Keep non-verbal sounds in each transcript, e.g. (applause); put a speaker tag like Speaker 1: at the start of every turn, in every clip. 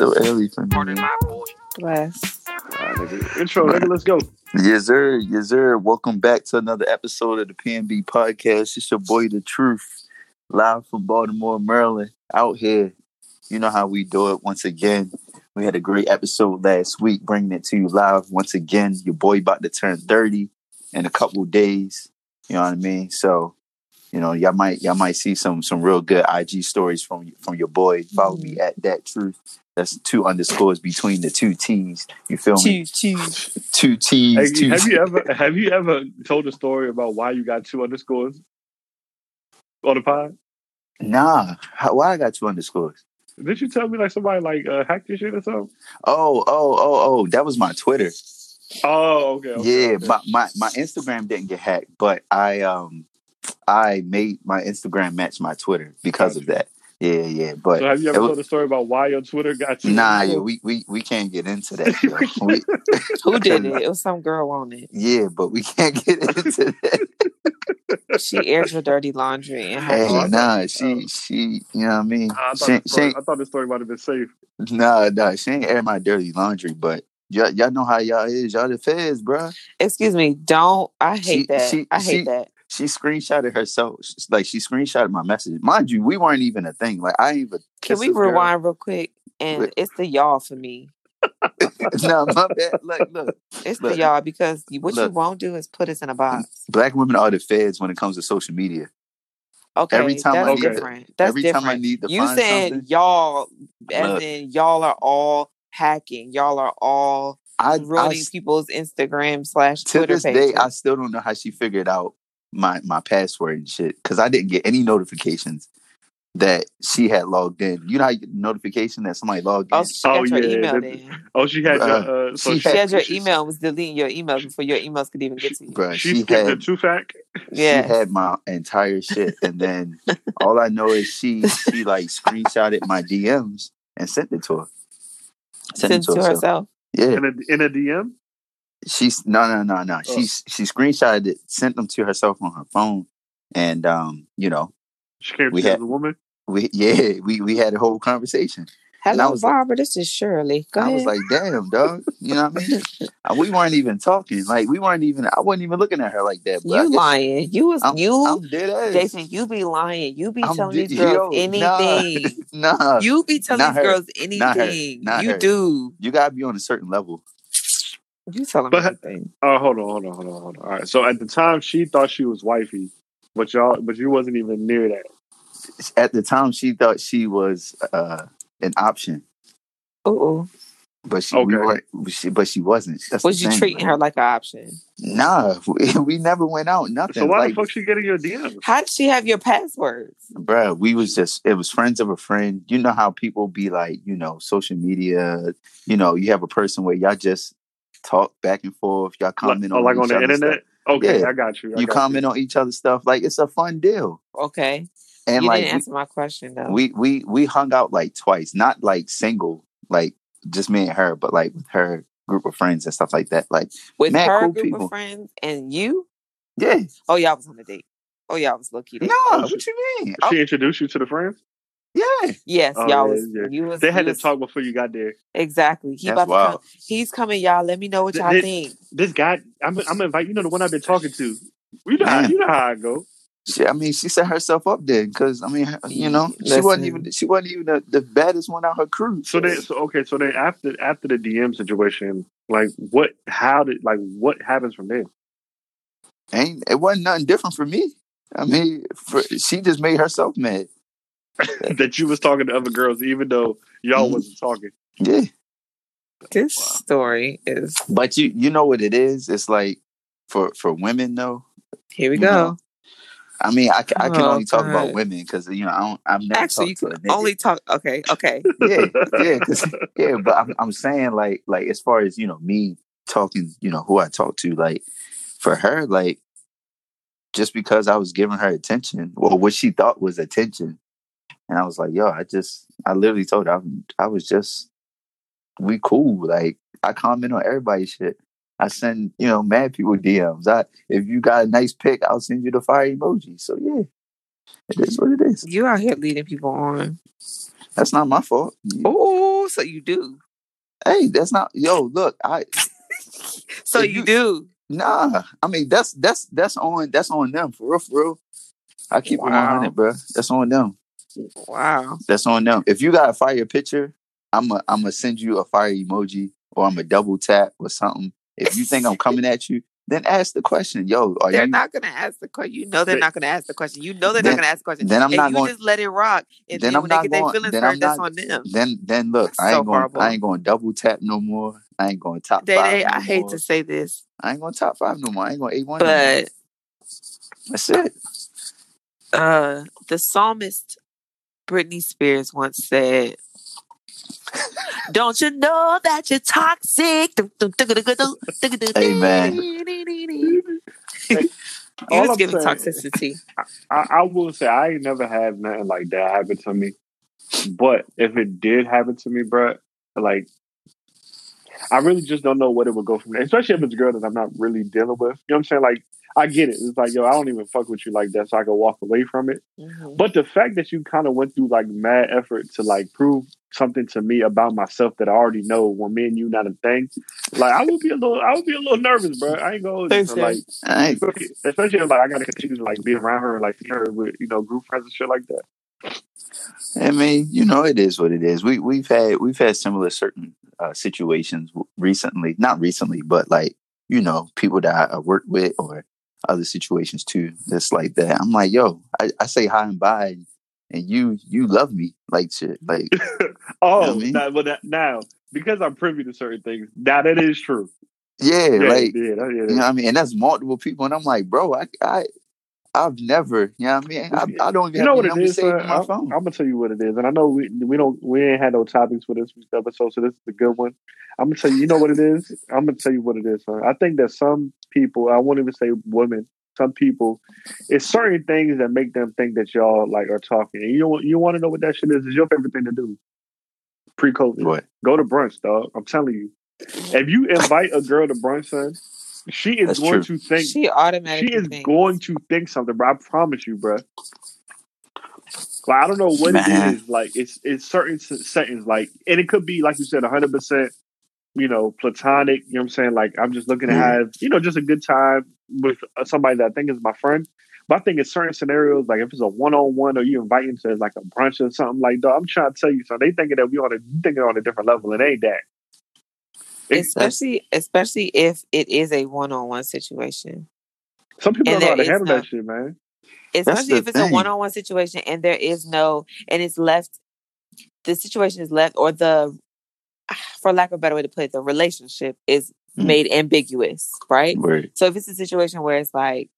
Speaker 1: still early for me.
Speaker 2: Bless.
Speaker 3: Alright, nigga. Intro, nigga, let's go.
Speaker 1: Yes, sir. Yes, sir. Welcome back to another episode of the PNB podcast. It's your boy, The Truth, live from Baltimore, Maryland. Out here, you know how we do it. Once again, we had a great episode last week, bringing it to you live. Once again, your boy about to turn thirty in a couple days. You know what I mean? So, you know, y'all might y'all might see some some real good IG stories from from your boy. Follow me at that truth. That's two underscores between the two T's. You feel me?
Speaker 2: Two, two.
Speaker 1: Two T's.
Speaker 3: Hey,
Speaker 1: two
Speaker 3: have
Speaker 1: T's.
Speaker 3: you ever have you ever told a story about why you got two underscores on the pod?
Speaker 1: Nah. How, why I got two underscores?
Speaker 3: Did you tell me like somebody like uh, hacked your shit or something?
Speaker 1: Oh, oh, oh, oh. That was my Twitter.
Speaker 3: Oh, okay. okay
Speaker 1: yeah,
Speaker 3: okay.
Speaker 1: my, my my Instagram didn't get hacked, but I um I made my Instagram match my Twitter because of that. Yeah, yeah. But
Speaker 3: so have you
Speaker 1: it
Speaker 3: ever
Speaker 1: was-
Speaker 3: told a story about why your Twitter got you?
Speaker 1: nah, yeah, we, we we can't get into that. (laughs) We- (laughs)
Speaker 2: Who did it? It was some girl on it.
Speaker 1: yeah, but we can't get (laughs) into that.
Speaker 2: She aired her dirty laundry and her
Speaker 1: Hey,
Speaker 3: I
Speaker 1: nah, oh. she
Speaker 3: oh.
Speaker 1: she, you know what I mean?
Speaker 3: I
Speaker 1: She,
Speaker 3: thought, the
Speaker 1: ain't- she
Speaker 3: story, I thought the story might have been safe.
Speaker 1: nah, nah, she ain't air my dirty laundry, but y'all, y'all know how y'all is. Y'all the feds, bruh.
Speaker 2: Excuse me, don't I hate
Speaker 1: She-
Speaker 2: that.
Speaker 1: she-
Speaker 2: I hate
Speaker 1: she-
Speaker 2: that.
Speaker 1: She screenshotted herself, like she screenshotted my message. Mind you, we weren't even a thing. Like I even.
Speaker 2: Can we
Speaker 1: this girl.
Speaker 2: rewind real quick? And it's the y'all for me. (laughs)
Speaker 1: no, my bad. Look, look.
Speaker 2: It's
Speaker 1: Look.
Speaker 2: the y'all because what you won't do is put us in a box.
Speaker 1: Black women are the feds when it comes to social media.
Speaker 2: Okay,
Speaker 1: Every time
Speaker 3: I
Speaker 2: that's
Speaker 3: need to-
Speaker 2: different. That's
Speaker 1: Every
Speaker 2: different.
Speaker 1: time I need to
Speaker 2: you
Speaker 1: find
Speaker 2: saying
Speaker 1: something,
Speaker 2: y'all, as
Speaker 1: Look.
Speaker 2: in y'all are all hacking. Y'all are all
Speaker 1: I, I
Speaker 2: ruining people's Instagram slash Twitter.
Speaker 1: to this
Speaker 2: pages.
Speaker 1: day I still don't know how she figured out my my password and shit because I didn't get any notifications that she had logged in. You know how you get a notification that somebody logged in.
Speaker 2: oh, she
Speaker 3: Oh,
Speaker 2: got your
Speaker 3: yeah,
Speaker 2: email then.
Speaker 3: Oh, she had
Speaker 1: Uh,
Speaker 3: your uh, so
Speaker 1: she
Speaker 2: She had your
Speaker 3: she-
Speaker 2: email and was deleting your emails before your emails could even get to you.
Speaker 1: Bruh,
Speaker 3: She,
Speaker 1: she,
Speaker 3: skipped the
Speaker 1: had
Speaker 3: two fact.
Speaker 2: Yeah.
Speaker 1: she had my entire shit, and then (laughs) all I know is she she like screenshotted my DMs and sent it to her.
Speaker 2: Sent it to herself.
Speaker 1: Yeah,
Speaker 3: in a in a DM.
Speaker 1: She's no no no no.
Speaker 3: Oh.
Speaker 1: She she screenshotted it, sent them to herself on her phone, and um, you know,
Speaker 3: She came
Speaker 1: We
Speaker 3: to
Speaker 1: had-
Speaker 3: as a woman.
Speaker 1: we yeah we we had a whole conversation.
Speaker 2: Hello,
Speaker 1: was like-
Speaker 2: Barbara. This is Shirley. Go
Speaker 1: I
Speaker 2: ahead.
Speaker 1: was like, damn, dog. You know what I mean? (laughs) Uh, we weren't even talking. Like we weren't even. I wasn't even looking at her like that. But
Speaker 2: you
Speaker 1: guess
Speaker 2: lying. You was
Speaker 1: I'm,
Speaker 2: you,
Speaker 1: I'm dead ass.
Speaker 2: Jason. You be lying. You be
Speaker 1: I'm
Speaker 2: telling
Speaker 1: di-
Speaker 2: these girls
Speaker 1: yo,
Speaker 2: anything. (laughs)
Speaker 1: Nah, you,
Speaker 2: you be telling these
Speaker 1: her.
Speaker 2: girls
Speaker 1: Not her.
Speaker 2: anything.
Speaker 1: Not
Speaker 2: you
Speaker 1: her.
Speaker 2: do.
Speaker 1: You gotta be on a certain level.
Speaker 2: You tell them
Speaker 3: But-
Speaker 2: anything.
Speaker 3: Oh, hold on, hold on, hold on, hold on. All right. So at the time, she thought she was wifey, but y'all, but you wasn't even near that.
Speaker 1: At the time, she thought she was uh, an option,
Speaker 2: Oh,
Speaker 1: but she,
Speaker 3: Okay.
Speaker 1: weren't, she but she wasn't. That's
Speaker 2: was you
Speaker 1: thing,
Speaker 2: treating
Speaker 1: man.
Speaker 2: her like an option?
Speaker 1: Nah, (laughs) we, we never went out. Nothing.
Speaker 3: So why
Speaker 1: like,
Speaker 3: the fuck she getting your DMs?
Speaker 2: How did she have your passwords?
Speaker 1: bruh, we was just it was friends of a friend. You know how people be like, you know, social media. You know, you have a person where y'all just talk back and forth. Y'all comment
Speaker 3: oh,
Speaker 1: on
Speaker 3: like
Speaker 1: each
Speaker 3: on the
Speaker 1: other's
Speaker 3: internet? Okay,
Speaker 1: Yeah.
Speaker 3: I got you. I
Speaker 1: You
Speaker 3: got
Speaker 1: comment on each other's stuff. Like it's a fun deal.
Speaker 2: Okay,
Speaker 1: And
Speaker 2: you
Speaker 1: like
Speaker 2: didn't answer my question though.
Speaker 1: we, we we we hung out like twice, not like single, like just me and her, but like with her group of friends and stuff like that. Like
Speaker 2: with
Speaker 1: mad
Speaker 2: her
Speaker 1: cool
Speaker 2: group
Speaker 1: people.
Speaker 2: of friends and you.
Speaker 1: yeah,
Speaker 2: Oh, y'all was on a date. Oh, y'all was lucky.
Speaker 1: no, what you mean?
Speaker 3: She oh introduced you to the friends.
Speaker 1: Yeah,
Speaker 2: Yes,
Speaker 3: Oh,
Speaker 2: y'all
Speaker 3: yeah,
Speaker 2: was.
Speaker 3: yeah.
Speaker 2: You was.
Speaker 3: They had
Speaker 2: you
Speaker 3: to talk before you got there.
Speaker 2: Exactly. He
Speaker 1: That's
Speaker 2: about to
Speaker 1: wild.
Speaker 2: come. He's coming, y'all. Let me know what y'all
Speaker 3: this-
Speaker 2: think.
Speaker 3: This guy, I'm, I'm gonna invite you know the one I've been talking to. You know, how, you know how I go.
Speaker 1: She, I mean, she set herself up there because I mean, you know, she wasn't even she wasn't even the, the baddest one out her crew.
Speaker 3: So then, so okay, so then after after the DM situation, like what, how did, like what happens from there?
Speaker 1: ain't it wasn't nothing different for me. I mean, for, she just made herself mad. (laughs)
Speaker 3: that you was talking to other girls, even though y'all
Speaker 1: Mhm.
Speaker 3: wasn't talking.
Speaker 1: Yeah,
Speaker 2: This story is.
Speaker 1: but you you know what it is? It's like for for women though.
Speaker 2: Here we go.
Speaker 1: know, I mean, I, I can
Speaker 2: Oh,
Speaker 1: only talk about women because you know I don't. I've never
Speaker 2: Actually, you
Speaker 1: talked
Speaker 2: can only talk. Okay, okay. (laughs)
Speaker 1: yeah, yeah, 'cause- (laughs) yeah. But I'm, I'm saying like, like as far as you know, me talking, you know, who I talk to, like for her, like just because I was giving her attention or what she thought was attention, and I was like, yo, I just, I literally told her I, I was just, we cool. Like I comment on everybody's shit. I send, you know, mad people DMs. I if you got a nice pic, I'll send you the fire emoji. So yeah, it is what it is.
Speaker 2: You out here leading people on.
Speaker 1: That's not my fault.
Speaker 2: Oh, so you do.
Speaker 1: Hey, that's not yo. Look, I (laughs)
Speaker 2: So you
Speaker 1: you-
Speaker 2: do.
Speaker 1: nah. I mean, that's that's that's on that's on them for real, for real. I keep it one
Speaker 2: Wow.
Speaker 1: hundred, bro. That's on them.
Speaker 2: Wow.
Speaker 1: That's on them. If you got a fire picture, I'm a I'm gonna send you a fire emoji or I'm a double tap or something. If you think I'm (laughs) coming at you, then ask the question. Yo, are
Speaker 2: They're
Speaker 1: you?
Speaker 2: not gonna ask the question. You know they're not gonna ask the question. You know they're
Speaker 1: Then-
Speaker 2: not gonna ask the question.
Speaker 1: then I'm not
Speaker 2: you
Speaker 1: going-
Speaker 2: just let it rock. And
Speaker 1: then
Speaker 2: then,
Speaker 1: I'm
Speaker 2: when they
Speaker 1: not
Speaker 2: get their
Speaker 1: going-
Speaker 2: feelings
Speaker 1: then
Speaker 2: hurt, that's on them.
Speaker 1: Then then look,
Speaker 2: That's
Speaker 1: I
Speaker 2: so
Speaker 1: ain't going
Speaker 2: horrible.
Speaker 1: I ain't going double tap no more. I ain't going top
Speaker 2: They,
Speaker 1: five.
Speaker 2: they,
Speaker 1: no
Speaker 2: I hate
Speaker 1: more.
Speaker 2: to say this,
Speaker 1: I ain't going to top five no more. I ain't going eight one. no
Speaker 2: but
Speaker 1: that's it.
Speaker 2: uh the psalmist Britney Spears once said, Don't you know that you're toxic?
Speaker 1: Amen.
Speaker 2: You
Speaker 3: All
Speaker 2: was
Speaker 3: I'm
Speaker 2: giving toxicity.
Speaker 3: I, I will say I ain't never had nothing like that happen to me. But if it did happen to me, bruh, like I really just don't know what it would go from there. Especially if it's a girl that I'm not really dealing with. You know what I'm saying? Like I get it. It's like, yo, I don't even fuck with you like that, so I can walk away from it.
Speaker 2: Mhm.
Speaker 3: But the fact that you kind of went through like mad effort to like prove something to me about myself that I already know when me and you not a thing, like I would be a little, I would be a little nervous, bro. I ain't gonna hold you. Like,
Speaker 1: I ain't,
Speaker 3: especially, especially if, like I gotta continue to like be around her and like see her with you know group friends and shit like that.
Speaker 1: I mean, you know, it is what it is. We we've had we've had similar certain uh, situations recently, not recently, but like you know, people that I work with or other situations too. That's like that. I'm like, yo, I, I say hi and bye, and you you love me like shit. Like, (laughs)
Speaker 3: Oh,
Speaker 1: You know I mean?
Speaker 3: now, but that, now because I'm privy to certain things, now that is true.
Speaker 1: yeah,
Speaker 3: Yeah,
Speaker 1: like
Speaker 3: yeah, that, yeah,
Speaker 1: you know what I mean. And that's multiple people, and I'm like, bro, I I I've never, you know what I mean. I, I don't even
Speaker 3: You know what it is,
Speaker 1: my
Speaker 3: I'm,
Speaker 1: phone.
Speaker 3: I'm gonna tell you what it is, and I know we we don't we ain't had no topics for this week's episode, so this is a good one. I'm gonna tell you, you know what it is. I'm gonna tell you what it is, son. I think that some people, I won't even say women, some people, it's certain things that make them think that y'all like are talking. And you you want to know what that shit is? Is your favorite thing to do? Pre-COVID,
Speaker 1: What?
Speaker 3: go to brunch, dog. I'm telling you, if you invite a girl to brunch, son, she is
Speaker 1: That's
Speaker 3: going
Speaker 1: true.
Speaker 3: to think
Speaker 2: She automatically
Speaker 3: she is
Speaker 2: thinks.
Speaker 3: going to think something, bro. I promise you, bro. Like I don't know what
Speaker 1: Man.
Speaker 3: it is. Like it's it's certain s- settings. Like and it could be like you said, hundred percent. You know, platonic. You know what I'm saying? Like I'm just looking to have you know just a good time with uh, somebody that I think is my friend. But I think in certain scenarios, like if it's a one on one or you invite them to like a brunch or something like that, I'm trying to tell you something. They thinking that we on a thinking on a different level. It ain't that.
Speaker 2: Especially especially if it is a one-on-one situation
Speaker 3: some people
Speaker 2: and
Speaker 3: don't know how to handle
Speaker 2: no-
Speaker 3: that shit, man.
Speaker 2: especially if it's a one-on-one situation and there is no and it's left the situation is left or the (sighs) for lack of a better way to put it the relationship is
Speaker 1: Mm.
Speaker 2: made ambiguous right
Speaker 1: Word.
Speaker 2: so if it's a situation where it's like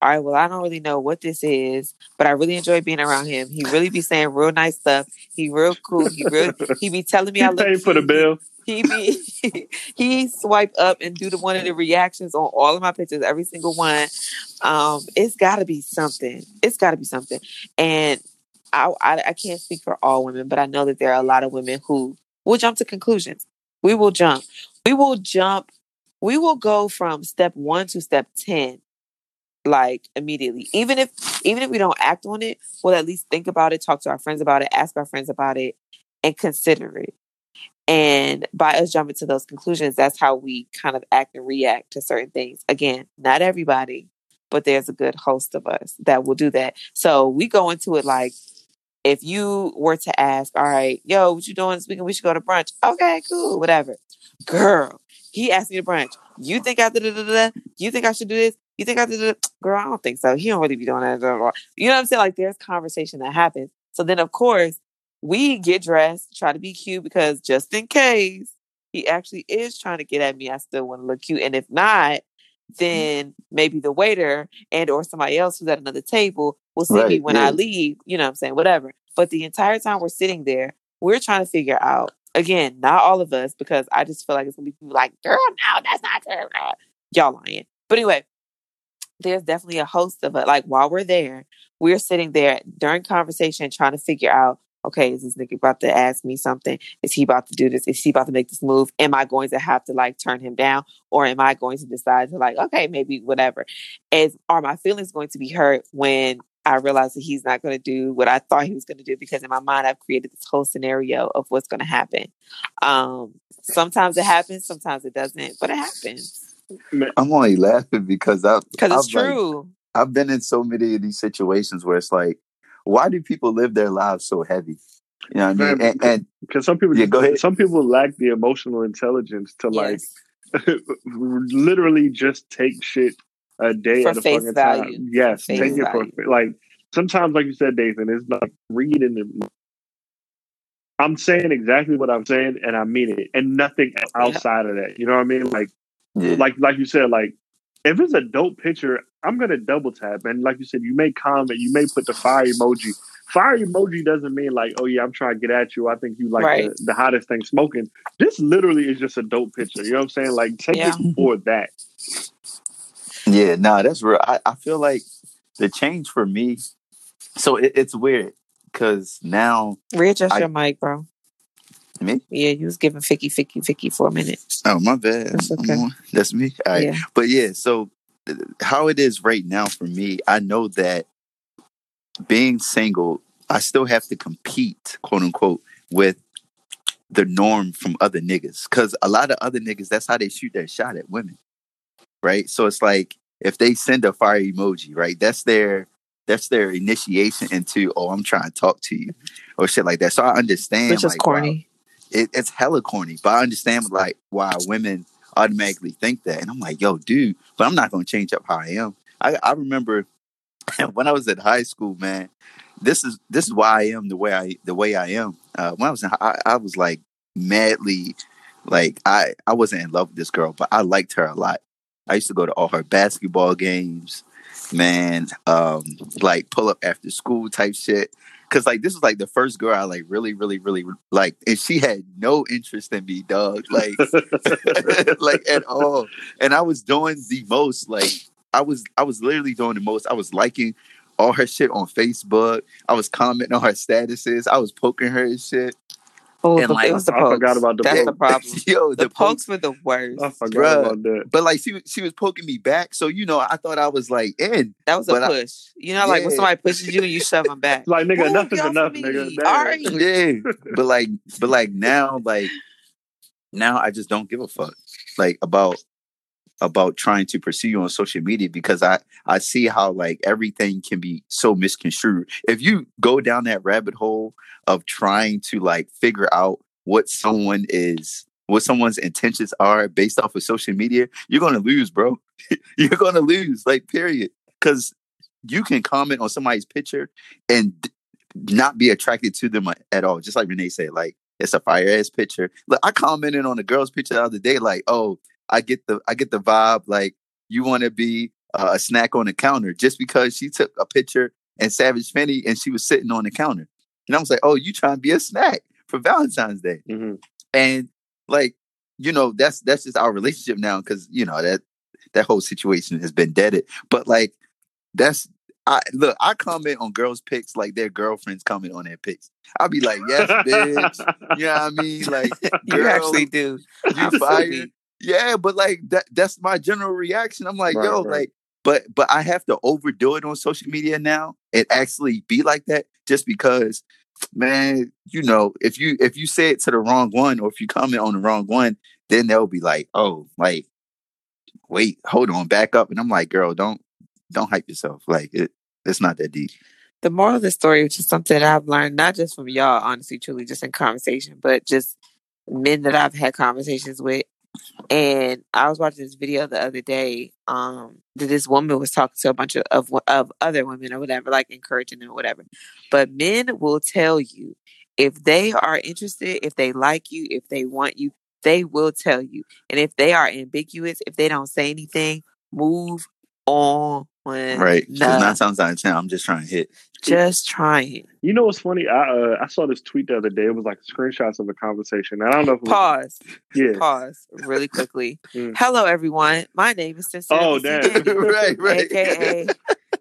Speaker 2: all right well i don't really know what this is but i really enjoy being around him he really be saying real nice stuff he real cool he real he be telling me (laughs)
Speaker 3: He
Speaker 2: i look
Speaker 3: paid for the bill.
Speaker 2: He be (laughs) he swipe up and do the one of the reactions on all of my pictures, every single one. Um, it's got to be something. It's got to be something. And I, I I can't speak for all women, but I know that there are a lot of women who will jump to conclusions. We will jump. We will jump. We will go from step one to step ten like immediately even if even if we don't act on it we'll at least think about it talk to our friends about it ask our friends about it and consider it and by us jumping to those conclusions, that's how we kind of act and react to certain things. Again, not everybody, but there's a good host of us that will do that. So we go into it like, if you were to ask, all right, yo, what you doing this weekend? We should go to brunch. Okay, cool, whatever. Girl, he asked me to brunch. You think I da da da? You think I should do this? You think I did it? Girl, I don't think so. He don't really be doing that. You know what I'm saying? Like there's conversation that happens. So then, of course, we get dressed, try to be cute because just in case he actually is trying to get at me, I still want to look cute. And if not, mm-hmm. then maybe the waiter and or somebody else who's at another table will see me when
Speaker 1: yeah.
Speaker 2: I leave. You know what I'm saying? Whatever. But the entire time we're sitting there, we're trying to figure out. Again, not all of us, because I just feel like it's gonna be people like, girl, no, that's not true. (laughs) Y'all lying. But anyway, there's definitely a host of it. Like while we're there, we're sitting there during conversation trying to figure out, okay, is this nigga about to ask me something? Is he about to do this? Is he about to make this move? Am I going to have to like turn him down? Or am I going to decide to like, okay, maybe whatever? Is are my feelings going to be hurt when I realize that he's not going to do what I thought he was going to do because in my mind I've created this whole scenario of what's going to happen. Um, sometimes it happens, sometimes it doesn't, but it happens.
Speaker 1: I'm only laughing because I
Speaker 2: because it's
Speaker 1: I've, like,
Speaker 2: true.
Speaker 1: I've been in so many of these situations where it's like, why do people live their lives so heavy? You know what I mean? And, and
Speaker 3: Because some people,
Speaker 1: Yeah, go ahead.
Speaker 3: some people lack the emotional intelligence to like (laughs) literally just take shit a day
Speaker 2: For
Speaker 3: at a
Speaker 2: face
Speaker 3: fucking
Speaker 2: value.
Speaker 3: time. Yes,
Speaker 2: Face
Speaker 3: take it
Speaker 2: value.
Speaker 3: for like sometimes, like you said, Dathan, it's like reading it. I'm saying exactly what I'm saying, and I mean it, and nothing outside of that. You know what I mean? Like,
Speaker 1: yeah,
Speaker 3: like, like you said, like if it's a dope picture, I'm gonna double tap, and like you said, you may comment, you may put the fire emoji. Fire emoji doesn't mean like, oh yeah, I'm trying to get at you. I think you like
Speaker 2: Right.
Speaker 3: the, the hottest thing smoking. This literally is just a dope picture. You know what I'm saying? Like, take
Speaker 2: Yeah.
Speaker 3: it for that.
Speaker 1: yeah, nah, that's real. I, I feel like the change for me. So it, it's weird because now
Speaker 2: Readjust
Speaker 1: I-
Speaker 2: your mic, bro.
Speaker 1: Me.
Speaker 2: Yeah, you was giving Ficky, Ficky, Ficky for a minute.
Speaker 1: Oh my bad.
Speaker 2: That's okay.
Speaker 1: That's me. All right.
Speaker 2: Yeah.
Speaker 1: But yeah, so uh, how it is right now for me, I know that being single, I still have to compete, quote unquote, with the norm from other niggas. Cause a lot of other niggas, that's how they shoot their shot at women. Right. So it's like if they send a fire emoji, right, that's their that's their initiation into, oh, I'm trying to talk to you or shit like that. So I understand
Speaker 2: Which is
Speaker 1: like, wow,
Speaker 2: corny.
Speaker 1: It, it's hella corny, but I understand like why women automatically think that. And I'm like, yo, dude, but I'm not gonna change up how I am. I, I remember (laughs) when I was at high school, man. This is this is why I am the way I the way I am. Uh, when I was in, I, I was like madly, like I I wasn't in love with this girl, but I liked her a lot. I used to go to all her basketball games, man. Um, like pull up after school type shit. Cause like this was like the first girl I like really, really, really like, and she had no interest in me, dog. Like, (laughs) like at all. And I was doing the most. Like, I was, I was literally doing the most. I was liking all her shit on Facebook. I was commenting on her statuses. I was poking her and shit.
Speaker 2: Oh,
Speaker 1: and
Speaker 2: the,
Speaker 1: like-
Speaker 2: it was the
Speaker 3: I
Speaker 2: pokes.
Speaker 3: forgot about the
Speaker 2: That's
Speaker 3: pokes.
Speaker 2: the problem. (laughs)
Speaker 1: Yo,
Speaker 2: The,
Speaker 1: the, pokes.
Speaker 2: pokes were the worst.
Speaker 3: I forgot
Speaker 1: Bruh.
Speaker 3: about that.
Speaker 1: But like she, was- she was poking me back. So you know, I thought I was like in.
Speaker 2: That was a
Speaker 1: But I-
Speaker 2: push. you know, like when somebody pushes you and you shove them back. (laughs)
Speaker 3: Like nigga,
Speaker 2: Move,
Speaker 3: enough is enough,
Speaker 2: me.
Speaker 3: nigga.
Speaker 2: All
Speaker 3: Damn.
Speaker 2: right.
Speaker 1: Yeah. (laughs) but like, but like now, like now, I just don't give a fuck. Like about about trying to pursue you on social media because I I see how like everything can be so misconstrued. If you go down that rabbit hole of trying to like figure out what someone is what someone's intentions are based off of social media, you're gonna lose, bro. (laughs) you're gonna lose, like period. Because you can comment on somebody's picture and not be attracted to them at all. Just like Renee said, like it's a fire ass picture. Look, I commented on a girl's picture the other day, like, oh, I get the I get the vibe, like you want to be uh, a snack on the counter just because she took a picture and Savage Fenty and she was sitting on the counter, and I was like, oh, you trying to be a snack for Valentine's Day?
Speaker 3: Mhm.
Speaker 1: and like you know that's that's just our relationship now because you know that that whole situation has been deaded but like that's i look i comment on girls pics like their girlfriends comment on their pics i'll be like yes bitch (laughs) you know what i mean like
Speaker 2: You
Speaker 1: girl,
Speaker 2: actually do.
Speaker 1: you fired yeah but like that that's my general reaction i'm like
Speaker 3: Right,
Speaker 1: yo
Speaker 3: right.
Speaker 1: like but but i have to overdo it on social media now and actually be like that just because man you know if you if you say it to the wrong one or if you comment on the wrong one then they'll be like oh like wait hold on back up and i'm like girl don't don't hype yourself like it it's not that deep
Speaker 2: The moral of the story, which is something that I've learned not just from y'all, honestly, truly, just in conversation, but just men that I've had conversations with. And I was watching this video the other day. Um, that this woman was talking to a bunch of, of of other women or whatever, like encouraging them or whatever. But men will tell you if they are interested, if they like you, if they want you, they will tell you. And if they are ambiguous, if they don't say anything, move on.
Speaker 1: Right 'Cause
Speaker 2: Nah,
Speaker 1: nine times out of ten i'm just trying to hit
Speaker 2: just trying.
Speaker 3: You know what's funny? I uh, I saw this tweet the other day. It was like screenshots of a conversation. And I don't know if it was,
Speaker 2: Pause.
Speaker 3: yeah.
Speaker 2: Pause really quickly.
Speaker 3: Mm.
Speaker 2: Hello, everyone. My name is Sincere.
Speaker 3: Oh, damn. (laughs)
Speaker 1: right right
Speaker 2: AKA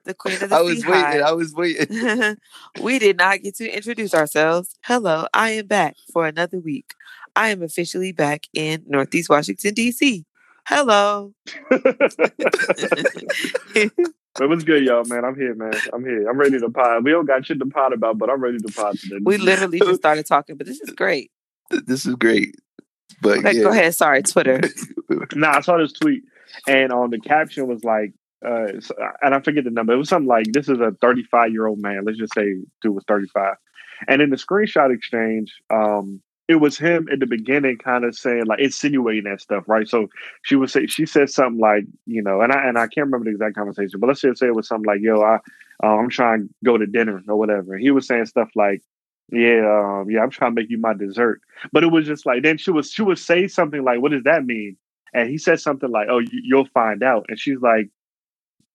Speaker 2: the Queen of the
Speaker 1: i was
Speaker 2: Sea
Speaker 1: waiting i was waiting (laughs)
Speaker 2: we did not get to introduce ourselves. Hello, I am back for another week. I am officially back in Northeast Washington, D.C. Hello. (laughs) (laughs)
Speaker 3: But what's good, y'all, man? I'm here, man. I'm here. I'm ready to pod. We don't got shit to pod about, but I'm ready to pod today.
Speaker 2: We literally just (laughs) started talking, but this is great.
Speaker 1: This is great. But
Speaker 2: Okay,
Speaker 1: yeah.
Speaker 2: go ahead. Sorry, Twitter.
Speaker 3: Nah, I saw this tweet, and on the caption was like, uh, and I forget the number. It was something like, "This is a 35 year old man." Let's just say dude was 35, and in the screenshot exchange, um, it was him in the beginning, kind of saying like insinuating that stuff, right? So she was say she said something like, you know, and I and I can't remember the exact conversation, but let's just say it was something like, "Yo, I, uh, I'm trying to go to dinner or whatever." He was saying stuff like. Yeah, um, yeah, I'm trying to make you my dessert. But it was just like then she was she would say something like, "What does that mean?" And he said something like, "Oh, you, you'll find out." And she's like,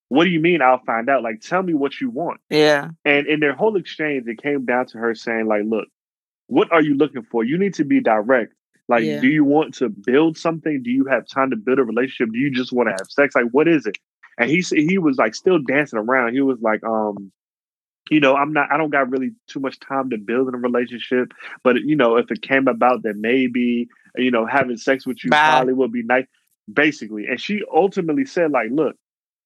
Speaker 3: "What do you mean I'll find out? Like, tell me what you want."
Speaker 2: Yeah.
Speaker 3: And in their whole exchange, it came down to her saying, "Like, look, what are you looking for? You need to be direct. Like,
Speaker 2: Yeah.
Speaker 3: do you want to build something? Do you have time to build a relationship? Do you just want to have sex? Like, what is it?" And he said he was like still dancing around. He was like, um. You know, I'm not. I don't got really too much time to build in a relationship, but you know, if it came about, then maybe you know, having sex with you
Speaker 2: Bye.
Speaker 3: probably would be nice, basically. And she ultimately said, like, look,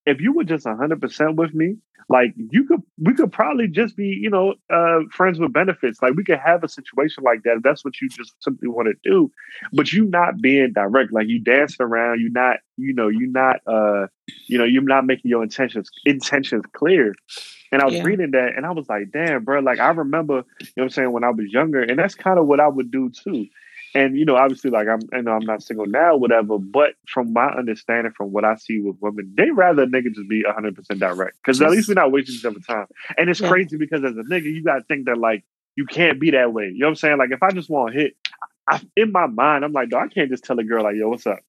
Speaker 3: if you were just hundred percent with me, like you could, we could probably just be, you know, uh, friends with benefits. Like we could have a situation like that if that's what you just simply want to do. But you not being direct, like you dancing around, you not, you know, you not, uh, you know, you're not making your intentions intentions clear. And I was
Speaker 2: Yeah.
Speaker 3: reading that, and I was like, damn, bro. Like I remember, you know, what I'm saying when I was younger, and that's kind of what I would do too. And you know, obviously, like I'm, you know, I'm not single now, whatever. But from my understanding, from what I see with women, they rather a nigga just be 100 percent direct because at least we're not wasting each other time. And it's
Speaker 2: Yeah.
Speaker 3: crazy because as a nigga, you gotta think that like you can't be that way. You know what I'm saying? Like if I just want to hit, I, in my mind, I'm like, I can't just tell a girl like, yo, what's up?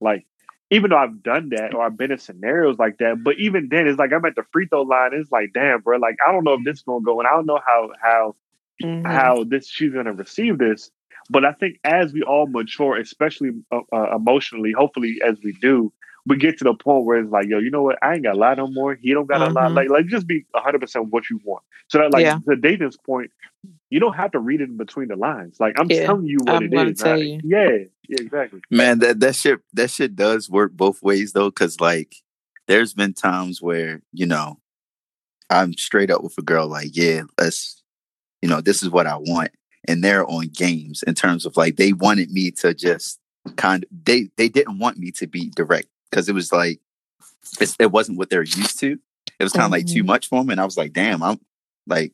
Speaker 3: Like, even though I've done that or I've been in scenarios like that, but even then, it's like I'm at the free throw line. It's like, damn, bro, like I don't know if this is gonna go, and I don't know how how
Speaker 2: Mhm.
Speaker 3: how this she's going to receive this. But I think as we all mature, especially uh, uh, emotionally, hopefully as we do, we get to the point where it's like, yo, you know what? I ain't got a lot no more. He don't got to lie.
Speaker 2: Mhm.
Speaker 3: Like, like just be hundred percent what you want. So that, like,
Speaker 2: Yeah.
Speaker 3: to David's point, you don't have to read it in between the lines. Like, I'm
Speaker 2: Yeah.
Speaker 3: telling you what
Speaker 2: I'm
Speaker 3: it
Speaker 2: gonna
Speaker 3: is.
Speaker 2: tell
Speaker 3: right?
Speaker 2: you.
Speaker 3: Yeah, yeah, exactly.
Speaker 1: Man, that that shit that shit does work both ways though, because like there's been times where you know I'm straight up with a girl like, yeah, let's, you know, this is what I want, and they're on games in terms of like they wanted me to just kind of they they didn't want me to be direct because it was like it's, it wasn't what they're used to. It was kind of like too
Speaker 2: Mhm.
Speaker 1: much for them, and I was like, damn, I'm like,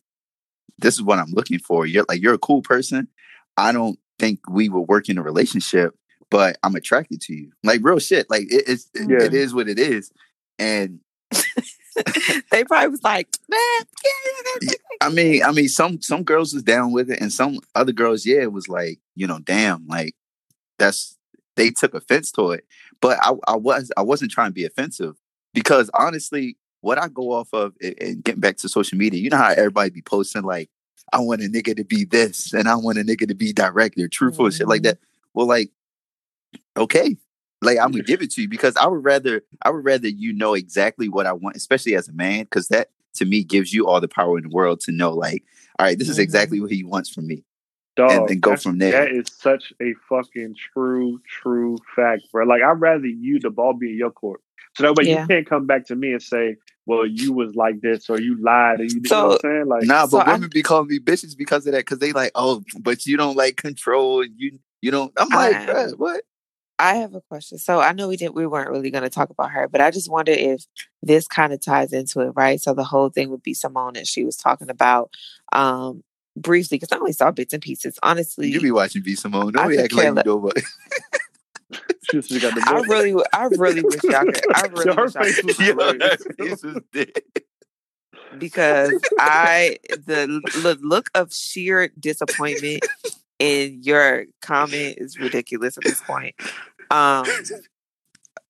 Speaker 1: this is what I'm looking for. You're like you're a cool person. I don't think we will work in a relationship, but I'm attracted to you. Like real shit. Like it, it's
Speaker 3: Yeah.
Speaker 1: it is what it is. And (laughs)
Speaker 2: they probably was like, man,
Speaker 1: I mean, I mean, some some girls was down with it, and some other girls, yeah, it was like, you know, damn, like that's they took offense to it. But I, I was I wasn't trying to be offensive because honestly, what I go off of and- and getting back to social media, you know how everybody be posting like, I want a nigga to be this, and I want a nigga to be direct or truthful and shit like that. Mm-hmm. Well, like, okay, like I'm gonna (laughs) give it to you because I would rather I would rather you know exactly what I want, especially as a man, because that to me gives you all the power in the world to know, like, all right, this is
Speaker 2: Mhm.
Speaker 1: exactly what he wants from me.
Speaker 3: Dog,
Speaker 1: and then
Speaker 3: go
Speaker 1: from there.
Speaker 3: That is such a fucking true, true fact, bro. Like I'd rather you the ball be in your court. So that way
Speaker 2: Yeah.
Speaker 3: you can't come back to me and say, Well, you was like this or you lied or you, you know what I'm saying? Like
Speaker 1: Nah,
Speaker 2: So
Speaker 1: but
Speaker 2: I-
Speaker 1: women be calling me bitches because of that, because they like, oh, but you don't like control, you you don't. I'm like,
Speaker 2: I-
Speaker 1: bruh, what?
Speaker 2: I have a question. So I know we didn't we weren't really gonna talk about her, but I just wonder if this kind of ties into it, right? So the whole thing would be Simone and she was talking about um briefly, because I only saw bits and pieces. Honestly,
Speaker 1: You be watching B Simone. Don't
Speaker 2: I
Speaker 1: be acting like
Speaker 2: care
Speaker 1: you know about
Speaker 3: she just got the
Speaker 2: I really I really wish y'all could I (laughs) really
Speaker 3: her
Speaker 2: wish y'all
Speaker 3: face
Speaker 2: could
Speaker 3: was
Speaker 1: Yo,
Speaker 3: hilarious.
Speaker 1: was dead.
Speaker 2: because I the l- look of sheer disappointment in your comment (laughs) is ridiculous at this point. Um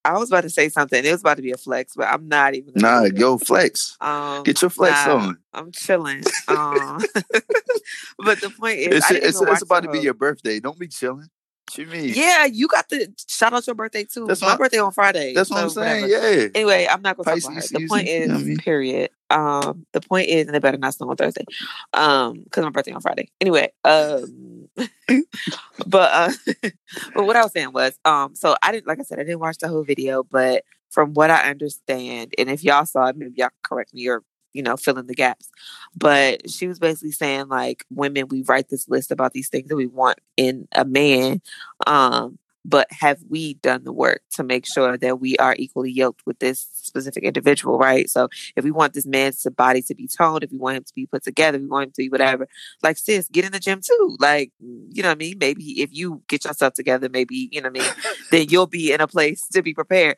Speaker 2: I was about to say something. It was about to be a flex, but I'm not even.
Speaker 1: Nah,
Speaker 2: it.
Speaker 1: yo, flex.
Speaker 2: Um,
Speaker 1: Get your flex
Speaker 2: nah,
Speaker 1: on.
Speaker 2: I'm chilling. Um, (laughs) (laughs) but the point is,
Speaker 1: It's it's, it's about to be your birthday. Don't be chilling. What you mean?
Speaker 2: Yeah, you got the shout out your birthday too.
Speaker 1: That's
Speaker 2: My
Speaker 1: what-
Speaker 2: birthday on Friday.
Speaker 1: That's what I'm
Speaker 2: so
Speaker 1: saying.
Speaker 2: whatever.
Speaker 1: Yeah.
Speaker 2: Anyway, I'm not gonna talk about.
Speaker 1: Pisces
Speaker 2: The point is,
Speaker 1: you know I mean?
Speaker 2: period. Um, the point is, and they better not snow on Thursday, um, because my birthday on Friday. Anyway, um, (laughs) but uh, (laughs) but what I was saying was, um, so I didn't, like I said, I didn't watch the whole video, but from what I understand, and if y'all saw it, maybe y'all can correct me or you know fill in the gaps. But she was basically saying like women, we write this list about these things that we want in a man. Um, but have we done the work to make sure that we are equally yoked with this specific individual, right? So if we want this man's body to be toned, if we want him to be put together, we want him to be whatever, like sis, get in the gym too. Like, you know what I mean? Maybe if you get yourself together, maybe, you know what I mean, (laughs) then you'll be in a place to be prepared.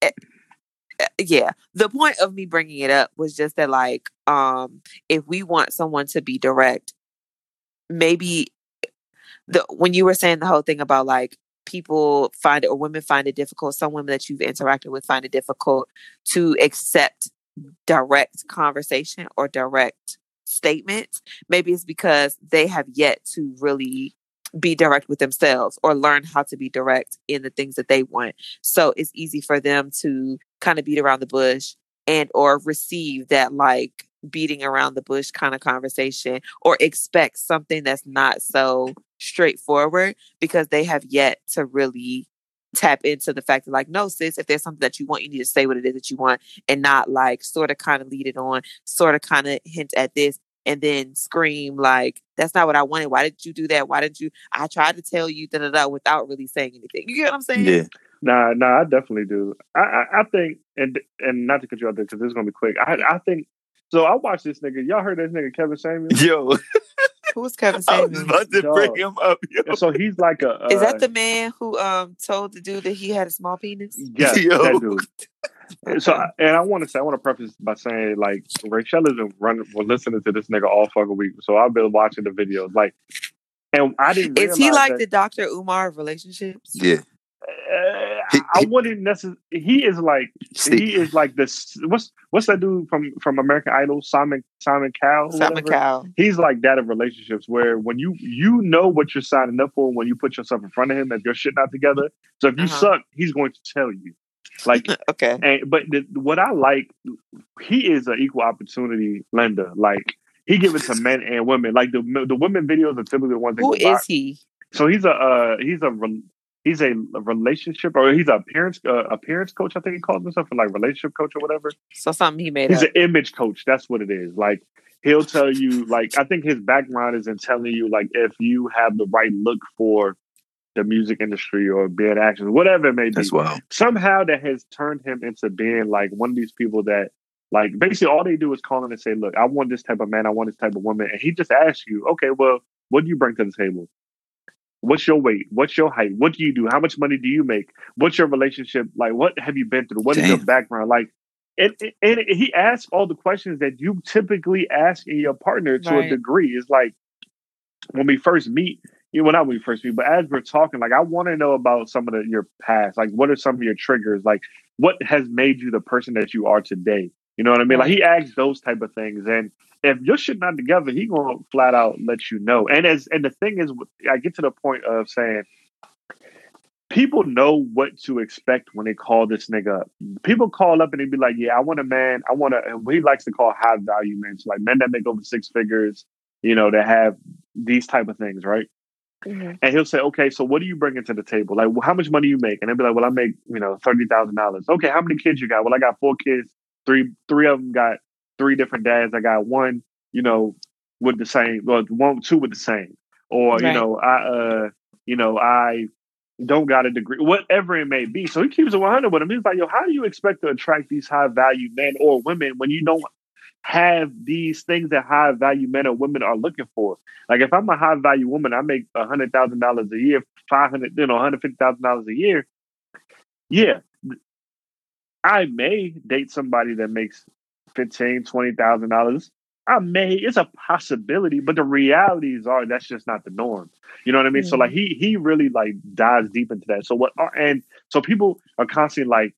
Speaker 2: Eh, eh, yeah the point of me bringing it up was just that like um if we want someone to be direct maybe the when you were saying the whole thing about like people find it or women find it difficult some women that you've interacted with find it difficult to accept direct conversation or direct statements. Maybe it's because they have yet to really be direct with themselves or learn how to be direct in the things that they want. So it's easy for them to kind of beat around the bush and or receive that like beating around the bush kind of conversation or expect something that's not so straightforward because they have yet to really tap into the fact that like no sis if there's something that you want you need to say what it is that you want and not like sort of kind of lead it on sort of kind of hint at this and then scream like that's not what i wanted why did you do that why didn't you i tried to tell you da da da without really saying anything you get what i'm saying
Speaker 1: Yeah.
Speaker 3: Nah, nah, I definitely do. I, I, I think, and and not to cut you out there because this is gonna be quick. I, I think. So I watched this nigga. Y'all heard this nigga Kevin Samuel? (laughs)
Speaker 1: Yo,
Speaker 2: who's kevin
Speaker 1: I was about to bring him up. Yo.
Speaker 3: So he's like a. Uh,
Speaker 2: is that the man who um told the dude that he had a small penis
Speaker 3: Yes,
Speaker 1: Yo.
Speaker 3: that dude. So, and I want to say, I want to preface by saying, like, Rachel has been running, well, listening to this nigga all fucking week. So I've been watching the videos, like, and I didn't.
Speaker 2: is he
Speaker 3: realize
Speaker 2: like
Speaker 3: that-
Speaker 2: the dr umar of relationships
Speaker 1: Yeah.
Speaker 3: Uh,
Speaker 1: He-
Speaker 3: I wouldn't necessarily. He is like
Speaker 1: See,
Speaker 3: he is like this. What's what's that dude from from American Idol? Simon Simon Cowell.
Speaker 2: simon
Speaker 3: whatever?
Speaker 2: cowell
Speaker 3: He's like that of relationships, where when you you know what you're signing up for when you put yourself in front of him, that your shit not together. So if you
Speaker 2: Uh-huh.
Speaker 3: suck, he's going to tell you. Like, (laughs)
Speaker 2: okay
Speaker 3: and but the, what I like, he is an equal opportunity lender. Like he give it to men and women. Like the the women videos are typically the ones that
Speaker 2: who
Speaker 3: go viral.
Speaker 2: is he
Speaker 3: So he's a uh, he's a re- he's a relationship or he's a appearance uh, appearance coach. I think he calls himself like relationship coach or whatever.
Speaker 2: so something he made
Speaker 3: He's
Speaker 2: up
Speaker 3: an image coach. That's what it is. Like he'll tell you like I think his background is in telling you like if you have the right look for the music industry or being actors, whatever it may be.
Speaker 1: that's wild.
Speaker 3: Somehow that has turned him into being like one of these people that like basically all they do is call in and say, Look, I want this type of man, I want this type of woman. And he just asks you, Okay, well, what do you bring to the table? What's your weight? What's your height? What do you do? How much money do you make? What's your relationship like? What have you been through? What is your background like? And, and he asks all the questions that you typically ask in your partner to
Speaker 2: Right.
Speaker 3: a degree. It's like when we first meet, you know, well, not when we first meet, but as we're talking, like I want to know about some of the, your past. Like, what are some of your triggers? Like, what has made you the person that you are today? You know what I mean? Like he asks those type of things, and if your shit not together, he gonna flat out let you know. And as and the thing is, I get to the point of saying people know what to expect when they call this nigga up. People call up and they be like, "Yeah, I want a man. I want a." and He likes to call high value men, so like men that make over six figures. You know, that have these type of things, right?
Speaker 2: Mhm.
Speaker 3: And he'll say, "Okay, so what are you bringing to the table? Like, well, how much money you make?" And they'll be like, "Well, I make you know thirty thousand dollars." Okay, how many kids you got? Well, I got four kids. Three three of them got three different dads. I got one, you know, with the same. Well, one two with the same. Or you know, I uh, you know, I don't got a degree, whatever it may be. So he keeps it one hundred with him. He's like, "Yo, how do you expect to attract these high value men or women when you don't?" have these things that high value men or women are looking for. Like if I'm a high value woman, I make a hundred thousand dollars a year, five hundred, you know, hundred fifty thousand dollars a year. Yeah, I may date somebody that makes fifteen, twenty thousand dollars. I may. It's a possibility, but the realities are that's just not the norm. You know what I mean? So like mm-hmm. he he really like dives deep into that. So what? And so people are constantly like,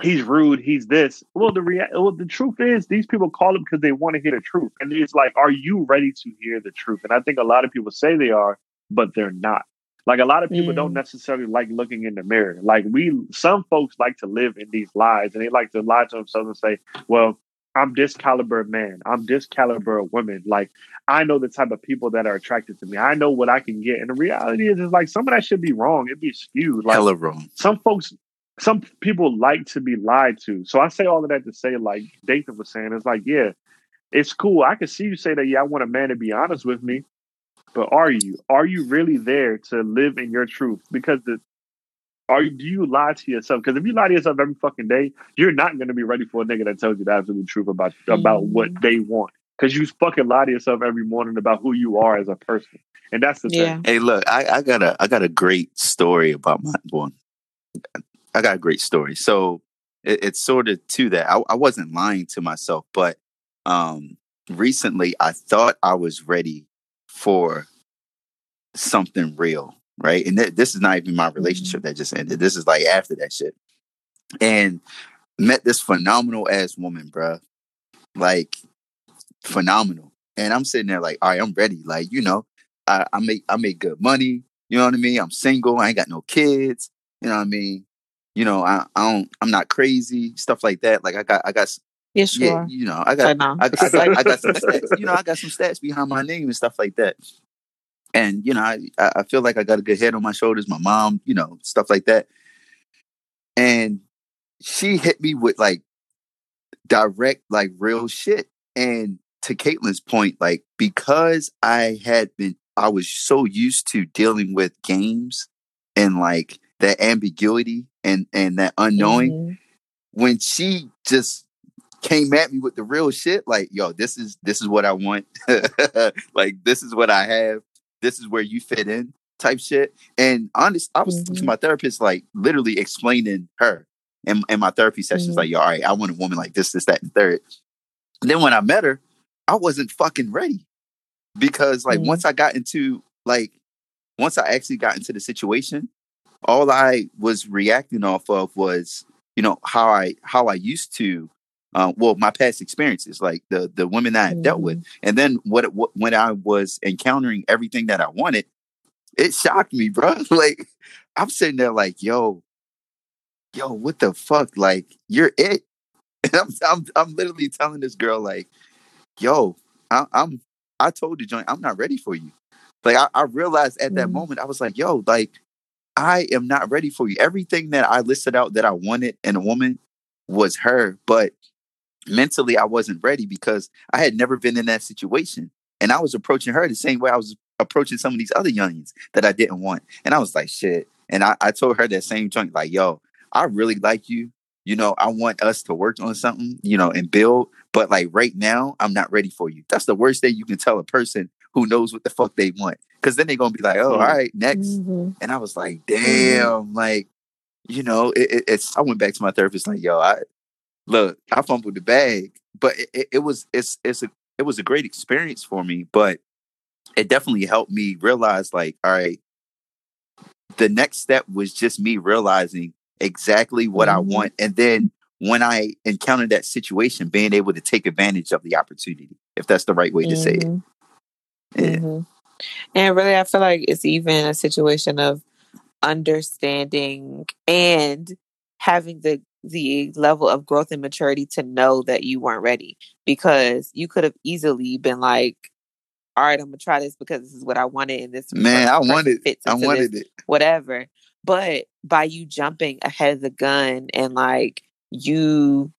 Speaker 3: he's rude, he's this. Well, the rea- well, the truth is, these people call him because they want to hear the truth, and it's like, are you ready to hear the truth? And I think a lot of people say they are, but they're not. Like a lot of people
Speaker 2: Mm.
Speaker 3: don't necessarily like looking in the mirror. Like we, some folks like to live in these lies, and they like to lie to themselves and say, "Well, I'm this caliber of man. I'm this caliber of woman. Like I know the type of people that are attracted to me. I know what I can get." And the reality is, is like some of that should be wrong. It'd be skewed. Like
Speaker 1: Hella wrong.
Speaker 3: some folks some people like to be lied to. So I say all of that to say, like Dathan was saying, it's like, yeah, it's cool. I can see you say that, yeah, I want a man to be honest with me. But are you? Are you really there to live in your truth? Because the are you, do you lie to yourself? Because if you lie to yourself every fucking day, you're not going to be ready for a nigga that tells you the absolute truth about about what
Speaker 2: Mhm.
Speaker 3: they want. Because you fucking lie to yourself every morning about who you are as a person, and that's the
Speaker 2: Yeah.
Speaker 3: thing.
Speaker 1: Hey, look, I, I got a I got a great story about my one. I got a great story. So it, it's sort of to that. I, I wasn't lying to myself, but um recently I thought I was ready for something real, right? And th- this is not even my mm-hmm. relationship that just ended. This is like after that shit. And met this phenomenal ass woman, bruh. Like phenomenal. And I'm sitting there like, all right, I'm ready. Like, you know, I, I make I make good money. You know what I mean? I'm single. I ain't got no kids. You know what I mean? You know, I, I don't. I'm not crazy. Stuff like that. Like I got I got
Speaker 2: Yeah,
Speaker 1: yeah. You know, I
Speaker 2: I
Speaker 1: got
Speaker 2: know.
Speaker 1: I, I got I got some (laughs) stats. You know, I got some stats behind my name and stuff like that. And you know, I I I feel like I got a good head on my shoulders. My mom, you know, stuff like that. And she hit me with like direct, like real shit. And to Caitlin's point, like because I had been, I was so used to dealing with games and like that ambiguity and and that unknowing.
Speaker 2: Mhm.
Speaker 1: When she just came at me with the real shit, like yo, this is this is what I want. (laughs) like this is what I have. This is where you fit in, type shit. And honest, I was to
Speaker 2: Mhm.
Speaker 1: my therapist, like literally explaining her. And in my therapy sessions,
Speaker 2: Mhm.
Speaker 1: like, yo, all right, I want a woman like this, this, that, and third. And then when I met her, I wasn't fucking ready because like
Speaker 2: Mhm.
Speaker 1: once I got into like once I actually got into the situation, all I was reacting off of was you know how I how I used to uh, well my past experiences like the the women that I dealt with. And then what, what when I was encountering everything that I wanted it shocked me bro. (laughs) Like I'm sitting there like yo yo what the fuck? Like you're it. (laughs) And I'm I'm, I'm literally telling this girl like yo I, I'm I told the joint I'm not ready for you. Like I, I realized at that
Speaker 2: Mhm.
Speaker 1: moment I was like yo like I am not ready for you. Everything that I listed out that I wanted in a woman was her, but mentally I wasn't ready because I had never been in that situation. And I was approaching her the same way I was approaching some of these other youngins that I didn't want. And I was like, shit. And I, I told her that same joint, like, yo, I really like you. You know, I want us to work on something, you know, and build. But like right now, I'm not ready for you. That's the worst thing you can tell a person who knows what the fuck they want. Cause then they're gonna be like, oh, all right, next.
Speaker 2: Mhm.
Speaker 1: And I was like, damn, like, you know, it, it, it's. I went back to my therapist, like, yo, I look, I fumbled the bag, but it, it, it was it's it's a it was a great experience for me, but it definitely helped me realize, like, all right, the next step was just me realizing exactly what I
Speaker 2: Mhm.
Speaker 1: want, and then when I encountered that situation, being able to take advantage of the opportunity, if that's the right way to say it.
Speaker 2: Mhm.
Speaker 1: Yeah.
Speaker 2: Mhm. And really, I feel like it's even a situation of understanding and having the the level of growth and maturity to know that you weren't ready because you could have easily been like, "All right, I'm gonna try this because this is what I wanted and this
Speaker 1: Man, I wanted,
Speaker 2: fits
Speaker 1: I
Speaker 2: this
Speaker 1: wanted it.
Speaker 2: whatever. But by you jumping ahead of the gun and like you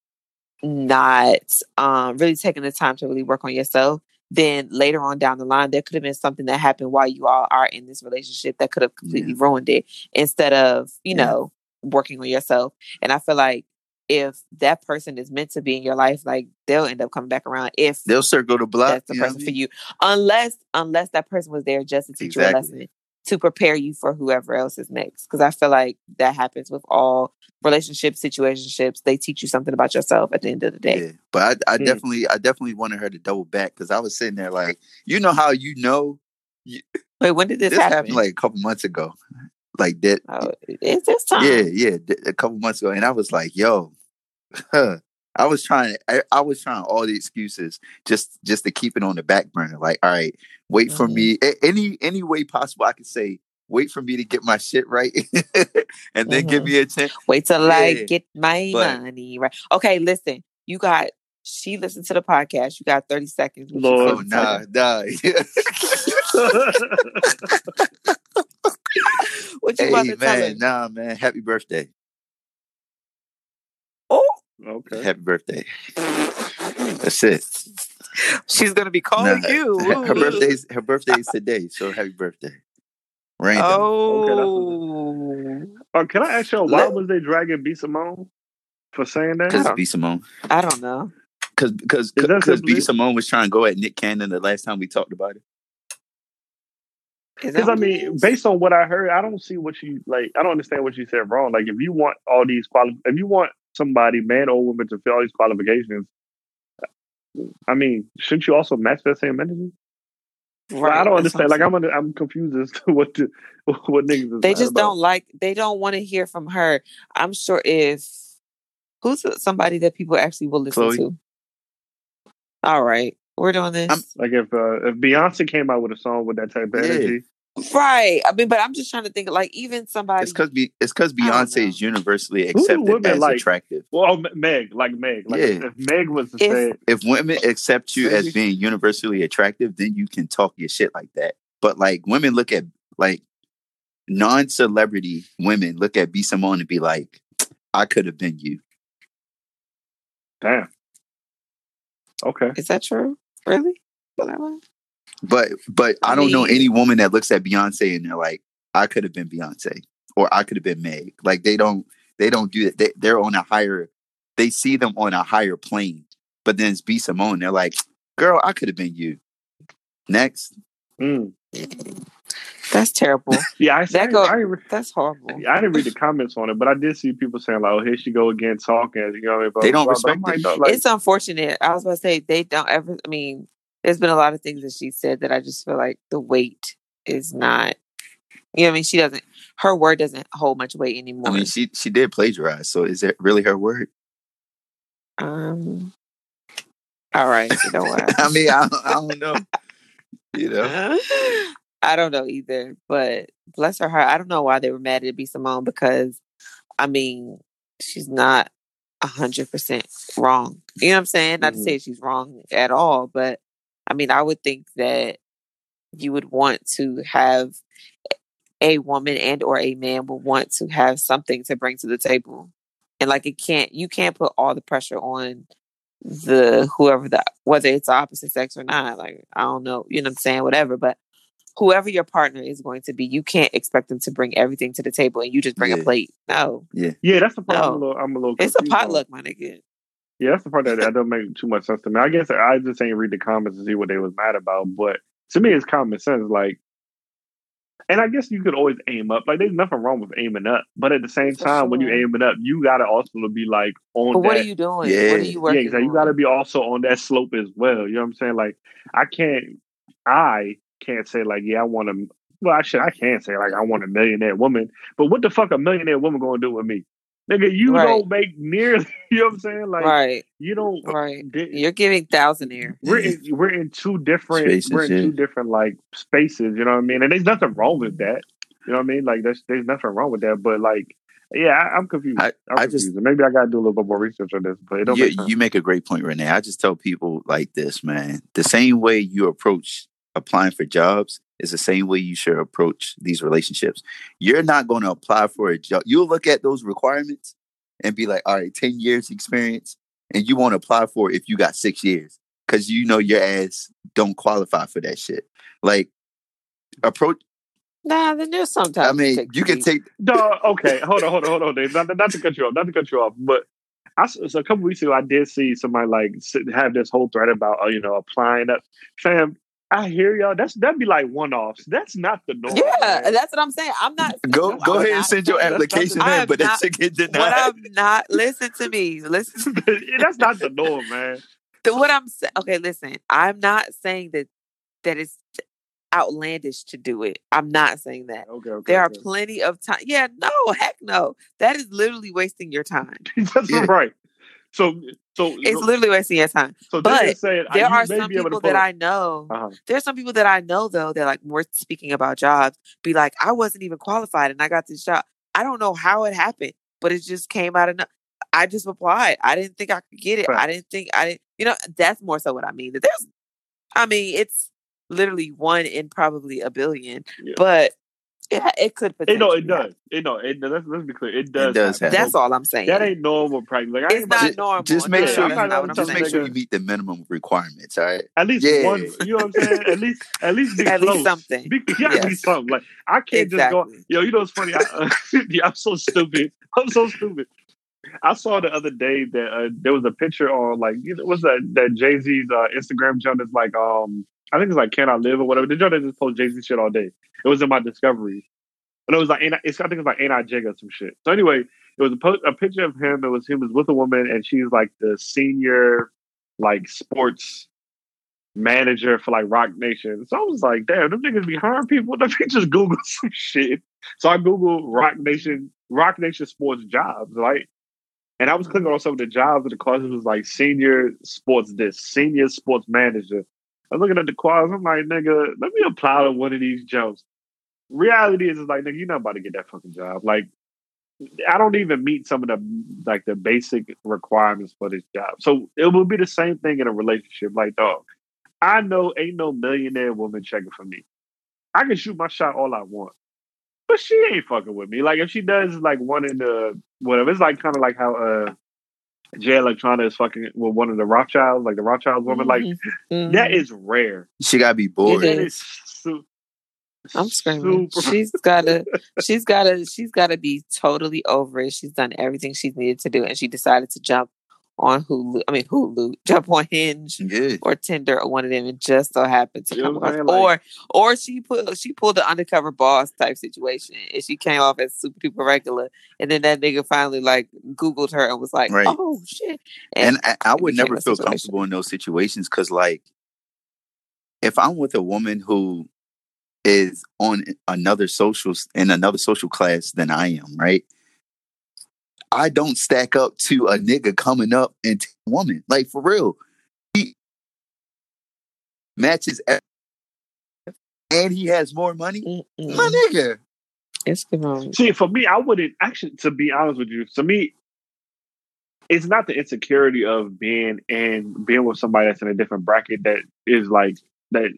Speaker 2: not um really taking the time to really work on yourself, then later on down the line, there could have been something that happened while you all are in this relationship that could have completely ruined it instead of, you
Speaker 1: Yeah.
Speaker 2: know, working on yourself. And I feel like if that person is meant to be in your life, like they'll end up coming back around if
Speaker 1: They'll circle the block.
Speaker 2: that's the
Speaker 1: you
Speaker 2: person
Speaker 1: I
Speaker 2: for you. Unless unless that person was there just to teach you a lesson to prepare you for whoever else is next. Because I feel like that happens with all relationships, situationships. They teach you something about yourself at the end of the day.
Speaker 1: Yeah, but I, I
Speaker 3: Mm.
Speaker 1: definitely, I definitely wanted her to double back because I was sitting there like, you know how you know
Speaker 2: Wait, when did this,
Speaker 1: this,
Speaker 2: happen?
Speaker 1: happened like a couple months ago, like that.
Speaker 2: oh, it's this time.
Speaker 1: Yeah, yeah, a couple months ago, and I was like, yo, (laughs) I was trying, I, I was trying all the excuses just, just to keep it on the back burner. Like, all right, wait for
Speaker 2: Mhm.
Speaker 1: me, a- any, any way possible. I could say, wait for me to get my shit right, (laughs) and then give
Speaker 2: Mhm.
Speaker 1: me a chance.
Speaker 2: Wait till I get my
Speaker 1: but-
Speaker 2: money right. Okay, listen. You got she listened to the podcast. You got 30 seconds.
Speaker 3: Lord.
Speaker 1: Oh nah, nah. (laughs) (laughs)
Speaker 2: What you about
Speaker 1: hey
Speaker 2: to tell her?
Speaker 1: man, nah, man. Happy birthday.
Speaker 2: Oh,
Speaker 3: Okay.
Speaker 1: Happy birthday. That's it.
Speaker 2: she's gonna be calling
Speaker 1: Nah,
Speaker 2: you. (laughs)
Speaker 1: Her, her birthday's her birthday is (laughs) today, so happy birthday. Random.
Speaker 2: Oh,
Speaker 3: Uh, can I ask you why
Speaker 2: Let-
Speaker 3: was they dragging B Simone for saying that?
Speaker 1: Because B Simone.
Speaker 2: I don't know.
Speaker 1: Because because because B? Simone was trying to go at Nick Cannon the last time we talked about it.
Speaker 3: Because I mean, based on what I heard, I don't see what you like. I don't understand what you said wrong. Like, if you want all these quali- if you want somebody, man or woman, to fill all these qualifications, I mean, shouldn't you also match that same energy? Like, I don't understand. Like. I'm under, I'm confused as (laughs) to what to, what niggas. Is
Speaker 2: they just
Speaker 3: about.
Speaker 2: don't like. They don't want to hear from her. I'm sure if who's somebody that people actually will listen
Speaker 1: Chloe.
Speaker 2: to. All right, we're doing this.
Speaker 1: I'm-
Speaker 3: like if uh, if Beyonce came out with a song with that type of
Speaker 1: Yeah.
Speaker 3: energy.
Speaker 2: Right. I mean, but I'm just trying to think like even somebody
Speaker 1: It's because it's because Beyonce is universally
Speaker 3: Who do
Speaker 1: accepted
Speaker 3: women
Speaker 1: as
Speaker 3: like?
Speaker 1: attractive.
Speaker 3: Well, oh, Meg, like Meg, like
Speaker 1: Yeah.
Speaker 3: if Meg was to
Speaker 2: If-
Speaker 3: say,
Speaker 1: If women accept you as being universally attractive, then you can talk your shit like that. But like women look at like non-celebrity women look at B Simone and be like, I could have been you.
Speaker 3: damn, okay,
Speaker 2: is that true? Really? Feel that way?
Speaker 1: But but I don't know any woman that looks at Beyonce and they're like, I could have been Beyonce or I could have been Meg. Like they don't they don't do that. They, they're on a higher. They see them on a higher plane. But then it's B Simone. They're like, girl, I could have been you. Next,
Speaker 3: Mm.
Speaker 2: That's terrible. (laughs)
Speaker 3: yeah, I,
Speaker 2: That
Speaker 3: I,
Speaker 2: go-
Speaker 3: I,
Speaker 2: That's horrible.
Speaker 3: I didn't read the comments on it, but I did see people saying like, "Oh, here she go again talking." You know, what I mean? Blah,
Speaker 1: They don't
Speaker 3: blah, blah.
Speaker 1: Respect
Speaker 3: like,
Speaker 1: it.
Speaker 3: like,
Speaker 2: it's unfortunate. I was about to say they don't ever. I mean, there's been a lot of things that she said that I just feel like the weight is not. You know, what I mean, she doesn't. Her word doesn't hold much weight anymore.
Speaker 1: I mean, she she did plagiarize. So is it really her word?
Speaker 2: um. All right. You know what? (laughs)
Speaker 1: I mean, I, I don't know. (laughs) You know,
Speaker 2: I don't know either, but bless her heart. I don't know why they were mad at B Simone because, I mean, she's not a hundred percent wrong. You know what I'm saying? Not to
Speaker 3: Mhm.
Speaker 2: say she's wrong at all, but I mean, I would think that you would want to have a woman and or a man would want to have something to bring to the table, and like it can't, you can't put all the pressure on the whoever the whether it's the opposite sex or not. Like I don't know, you know what I'm saying, whatever. But whoever your partner is going to be, you can't expect them to bring everything to the table and you just bring
Speaker 1: Yeah.
Speaker 2: a plate. No,
Speaker 3: yeah, Yeah, that's the part I'm a
Speaker 2: No.
Speaker 3: little, I'm a little.
Speaker 2: it's a
Speaker 3: confused on.
Speaker 2: potluck, my nigga.
Speaker 3: Yeah, that's the part that, that don't make too much sense to me. I guess I just ain't read the comments to see what they was mad about, but to me, it's common sense. Like, and I guess you could always aim up. Like, there's nothing wrong with aiming up, but at the same
Speaker 2: For
Speaker 3: time, when you
Speaker 2: sure.
Speaker 3: aiming up, you gotta also be like on
Speaker 2: But what
Speaker 3: that.
Speaker 2: are you doing? What are you
Speaker 3: yeah,
Speaker 2: working?
Speaker 3: exactly. You gotta be also on that slope as well. You know what I'm saying? Like, I can't, I can't say like, yeah, I want to. Well, I should. I can't say like I want a millionaire woman, but what the fuck a millionaire woman gonna do with me? Nigga, you
Speaker 2: Right.
Speaker 3: don't make nearly. (laughs) You know what I'm saying? Like,
Speaker 2: right,
Speaker 3: you don't.
Speaker 2: Uh, right.
Speaker 3: di-
Speaker 2: You're giving thousandaire.
Speaker 3: we're in, we're in two different
Speaker 1: Spaces,
Speaker 3: we're in
Speaker 1: yeah.
Speaker 3: two different like spaces. You know what I mean? And there's nothing wrong with that. You know what I mean? Like there's there's nothing wrong with that. But like, yeah, I, I'm confused.
Speaker 1: I-
Speaker 3: am
Speaker 1: I just-
Speaker 3: confused. Maybe I got to do a little bit more research on this. But it don't
Speaker 1: you,
Speaker 3: make
Speaker 1: you make a great point, Renee. I just tell people like this, man. The same way you approach applying for jobs is the same way you should approach these relationships. You're not going to apply for a job. You'll look at those requirements and be like, all right, 10 years experience. And you won't apply for it if you got six years because you know your ass don't qualify for that shit. Like, approach,
Speaker 2: Nah, then there's sometimes.
Speaker 1: I mean, you can take,
Speaker 3: no, okay, hold on, hold on, hold on, Dave. Not, not to cut you off, not to cut you off, but I s- so a couple weeks ago I did see somebody like sit, have this whole thread about uh, you know applying up. Fam, I hear y'all. That's that'd be like one offs. That's not the norm.
Speaker 2: Yeah,
Speaker 3: man.
Speaker 2: that's what I'm saying. I'm not.
Speaker 1: go
Speaker 2: I'm
Speaker 1: go ahead and send your application in,
Speaker 2: am
Speaker 1: but that
Speaker 2: not-
Speaker 1: shit get denied.
Speaker 2: What I'm not. Listen to me. Listen. (laughs)
Speaker 3: that's not the norm, man.
Speaker 2: the, what I'm saying. Okay, listen. I'm not saying that that it's outlandish to do it. I'm not saying that.
Speaker 3: Okay, okay.
Speaker 2: There are
Speaker 3: okay.
Speaker 2: plenty of time. Yeah, no, heck no. That is literally wasting your time. (laughs)
Speaker 3: That's
Speaker 1: Yeah.
Speaker 3: right. So, so
Speaker 2: It's literally wasting your time.
Speaker 3: so
Speaker 2: but
Speaker 3: saying
Speaker 2: There are some
Speaker 3: be able to
Speaker 2: people that I know.
Speaker 3: Uh-huh.
Speaker 2: There's some people that I know though that like we're speaking about jobs, be like, I wasn't even qualified and I got this job. I don't know how it happened, but it just came out of no- I just applied. I didn't think I could get it. I didn't think I didn't you know, that's more so what I mean. That there's I mean, it's literally one in probably a billion.
Speaker 3: Yeah.
Speaker 2: But It, it could
Speaker 3: It no, it does. It no, it let's, let's be clear. It does.
Speaker 1: does
Speaker 3: happen.
Speaker 1: happen.
Speaker 2: That's all I'm saying.
Speaker 3: That ain't normal practice. Like,
Speaker 2: it's
Speaker 3: ain't
Speaker 2: not
Speaker 3: to-
Speaker 2: normal.
Speaker 1: Just make
Speaker 2: No,
Speaker 1: sure
Speaker 3: I'm
Speaker 1: you
Speaker 3: not
Speaker 2: that's not what I'm
Speaker 3: gonna
Speaker 1: just make sure you meet the minimum requirements. All right.
Speaker 3: at least
Speaker 1: Yeah.
Speaker 3: one. You know what I'm saying? At least, at least be (laughs)
Speaker 2: At
Speaker 3: close.
Speaker 2: least something.
Speaker 3: Be, you gotta be something. Like I can't just go. Yo, you know what's funny? I, (laughs) yeah, I'm so stupid. I'm so stupid. I saw the other day that uh, there was a picture on like you know, what's that that Jay Z's uh, Instagram joint is like um I think it's like Can I Live or whatever. The that just post Jay Z shit all day. It was in my discovery, and it was like I- it's I think it's like ain't I Jig or some shit. So anyway, it was a, po- a picture of him. It was him was with a woman, and she's like the senior like sports manager for like Roc Nation. So I was like, damn, them niggas be hiring people. (laughs) Let me just Google some shit. So I Googled Roc Nation, Roc Nation sports jobs, right? And I was clicking on some of the jobs, and the classes was like senior sports this, senior sports manager. I was looking at the quals. I'm like, nigga, let me apply to one of these jobs. Reality is, is like, nigga, you're not about to get that fucking job. Like, I don't even meet some of the like the basic requirements for this job. So it will be the same thing in a relationship. Like, dog, I know ain't no millionaire woman checking for me. I can shoot my shot all I want. But she ain't fucking with me. Like if she does like one in the whatever, it's like kind of like how uh Jay Electronica is fucking with one of the Rothschilds, like the Rothschilds woman. Like
Speaker 2: Mhm.
Speaker 3: that is rare.
Speaker 1: She gotta be bored.
Speaker 2: It
Speaker 3: That
Speaker 2: is.
Speaker 3: is su-
Speaker 2: I'm screaming.
Speaker 3: super-
Speaker 2: She's gotta (laughs) she's gotta she's gotta be totally over it. She's done everything she's needed to do and she decided to jump on Hulu. I mean Hulu, (laughs) jump on Hinge
Speaker 1: Yeah.
Speaker 2: or Tinder or one of them and just so happened to
Speaker 3: You
Speaker 2: come off.
Speaker 3: saying?
Speaker 2: or or she put she pulled the undercover boss type situation and she came off as super duper regular and then that nigga finally like Googled her and was like,
Speaker 1: Right.
Speaker 2: Oh shit.
Speaker 1: And I, I would never feel
Speaker 2: situation.
Speaker 1: comfortable in those situations because, like, if I'm with a woman who is on another social in another social class than I am, right? I don't stack up to a nigga coming up and t- woman like for real. He matches, and he has more money.
Speaker 2: Mm-mm.
Speaker 1: My nigga,
Speaker 2: It's given
Speaker 3: See, for me, I wouldn't actually. To be honest with you, to me, it's not the insecurity of being and being with somebody that's in a different bracket that is like that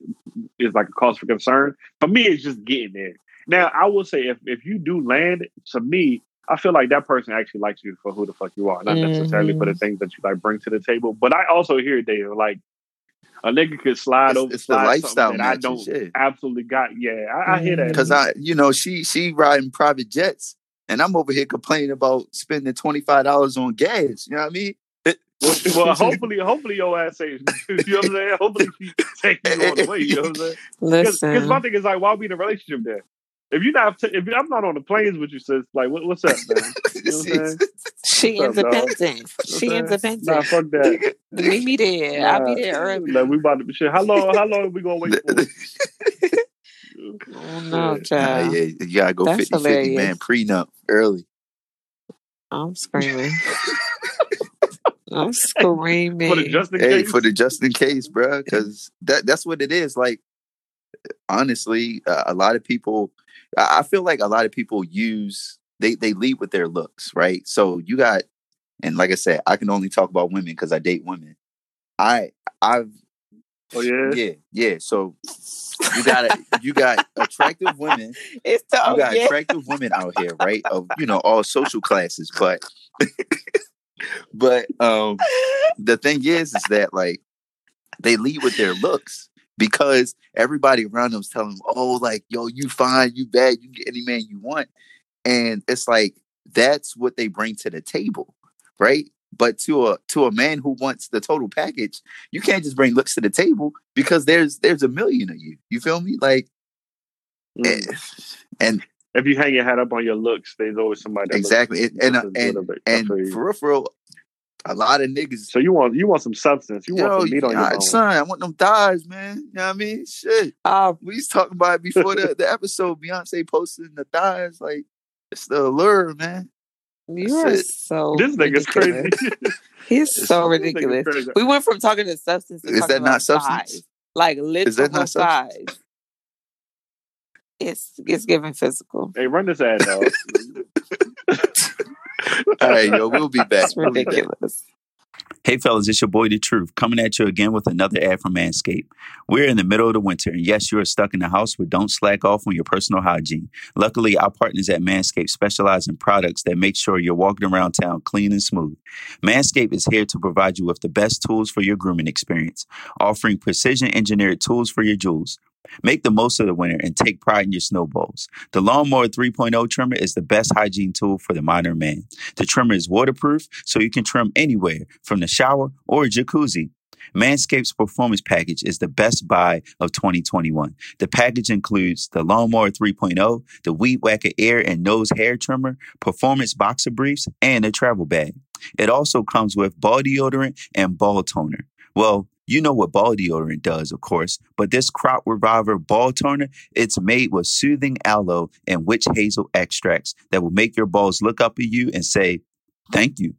Speaker 3: is like a cause for concern. For me, it's just getting there. Now, I will say, if if you do land, to me, I feel like that person actually likes you for who the fuck you are, not necessarily for the mm-hmm. things that you like bring to the table. But I also hear Dave like a nigga could slide
Speaker 1: it's,
Speaker 3: over,
Speaker 1: it's the
Speaker 3: slide something
Speaker 1: lifestyle
Speaker 3: that I don't
Speaker 1: yeah.
Speaker 3: absolutely got. Yeah, I, I hear that.
Speaker 1: Because I, you know, she she riding private jets, and I'm over here complaining about spending twenty five dollars on gas. You know what I mean?
Speaker 3: Well, well, hopefully, hopefully your ass says, (laughs) you know what I'm saying? Hopefully she takes you all the way, you know what I'm saying? Because my thing is like, why be in a relationship there? If you're not, t- if I'm not on the planes with you, sis, like, what, what's up, man? (laughs) You know what I'm?
Speaker 2: She
Speaker 3: What's up, dog?
Speaker 2: independent. She
Speaker 3: Okay.
Speaker 2: independent.
Speaker 3: Nah, fuck that.
Speaker 2: Meet me there. I'll be there
Speaker 3: Nah,
Speaker 2: early.
Speaker 3: Like, we about to shit. How long? How long are we gonna wait for? (laughs)
Speaker 2: Oh no,
Speaker 3: Shit.
Speaker 1: Nah,
Speaker 2: child.
Speaker 1: yeah, you gotta go
Speaker 2: That's
Speaker 1: 50 50, man. Prenup early.
Speaker 2: I'm screaming. (laughs) I'm screaming.
Speaker 3: For the just in
Speaker 1: Hey,
Speaker 3: case.
Speaker 1: for the just in case, bro, because that that's what it is. Like, honestly, uh, a lot of people, I feel like a lot of people use they they lead with their looks, right? So you got, and like I said, I can only talk about women because I date women. I I've
Speaker 3: oh yeah.
Speaker 1: yeah yeah. So you got you got attractive women (laughs)
Speaker 2: it's tough,
Speaker 1: you
Speaker 2: oh,
Speaker 1: got
Speaker 2: yeah.
Speaker 1: attractive women out here, right? Of you know all social classes, but (laughs) but um the thing is is that like they lead with their looks because everybody around them's telling them, oh, like yo, you fine, you bad, you can get any man you want, and it's like that's what they bring to the table, right? But to a to a man who wants the total package, you can't just bring looks to the table because there's there's a million of you. You feel me? Like,
Speaker 3: Mm.
Speaker 1: eh, and
Speaker 3: If you hang your hat up on your looks, there's always somebody.
Speaker 1: Exactly, and and,
Speaker 3: looks as good
Speaker 1: and, and for real, for real, a lot of niggas.
Speaker 3: so you want you want some substance. You want
Speaker 1: Yo,
Speaker 3: some meat on your bone.
Speaker 1: son, I want them thighs, man. You know what I mean? Shit.
Speaker 2: Oh,
Speaker 1: We was talking about it before the, the episode. Beyonce posted the thighs, like it's the allure, man.
Speaker 2: you are so
Speaker 3: This nigga's crazy.
Speaker 2: He's so ridiculous.
Speaker 3: crazy. (laughs)
Speaker 2: We went from talking to substance to
Speaker 1: Is
Speaker 2: talking
Speaker 1: that not
Speaker 2: about
Speaker 1: substance?
Speaker 2: thighs. Like literal
Speaker 1: Is that not substance?
Speaker 2: thighs. It's it's giving physical.
Speaker 3: Hey, run this ad, dog. (laughs) (laughs) (laughs)
Speaker 1: All right, yo, we'll be back.
Speaker 2: It's
Speaker 1: We'll be back.
Speaker 2: ridiculous.
Speaker 1: Hey fellas, it's your boy The Truth coming at you again with another ad from Manscaped. We're in the middle of the winter, and yes, you are stuck in the house, but don't slack off on your personal hygiene. Luckily, our partners at Manscaped specialize in products that make sure you're walking around town clean and smooth. Manscaped is here to provide you with the best tools for your grooming experience, offering precision engineered tools for your jewels. Make the most of the winter and take pride in your snowballs. The Lawnmower 3.0 trimmer is the best hygiene tool for the modern man. The trimmer is waterproof, so you can trim anywhere, from the shower or jacuzzi. Manscaped's performance package is the best buy of 2021. The package includes the Lawnmower 3.0, the Weed Whacker Air and Nose Hair Trimmer, performance boxer briefs, and a travel bag. It also comes with ball deodorant and ball toner. Well, you know what ball deodorant does, of course, but this Crop Reviver ball toner, it's made with soothing aloe and witch hazel extracts that will make your balls look up at you and say, thank you.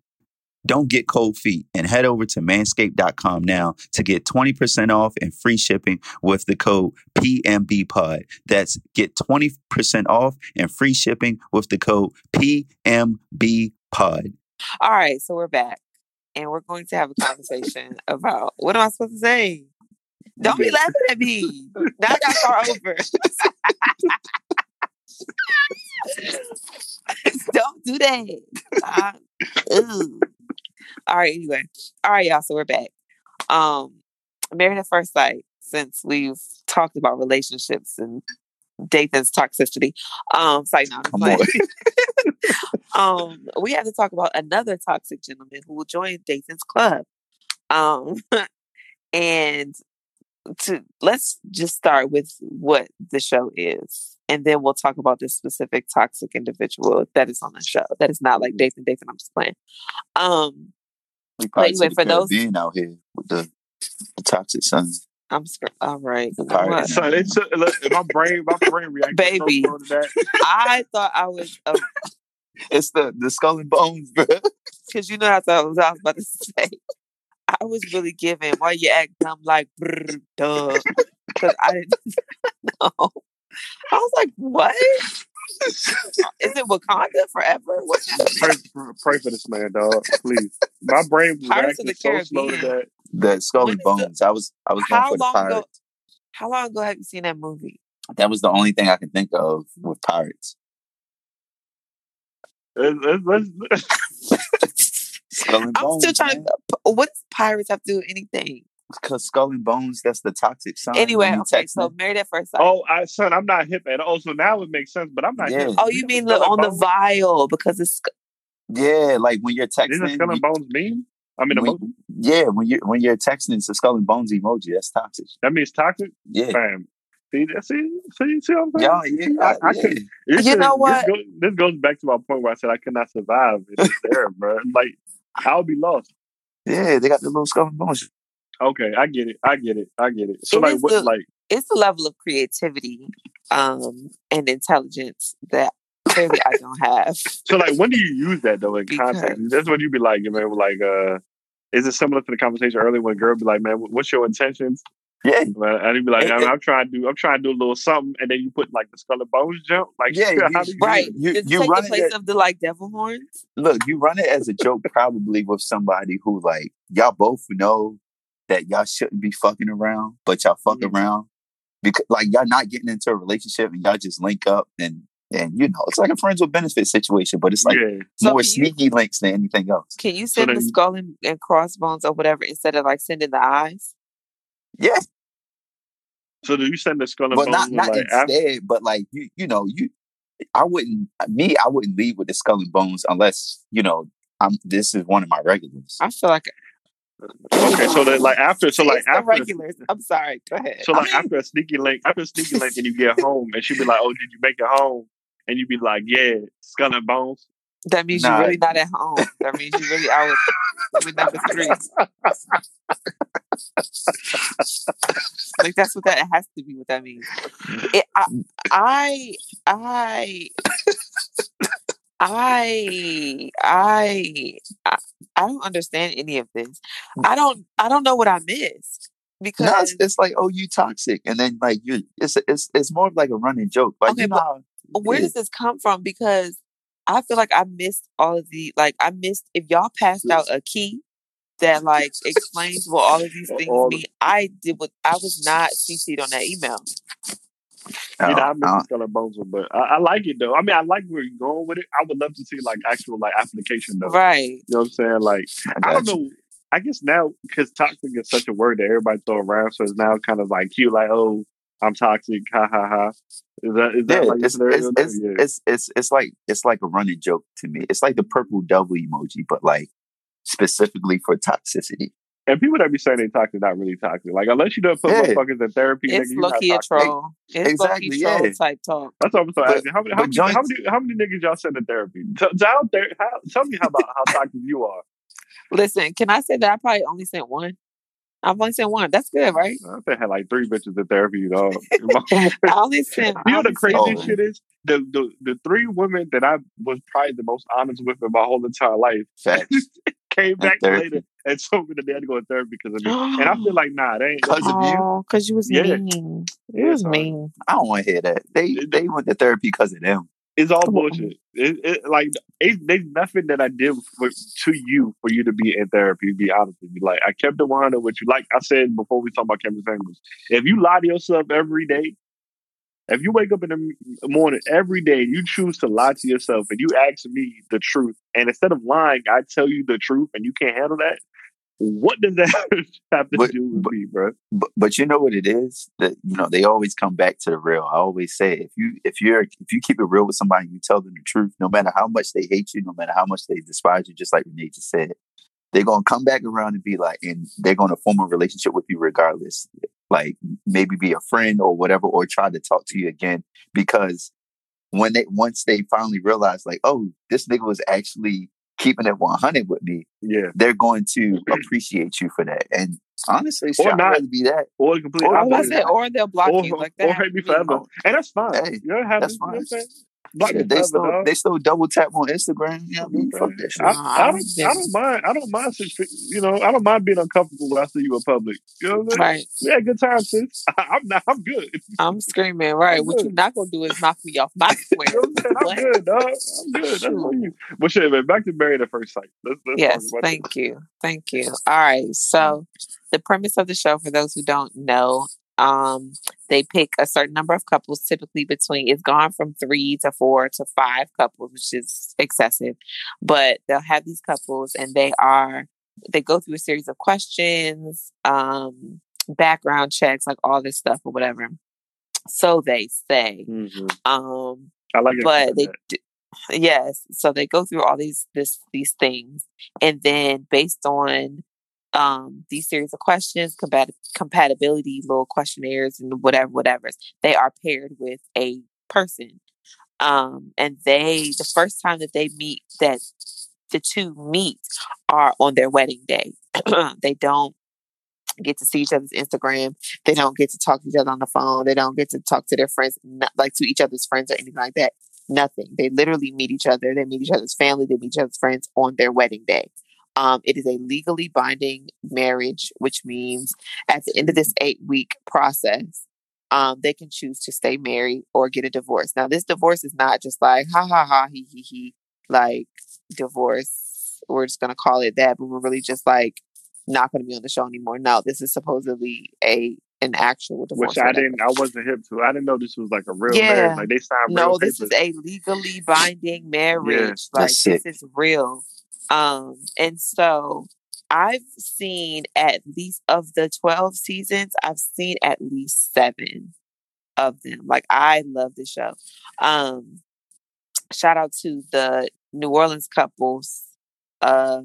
Speaker 1: Don't get cold feet and head over to manscaped.com now to get 20% off and free shipping with the code PMBPOD. That's get 20% off and free shipping with the code PMBPOD.
Speaker 2: All right, so we're back and we're going to have a conversation about what am I supposed to say? Don't be laughing at me. Now I got over. (laughs) Don't do that. Uh. All right, anyway. All right, y'all. So we're back. Um, married at first sight, since we've talked about relationships and Dathan's toxicity. Um, sorry, no, (laughs) (laughs) um, we have to talk about another toxic gentleman who will join Dathan's club. Um, (laughs) and to let's just start with what the show is, and then we'll talk about this specific toxic individual that is on the show. That is not like Dathan. Dathan, I'm just playing. Um,
Speaker 1: probably
Speaker 2: Anyway, for those-
Speaker 1: Caribbean out here with the, the toxic sun.
Speaker 2: I'm sc- all right.
Speaker 1: The
Speaker 2: You know
Speaker 1: pirate.
Speaker 2: what?
Speaker 3: Son, it's look, my brain, my brain reacted
Speaker 2: Baby.
Speaker 3: so to that.
Speaker 2: I thought I was
Speaker 1: It's the the skull and bones, bro. (laughs)
Speaker 2: because you know that's what I was, I was about to (laughs) say. I was really giving why you act dumb like brr, duh because I didn't (laughs) know. I was like, what? Is it Wakanda forever? (laughs)
Speaker 3: Pray, pray for this man, dog. Please. My brain
Speaker 2: Pirates of the
Speaker 3: so slow to
Speaker 2: Caribbean.
Speaker 3: that.
Speaker 1: Skull and
Speaker 2: is the-
Speaker 1: bones. I was I was going
Speaker 2: How
Speaker 1: for the
Speaker 2: long ago? How long ago have you seen that movie?
Speaker 1: That was the only thing I could think of with pirates.
Speaker 3: It's- it's- it's- (laughs)
Speaker 1: Skull and
Speaker 2: I'm
Speaker 1: bones.
Speaker 2: still trying to. What does pirates have to do with anything?
Speaker 1: Cause skull and bones, that's the toxic sign.
Speaker 2: Anyway, okay.
Speaker 1: text
Speaker 2: So
Speaker 1: me.
Speaker 2: married at first sight.
Speaker 3: oh, I, son, I'm not hip at all. So now it makes sense, but I'm not
Speaker 1: Yeah.
Speaker 3: hip.
Speaker 2: Oh, you mean the,
Speaker 3: Skull and
Speaker 2: on the
Speaker 3: Bones?
Speaker 2: vial because it's
Speaker 1: yeah, like when you're
Speaker 3: Isn't
Speaker 1: texting,
Speaker 3: Skull and
Speaker 1: you-
Speaker 3: Bones mean? I mean,
Speaker 1: when-
Speaker 3: emoji?
Speaker 1: yeah, when you when you're texting, it's a skull and bones emoji. That's toxic.
Speaker 3: That means toxic?
Speaker 1: Yeah,
Speaker 3: Fam. See, see, see, see what I'm saying?
Speaker 1: yeah, yeah.
Speaker 3: I, uh, I
Speaker 1: yeah.
Speaker 3: could,
Speaker 2: You
Speaker 3: should-
Speaker 2: know what?
Speaker 3: This, go, this goes back to my point where I said I could not survive in this era, (laughs) bro. Like, I'll be lost.
Speaker 1: Yeah, they got the little skull and bones.
Speaker 3: Okay, I get it. I get it. I get it. So,
Speaker 2: It
Speaker 3: like,
Speaker 2: is
Speaker 3: what,
Speaker 2: the-
Speaker 3: like,
Speaker 2: it's the level of creativity um, and intelligence that clearly I don't have.
Speaker 3: so, like, when do you use that though in
Speaker 2: Because-
Speaker 3: context? That's what you'd be like, man, like, uh, is it similar to the conversation earlier when a girl be like, man, what's your intentions?
Speaker 1: Yeah,
Speaker 3: Man, And you be like, I'm, I'm trying to do, I'm trying to do a little something, and then you put like the skull and bones jump, like,
Speaker 1: Yeah, (laughs)
Speaker 3: how
Speaker 1: you-
Speaker 3: do you
Speaker 2: Right.
Speaker 1: You-
Speaker 2: Does it
Speaker 1: you
Speaker 2: take
Speaker 1: run
Speaker 2: the
Speaker 1: it
Speaker 2: place
Speaker 1: at-
Speaker 2: of the like devil horns?
Speaker 1: look, you run it as a joke probably with somebody who like y'all both know that y'all shouldn't be fucking around, but y'all fuck
Speaker 3: Mhm.
Speaker 1: around because like y'all not getting into a relationship and y'all just link up and and you know it's like a friends with benefits situation, but it's like
Speaker 3: yeah.
Speaker 2: So
Speaker 1: more
Speaker 2: you-
Speaker 1: sneaky links than anything else.
Speaker 2: Can you send the
Speaker 3: then-
Speaker 2: skull and, and crossbones or whatever instead of like sending the eyes?
Speaker 1: Yeah,
Speaker 3: So do you send the skull and
Speaker 1: but
Speaker 3: bones
Speaker 1: not
Speaker 3: with,
Speaker 1: not
Speaker 3: like after?
Speaker 1: instead, but like you you know you. I wouldn't me. I wouldn't leave with the skull and bones unless you know I'm. This is one of my regulars.
Speaker 2: I feel like
Speaker 3: Okay, so then like after, so like
Speaker 2: it's the
Speaker 3: after,
Speaker 2: regulars. I'm sorry. Go ahead.
Speaker 3: So
Speaker 1: I
Speaker 3: like
Speaker 1: mean-
Speaker 3: after a sneaky link, after a sneaky link, and you get home, and she'd be like, "Oh, did you make it home?" And you'd be like, "Yeah, skull and bones."
Speaker 2: that means
Speaker 1: Nah.
Speaker 2: you're really not at home. That means you're really out with, with number three. Like that's what that has to be. What that means. It, I, I, I, I, I, I, I don't understand any of this. Mm. I don't. I don't know what I missed because
Speaker 1: No, it's, it's like oh you toxic, and then like you, it's it's it's more of like a running joke. Like
Speaker 2: Okay,
Speaker 1: you know,
Speaker 2: but where does this come from? Because I feel like I missed all of the like I missed if y'all passed out a key that like (laughs) explains what all of these things mean. I did what I was not CC'd on that email.
Speaker 3: You know, I
Speaker 1: I
Speaker 3: miss
Speaker 1: don't-
Speaker 3: Skull and Bones, but I, I like it though. I mean, I like where you're going with it. I would love to see like actual like application though.
Speaker 2: Right.
Speaker 3: You know what I'm saying? Like, I don't
Speaker 1: you.
Speaker 3: know. I guess now because toxic is such a word that everybody throw around, so it's now kind of like cute, like, oh, I'm toxic, ha ha ha. Is that is that
Speaker 1: Yeah,
Speaker 3: like
Speaker 1: it's, it's, it's,
Speaker 3: Yeah.
Speaker 1: it's, it's, it's like it's like a running joke to me. It's like the purple double emoji, but like specifically for toxicity.
Speaker 3: And people that be saying they toxic, not really toxic. Like unless you don't put
Speaker 1: Yeah.
Speaker 3: motherfuckers in therapy,
Speaker 2: It's
Speaker 3: nigga, you
Speaker 2: low
Speaker 3: not
Speaker 2: key a troll. It's
Speaker 1: Exactly,
Speaker 2: low key troll type talk.
Speaker 3: That's what I'm saying.
Speaker 1: But-
Speaker 3: asking. How many, how, many,
Speaker 1: joints-
Speaker 3: how many, how many niggas y'all send to therapy? Tell, tell, how, tell me how about how toxic you are.
Speaker 2: Listen, can I say that I probably only sent one? I've only sent one. That's good, right?
Speaker 3: I think I had like three bitches in therapy, (laughs) you know.
Speaker 2: I only sent.
Speaker 3: You know the
Speaker 2: crazy sent one.
Speaker 3: shit is the, the the three women that I was probably the most honest with in my whole entire life
Speaker 1: Facts. (laughs)
Speaker 3: came back later and told me that they had to go to therapy because of me. And I feel (gasps) like nah, they ain't.
Speaker 1: Because of you?
Speaker 2: Because you was
Speaker 3: Yeah.
Speaker 2: mean. You
Speaker 3: Yeah,
Speaker 2: was
Speaker 3: son.
Speaker 2: mean.
Speaker 1: I don't want to hear that. They they went to therapy because of them.
Speaker 3: It's all
Speaker 2: Come
Speaker 3: bullshit. It, it, like it, there's nothing that I did for, to you for you to be in therapy. To be honest with you, like I kept it 100 with you. Like I said before, we talked about Kevin Samuels. If you lie to yourself every day, if you wake up in the morning every day and you choose to lie to yourself and you ask me the truth, and instead of lying, I tell you the truth, and you can't handle that. What does that (laughs) have to
Speaker 1: But-
Speaker 3: do with
Speaker 1: but-
Speaker 3: me, bro?
Speaker 1: But but you know what it is that you know they always come back to the real. I always say if you if you're if you keep it real with somebody, you tell them the truth, no matter how much they hate you, no matter how much they despise you. Just like Renee just said, they're gonna come back around and be like, and they're gonna form a relationship with you regardless. Like maybe be a friend or whatever, or try to talk to you again because when they once they finally realize like, oh, this nigga was actually keeping it 100 with me,
Speaker 3: Yeah,
Speaker 1: they're going to (clears throat) appreciate you for that. And honestly,
Speaker 3: Or
Speaker 1: I'd
Speaker 3: not.
Speaker 1: rather be that.
Speaker 3: or the complete
Speaker 1: Or
Speaker 2: I was about to
Speaker 3: opposite.
Speaker 2: say, or they'll block
Speaker 3: or,
Speaker 2: you like that.
Speaker 3: or hate me forever,
Speaker 1: Oh.
Speaker 3: and that's fine.
Speaker 1: Hey,
Speaker 3: you know, have
Speaker 1: that's
Speaker 3: you know what
Speaker 1: fine.
Speaker 3: I'm saying? Block me
Speaker 1: Shit, they still
Speaker 3: dog.
Speaker 1: they still double tap on Instagram. You know what I mean? Fuck that shit.
Speaker 3: I, I don't. I don't mind. I don't mind. You know, I don't mind being uncomfortable when I see you in public. You know what I'm saying?
Speaker 2: Right.
Speaker 3: We had a good time, sis. I, (laughs) I'm not. I'm good.
Speaker 2: I'm screaming, (laughs) right.
Speaker 3: I'm
Speaker 2: What you
Speaker 3: good.
Speaker 2: not gonna do is knock me off my square. (laughs)
Speaker 3: You know what I'm? I'm good, dog. I'm good. That's on you. But shit, man. Back to married at first sight. Let's, let's
Speaker 2: Yes,
Speaker 3: talk about
Speaker 2: thank you. Thank you. All right. So mm. the premise of the show, for those who don't know, um, they pick a certain number of couples, typically between it's gone from three to four to five couples, which is excessive. But they'll have these couples and they are they go through a series of questions, um, background checks, like all this stuff or whatever. So they say.
Speaker 3: Mhm.
Speaker 2: Um
Speaker 3: I like it.
Speaker 2: but they d- yes so they go through all these this these things and then based on um these series of questions compat- compatibility little questionnaires and whatever whatever they are paired with a person um and they the first time that they meet that the two meet are on their wedding day (clears throat) they don't get to see each other's Instagram. They don't get to talk to each other on the phone. They don't get to talk to their friends, not, like to each other's friends or anything like that. Nothing. They literally meet each other. They meet each other's family. They meet each other's friends on their wedding day. Um, it is a legally binding marriage, which means at the end of this eight week process, um, they can choose to stay married or get a divorce. Now, this divorce is not just like ha ha ha he he he like divorce. We're just gonna call it that, but we're really just like not going to be on the show anymore. No, this is supposedly a an actual divorce.
Speaker 3: Which I didn't. I wasn't hip to. I didn't know this was like a real
Speaker 2: Yeah.
Speaker 3: marriage. Like they signed real
Speaker 2: No, this is a legally binding marriage. like
Speaker 1: that's
Speaker 2: this
Speaker 1: sick.
Speaker 2: is real. Um, and so I've seen at least of the twelve seasons, I've seen at least seven of them. Like I love the show. Um, shout out to the New Orleans couples. Uh,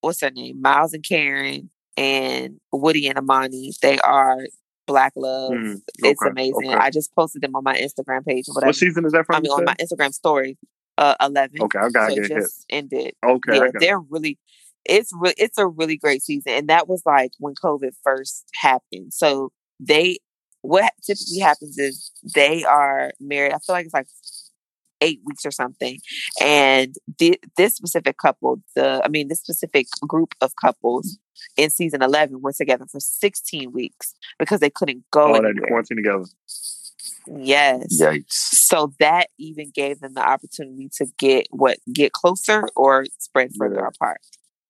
Speaker 2: what's their name? Miles and Karen and Woody and Amani. They are black love.
Speaker 3: Mhm.
Speaker 2: It's amazing.
Speaker 3: okay.
Speaker 2: I just posted them on my Instagram page.
Speaker 3: What season is that from?
Speaker 2: I mean, on
Speaker 3: said?
Speaker 2: my Instagram story, uh, eleven.
Speaker 3: Okay, I gotta
Speaker 2: so
Speaker 3: get
Speaker 2: it
Speaker 3: hit.
Speaker 2: just ended.
Speaker 3: Okay,
Speaker 2: yeah, they're really. It's really it's a really great season, and that was like when COVID first happened. So they, what typically happens is they are married. I feel like it's like eight weeks or something, and thi- this specific couple, the I mean, this specific group of couples in season eleven were together for sixteen weeks because they couldn't go
Speaker 3: Oh, quarantine together.
Speaker 2: Yes,
Speaker 1: Yikes.
Speaker 2: so that even gave them the opportunity to get what get closer or spread further
Speaker 3: Yeah.
Speaker 2: apart.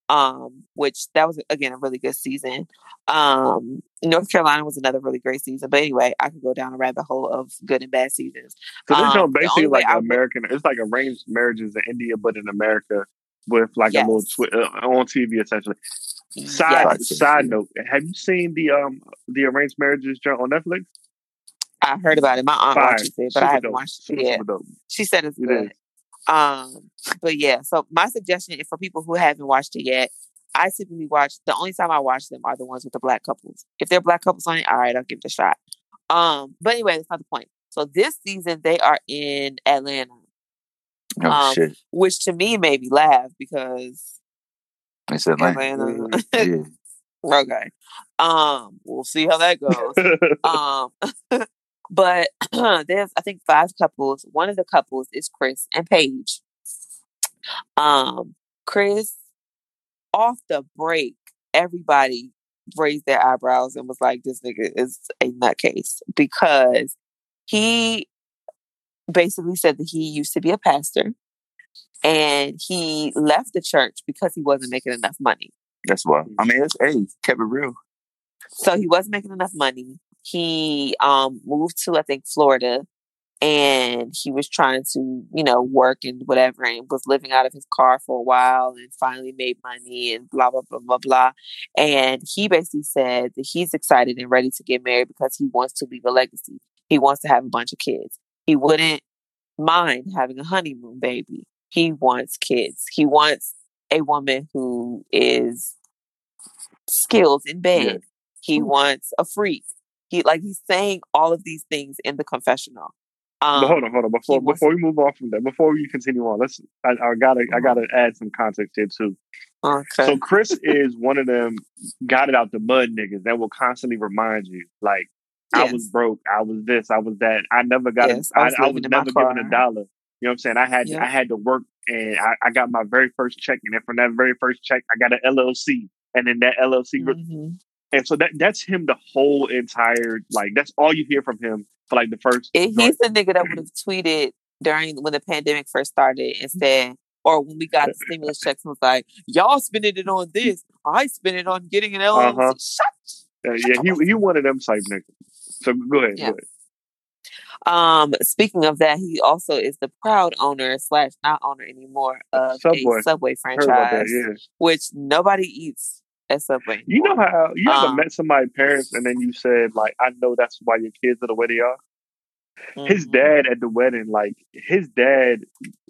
Speaker 2: um, which that was again a really good season. Um, North Carolina was another really great season. But anyway, I could go down a rabbit hole of good and bad seasons.
Speaker 3: So this
Speaker 2: Um,
Speaker 3: show
Speaker 2: the
Speaker 3: basically like
Speaker 2: I would-
Speaker 3: American. It's like arranged marriages in India, but in America with like a little twi- uh, on TV essentially. Side
Speaker 2: Yes,
Speaker 3: side note: Have you seen the um the arranged marriages joint on Netflix?
Speaker 2: I heard about it. My aunt
Speaker 3: Fire.
Speaker 2: watches it, but
Speaker 3: Super
Speaker 2: I haven't
Speaker 3: dope.
Speaker 2: watched it yet. She said it's
Speaker 3: It
Speaker 2: good.
Speaker 3: is.
Speaker 2: Um, but yeah, so my suggestion is for people who haven't watched it yet, I typically watch the only time I watch them are the ones with the black couples. If they're black couples on it, all right, I'll give it a shot. Um, but anyway, that's not the point. So this season they are in Atlanta,
Speaker 1: Oh
Speaker 2: Um,
Speaker 1: shit!
Speaker 2: which to me made me laugh because
Speaker 1: It's Atlanta.
Speaker 2: Atlanta.
Speaker 1: Yeah. (laughs)
Speaker 2: okay. Um, we'll see how that goes. (laughs) um (laughs) but (clears throat) there's i think five couples one of the couples is chris and paige um chris off the break everybody raised their eyebrows and was like this nigga is a nutcase because he basically said that he used to be a pastor and he left the church because he wasn't making enough money
Speaker 1: That's why. I mean, it's hey, kept it real.
Speaker 2: so he wasn't making enough money. He um moved to I think Florida and he was trying to, you know, work and whatever and was living out of his car for a while and finally made money and blah blah blah blah blah. And he basically said that he's excited and ready to get married because he wants to leave a legacy. He wants to have a bunch of kids. He wouldn't mind having a honeymoon baby. He wants kids. He wants a woman who is skilled in bed.
Speaker 3: Yeah.
Speaker 2: He wants a freak. He like he's saying all of these things in the confessional. Um,
Speaker 3: but hold on, hold on. Before before we move on from that, before we continue on, let's. I, I gotta I gotta add some context here too.
Speaker 2: Okay.
Speaker 3: So Chris (laughs) is one of them got it out the mud niggas that will constantly remind you, like, I was broke, I was this, I was that. I never got
Speaker 2: Yes,
Speaker 3: a,
Speaker 2: I
Speaker 3: I,
Speaker 2: was
Speaker 3: I
Speaker 2: living
Speaker 3: was never given a dollar. You know what I'm saying? I had
Speaker 2: Yeah.
Speaker 3: I had to work and I, I got my very first check, and then from that very first check, I got an LLC, and then that LLC,
Speaker 2: Mhm.
Speaker 3: And so that that's him the whole entire like that's all you hear from him for like the first.
Speaker 2: And he's the nigga that would have tweeted during when the pandemic first started and said, or when we got the (laughs) stimulus checks and was like, y'all spending it on this, I spend it on getting an LLC.
Speaker 3: Uh-huh.
Speaker 2: Shut
Speaker 3: Uh, yeah, he he one of them type niggas. So go ahead,
Speaker 2: Yeah.
Speaker 3: go ahead.
Speaker 2: Um, speaking of that, he also is the proud owner slash not owner anymore of
Speaker 3: Subway.
Speaker 2: a Subway franchise,
Speaker 3: that? Yeah.
Speaker 2: which nobody eats at Subway.
Speaker 3: You know how you ever
Speaker 2: Um,
Speaker 3: met somebody's parents and then you said like, I know that's why your kids are the way they are. His
Speaker 2: Mhm.
Speaker 3: dad at the wedding, like his dad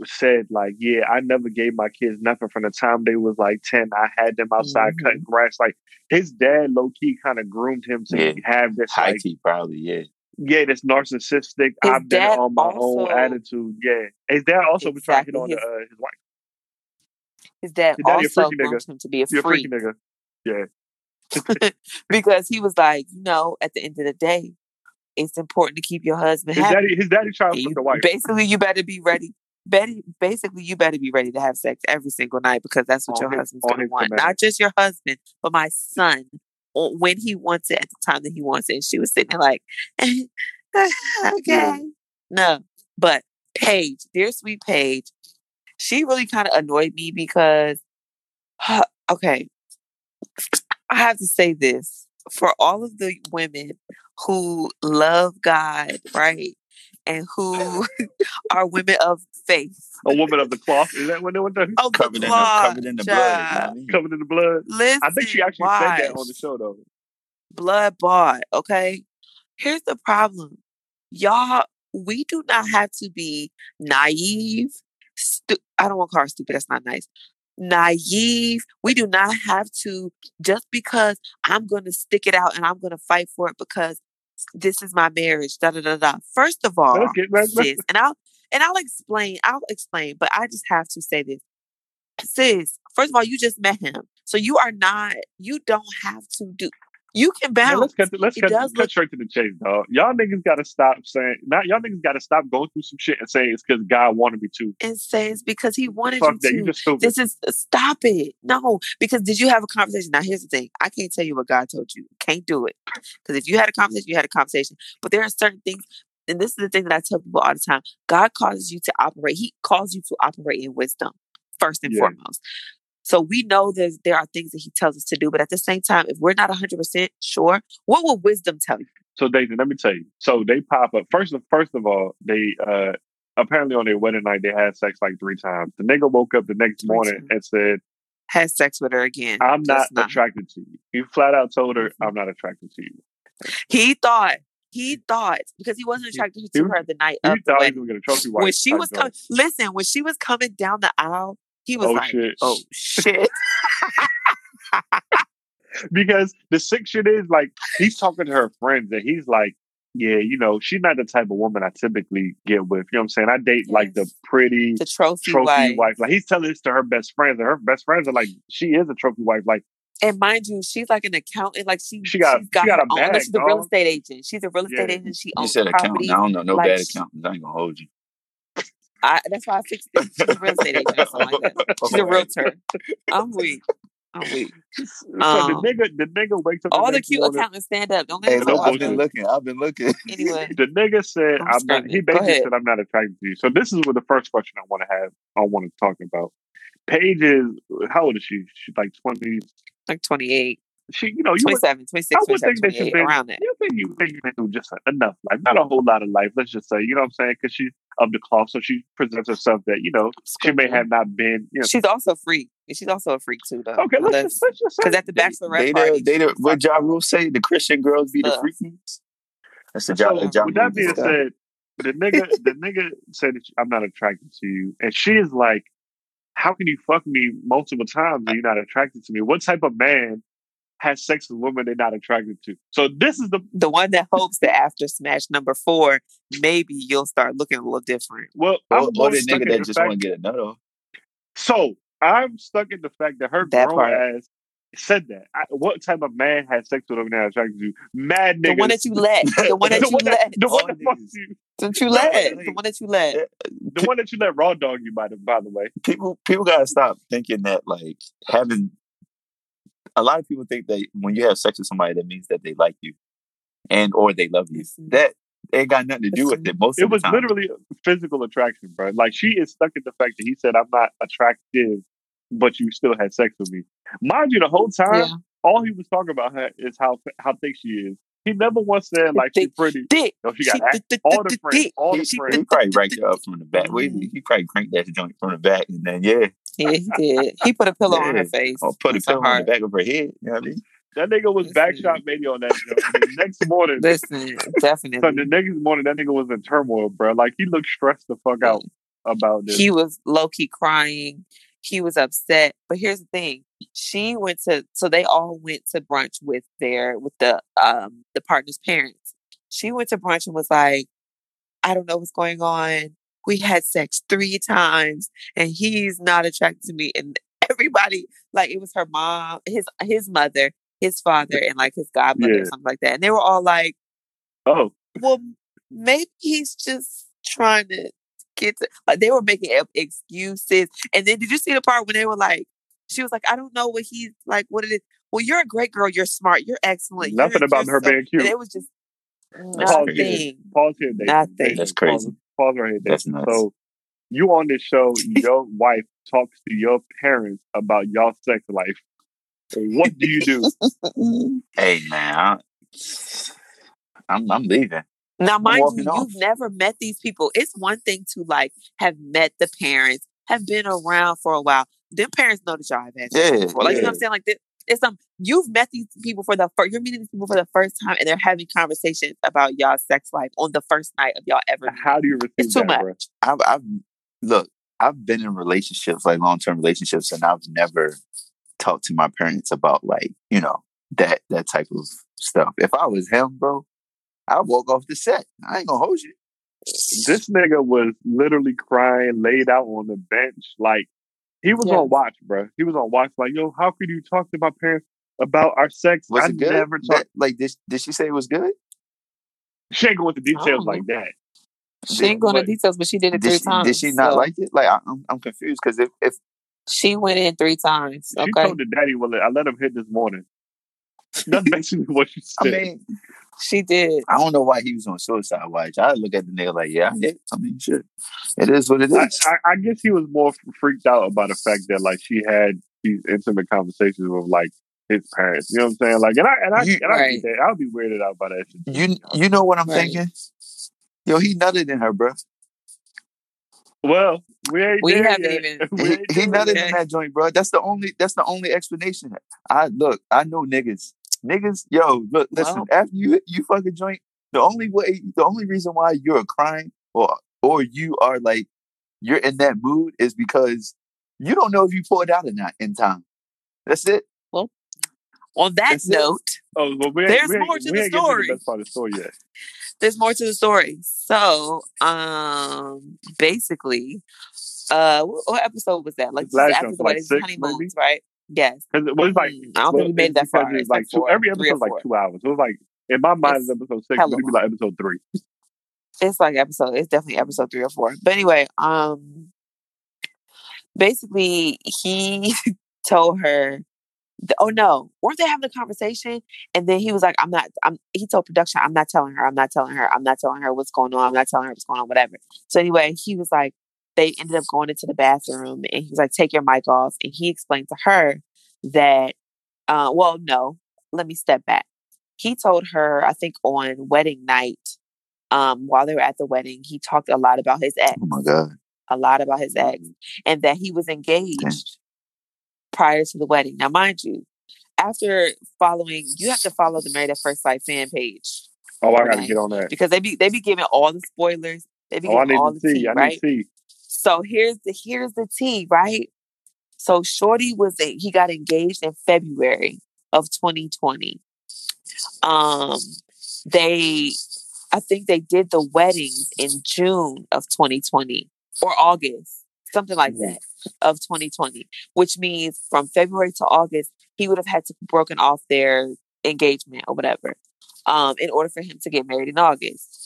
Speaker 3: said, like, yeah, I never gave my kids nothing from the time they was like ten. I had them outside
Speaker 2: Mhm.
Speaker 3: cutting grass. Like his dad, low key, kind of groomed him to
Speaker 1: Yeah.
Speaker 3: have this
Speaker 1: High
Speaker 3: like,
Speaker 1: key, probably. Yeah.
Speaker 3: yeah, this narcissistic.
Speaker 2: His
Speaker 3: I've been on my
Speaker 2: also-
Speaker 3: own attitude. Yeah, his dad also was trying to hit on
Speaker 2: Exactly.
Speaker 3: the, uh, his wife.
Speaker 2: His dad
Speaker 3: daddy a
Speaker 2: also groomed him to be a
Speaker 3: You're a
Speaker 2: freak
Speaker 3: freaky nigga. Yeah, (laughs)
Speaker 2: because he was like, you know, at the end of the day, it's important to keep your husband
Speaker 3: his
Speaker 2: happy.
Speaker 3: daddy, his daddy trying to the wife.
Speaker 2: basically, you better be ready. Betty, basically, you better be ready to have sex every single night because that's what
Speaker 3: On
Speaker 2: your
Speaker 3: his-
Speaker 2: husband's going to want.
Speaker 3: command.
Speaker 2: Not just your husband, but my son when he wants it at the time that he wants it. And she was sitting there like, (laughs) okay, no. But Paige, dear sweet Paige, she really kind of annoyed me because, (sighs) okay, I have to say this for all of the women who love God, right? And who (laughs) are women of faith.
Speaker 3: A woman of the cloth. Is that what they what the
Speaker 2: Of the
Speaker 1: Covered in the covered in the blood. You I
Speaker 2: child.
Speaker 1: mean?
Speaker 3: covered in the blood?
Speaker 2: Listen,
Speaker 3: I think she actually said that on the show though.
Speaker 2: blood bought. Okay. Here's the problem. Y'all, we do not have to be naive. Stu- I don't want to call her stupid. That's not nice. Naive. We do not have to, just because I'm going to stick it out and I'm going to fight for it because this is my marriage. Da da da da. First of all,
Speaker 3: Let's get let's, let's,
Speaker 2: sis, and I'll and I'll explain. I'll explain, but I just have to say this, sis. First of all, you just met him, so you are not. You don't have to do. You can bounce.
Speaker 3: let's cut to, let's cut, cut
Speaker 2: look-
Speaker 3: straight to the chase, dog. Y'all niggas gotta stop saying not y'all niggas gotta stop going through some shit and saying it's because God wanted me to.
Speaker 2: and say it's because he wanted
Speaker 3: Fuck
Speaker 2: you
Speaker 3: that.
Speaker 2: to.
Speaker 3: You just stupid.
Speaker 2: this is uh, stop it. No, because did you have a conversation? Now here's the thing. I can't tell you what God told you. Can't do it. Because if you had a conversation, you had a conversation. But there are certain things, and this is the thing that I tell people all the time. God causes you to operate. He calls you to operate in wisdom first and
Speaker 3: Yeah.
Speaker 2: foremost. So we know that there are things that he tells us to do, but at the same time, if we're not 100% sure, what will wisdom tell you?
Speaker 3: So Nathan, let me tell you. So they pop up first. Of first of all, they uh apparently on their wedding night they had sex like three times. The nigga woke up the next
Speaker 2: Three
Speaker 3: morning
Speaker 2: times.
Speaker 3: and said,
Speaker 2: Had sex with her again.
Speaker 3: "I'm not
Speaker 2: Just
Speaker 3: attracted to you." He flat out told her, "I'm not attracted to you."
Speaker 2: He thought, he thought, because he wasn't attracted
Speaker 3: he
Speaker 2: to her the night of the
Speaker 3: he was gonna trophy wife.
Speaker 2: When she was coming, listen, when she was coming down the aisle, he was
Speaker 3: Oh
Speaker 2: like,
Speaker 3: shit!
Speaker 2: oh (laughs) shit.
Speaker 3: because the sick shit is like he's talking to her friends and he's like, yeah, you know, she's not the type of woman I typically get with. You know what I'm saying? I date like the pretty
Speaker 2: the trophy,
Speaker 3: trophy
Speaker 2: wife.
Speaker 3: wife. Like he's telling this to her best friends, and her best friends are like, she is a trophy wife. Like
Speaker 2: And mind you, she's like an accountant. Like she,
Speaker 3: She got-
Speaker 2: she's got,
Speaker 3: she got
Speaker 2: her
Speaker 3: a
Speaker 2: own. no,
Speaker 3: bag,
Speaker 2: she's a real estate agent. She's a real estate
Speaker 3: Yeah.
Speaker 2: agent. She
Speaker 1: You
Speaker 2: owns
Speaker 1: said accountant.
Speaker 2: property.
Speaker 1: I don't know no
Speaker 2: like
Speaker 1: bad
Speaker 2: sh-
Speaker 1: accountants. I ain't gonna hold you.
Speaker 2: I, that's why I fixed it. She's a real estate agent or something like that. She's a realtor. I'm weak. I'm weak. (laughs)
Speaker 3: so
Speaker 2: Um,
Speaker 3: the nigga, the nigga wakes up.
Speaker 2: All the
Speaker 3: next
Speaker 2: cute
Speaker 3: morning,
Speaker 2: accountants stand up. Don't let
Speaker 1: Hey,
Speaker 3: no
Speaker 1: look, I've been looking. I've been looking. (laughs)
Speaker 2: Anyway, (laughs)
Speaker 3: The nigga said,
Speaker 2: I'm
Speaker 3: "I'm not." He basically said, "I'm not attracted to you." So this is what the first question I want to have. I want to talk about. Paige is how old is she? She's like twenty.
Speaker 2: like 28,
Speaker 3: She, you know, you would,
Speaker 2: 27, 26,
Speaker 3: I would
Speaker 2: 27,
Speaker 3: think that she's
Speaker 2: 28,
Speaker 3: been-
Speaker 2: around that.
Speaker 3: you think you think you can do just enough life, not a whole lot of life. Let's just say, you know what I'm saying? Because she's of the cloth, so she presents herself that you know she may have not been. You know,
Speaker 2: She's also a freak. She's also a freak too, though.
Speaker 3: okay. Let's
Speaker 2: Let's-
Speaker 3: just let's just say
Speaker 2: Because at the
Speaker 1: They,
Speaker 2: bachelorette
Speaker 1: they,
Speaker 2: party,
Speaker 1: the, they the,
Speaker 2: she was
Speaker 1: what
Speaker 2: like,
Speaker 1: Ja Rule say? The Christian girls be the
Speaker 2: Look.
Speaker 1: freakies. That's the
Speaker 3: So,
Speaker 1: Ja, ja
Speaker 3: with
Speaker 1: Rule
Speaker 3: that being
Speaker 1: stuff.
Speaker 3: said, the nigga, the nigga said, that "I'm not attracted to you," and she is like, "How can you fuck me multiple times and you're not attracted to me? What type of man has sex with women they're not attracted to?" So this is the
Speaker 2: the one that hopes that after smash number four, maybe you'll start looking a little different.
Speaker 3: well, I'm
Speaker 1: or
Speaker 3: more
Speaker 1: the
Speaker 3: stuck
Speaker 1: nigga
Speaker 3: in
Speaker 1: that
Speaker 3: the
Speaker 1: just
Speaker 3: fact.
Speaker 1: want to get a nut.
Speaker 3: So I'm stuck in the fact that her
Speaker 2: That
Speaker 3: grown
Speaker 2: part.
Speaker 3: ass said that. I, what type of man has sex with them now attracted to? Mad
Speaker 2: The
Speaker 3: niggas.
Speaker 2: one that you let. (laughs) The one that
Speaker 3: the
Speaker 2: you
Speaker 3: one that,
Speaker 2: let.
Speaker 3: the one that fucks
Speaker 1: niggas.
Speaker 3: you.
Speaker 2: Don't you let. The one that you let.
Speaker 3: The one that you let raw dog you by the by the way.
Speaker 1: People people gotta stop thinking that like having a lot of people think that when you have sex with somebody that means that they like you and or they love you. That ain't got nothing to do with it most
Speaker 3: It
Speaker 1: of the
Speaker 3: was literally physical attraction, bro. Like she is stuck in the fact that he said I'm not attractive, but you still had sex with me. Mind you, the whole time,
Speaker 2: Yeah.
Speaker 3: all he was talking about her is how how thick she is. He never once said like she's pretty.
Speaker 2: Dick.
Speaker 3: No, she got
Speaker 2: She-
Speaker 3: act- all the friends, all the friends.
Speaker 1: he probably ranked her up from the back.
Speaker 2: Mhm.
Speaker 1: he probably cranked that joint from the back, and then yeah,
Speaker 2: Yeah, he did. He put a (laughs) pillow on her face.
Speaker 1: or put a pillow on the back of her head. You know what I mean?
Speaker 3: That nigga was backshot maybe on that. The next morning,
Speaker 2: Listen, definitely.
Speaker 3: so the next morning, that nigga was in turmoil, bro. Like he looked stressed the fuck out about this.
Speaker 2: he was low key crying. He was upset. But here's the thing: she went to so they all went to brunch with their with the um the partner's parents. She went to brunch and was like, "I don't know what's going on. We had sex three times, and he's not attracted to me." And everybody, like, it was her mom, his his mother, his father, and like his godmother
Speaker 3: Yeah.
Speaker 2: or something like that. And they were all like,
Speaker 3: oh,
Speaker 2: well, maybe he's just trying to get to, like they were making up excuses. And then did you see the part when they were like, she was like, I don't know what he's like, what it is. Well, you're a great girl. You're smart. You're excellent.
Speaker 3: nothing
Speaker 2: you're,
Speaker 3: about
Speaker 2: you're
Speaker 3: her
Speaker 2: so-"
Speaker 3: being cute.
Speaker 2: It was just
Speaker 1: That's
Speaker 2: nothing.
Speaker 1: crazy.
Speaker 3: Pause here, Nathan.
Speaker 2: Nothing.
Speaker 3: Nathan,
Speaker 1: That's
Speaker 3: pause-
Speaker 1: crazy.
Speaker 3: Pause, right here,
Speaker 1: That's nuts.
Speaker 3: So you on this show, (laughs) your wife talks to your parents about your sex life. What do you do? (laughs)
Speaker 1: Hey man, I, I'm I'm leaving.
Speaker 2: Now, mind you,
Speaker 1: off.
Speaker 2: you've never met these people. It's one thing to like have met the parents, have been around for a while. Them parents know that y'all have had sex
Speaker 1: Yeah,
Speaker 2: before. Like you know what I'm saying? Like this, it's some you've met these people for the first. You're meeting these people for the first time, and they're having conversations about y'all sex life on the first night of y'all ever. meeting.
Speaker 3: How do you receive
Speaker 2: It's too
Speaker 3: that,
Speaker 2: much.
Speaker 1: I've, I've look. I've been in relationships, like long term relationships, and I've never talked to my parents about like you know that that type of stuff. If I was him, bro, I'd walk off the set. I ain't gonna hold you.
Speaker 3: This nigga was literally crying, laid out on the bench. Like he was
Speaker 2: Yes.
Speaker 3: on watch, bro. He was on watch. Like, yo, how could you talk to my parents about our sex?
Speaker 1: Was
Speaker 3: I
Speaker 1: it good?
Speaker 3: never talked.
Speaker 1: That- like, did, did she say it was good?
Speaker 3: She ain't go into details
Speaker 2: don't
Speaker 3: like that.
Speaker 2: She ain't going into
Speaker 3: But-
Speaker 2: details, but she did it
Speaker 1: Did
Speaker 2: three
Speaker 1: she,
Speaker 2: times.
Speaker 1: did she not
Speaker 2: so
Speaker 1: like it? Like, I, I'm, I'm confused because if, if
Speaker 2: She went in three times.
Speaker 3: She
Speaker 2: Okay,
Speaker 3: told the daddy, "Well, I let him hit this morning." That's (laughs) basically what she
Speaker 1: I
Speaker 3: said.
Speaker 1: mean,
Speaker 2: she did.
Speaker 1: I don't know why he was on suicide watch. I look at the nigga like, yeah, yeah. I mean, shit. It is what it is.
Speaker 3: I. I, I guess he was more freaked out about the fact that like she had these intimate conversations with like his parents. You know what I'm saying? Like, and I and I
Speaker 1: You-
Speaker 3: and I
Speaker 2: right.
Speaker 3: that. I'll be weirded out by that shit.
Speaker 1: You you know what I'm
Speaker 2: Right.
Speaker 1: thinking? Yo, he nutted in her, bro.
Speaker 3: Well, we ain't
Speaker 2: We
Speaker 3: there
Speaker 2: haven't
Speaker 3: yet.
Speaker 2: even- (laughs)
Speaker 3: We
Speaker 1: He,
Speaker 3: ain't
Speaker 1: he
Speaker 3: there
Speaker 1: nutted
Speaker 3: yet.
Speaker 1: in that joint, bro. That's the only that's the only explanation. I look, I know niggas. Niggas, yo, look, listen,
Speaker 2: Well-
Speaker 1: after you you fucking joint, the only way the only reason why you're crying or or you are like you're in that mood is because you don't know if you pulled out or not in time. That's it.
Speaker 2: Well, on that
Speaker 1: That's
Speaker 2: note,
Speaker 3: Oh, well, we
Speaker 2: There's
Speaker 3: we
Speaker 2: more to
Speaker 3: we
Speaker 2: the story.
Speaker 3: to the best part of the story yet. (laughs)
Speaker 2: there's more to the story. So, um, basically, uh, what, what episode was that? Like
Speaker 3: This last
Speaker 2: after
Speaker 3: one's
Speaker 2: the
Speaker 3: like
Speaker 2: wedding,
Speaker 3: six,
Speaker 2: honeymoons,
Speaker 3: maybe?
Speaker 2: right? Yes.
Speaker 3: Because it was like
Speaker 2: Mm, I don't
Speaker 3: well,
Speaker 2: think we made that far. It's
Speaker 3: like two,
Speaker 2: four,
Speaker 3: every episode like two hours. So it was like in my mind,
Speaker 2: It's
Speaker 3: it's episode six, it'd be like episode three.
Speaker 2: It's like episode. It's definitely episode three or four. But anyway, um, basically, he (laughs) told her. Oh no! Weren't they having a conversation? And then he was like, "I'm not." I'm. He told production, "I'm not telling her. I'm not telling her. I'm not telling her what's going on. I'm not telling her what's going on. Whatever." So anyway, he was like, they ended up going into the bathroom, and he was like, "Take your mic off." And he explained to her that, uh, well, no, let me step back. He told her, I think on wedding night, um, while they were at the wedding, he talked a lot about his ex,
Speaker 1: Oh my god.
Speaker 2: a lot about his ex, and that he was engaged prior to the wedding. Now, mind you, after following, you have to follow the Married at First Sight fan page
Speaker 3: Oh, I gotta get on that.
Speaker 2: because they be they be giving all the spoilers. They be
Speaker 3: Oh, I
Speaker 2: giving
Speaker 3: need
Speaker 2: all
Speaker 3: to
Speaker 2: the
Speaker 3: see.
Speaker 2: tea,
Speaker 3: I
Speaker 2: right?
Speaker 3: need to see.
Speaker 2: So here's the here's the tea, right? So Shorty was a, he got engaged in February of 2020. Um, they, I think they did the weddings in June of 2020 or August, something like that of 2020. Which means from February to August, he would have had to broken off their engagement or whatever, um, in order for him to get married in August.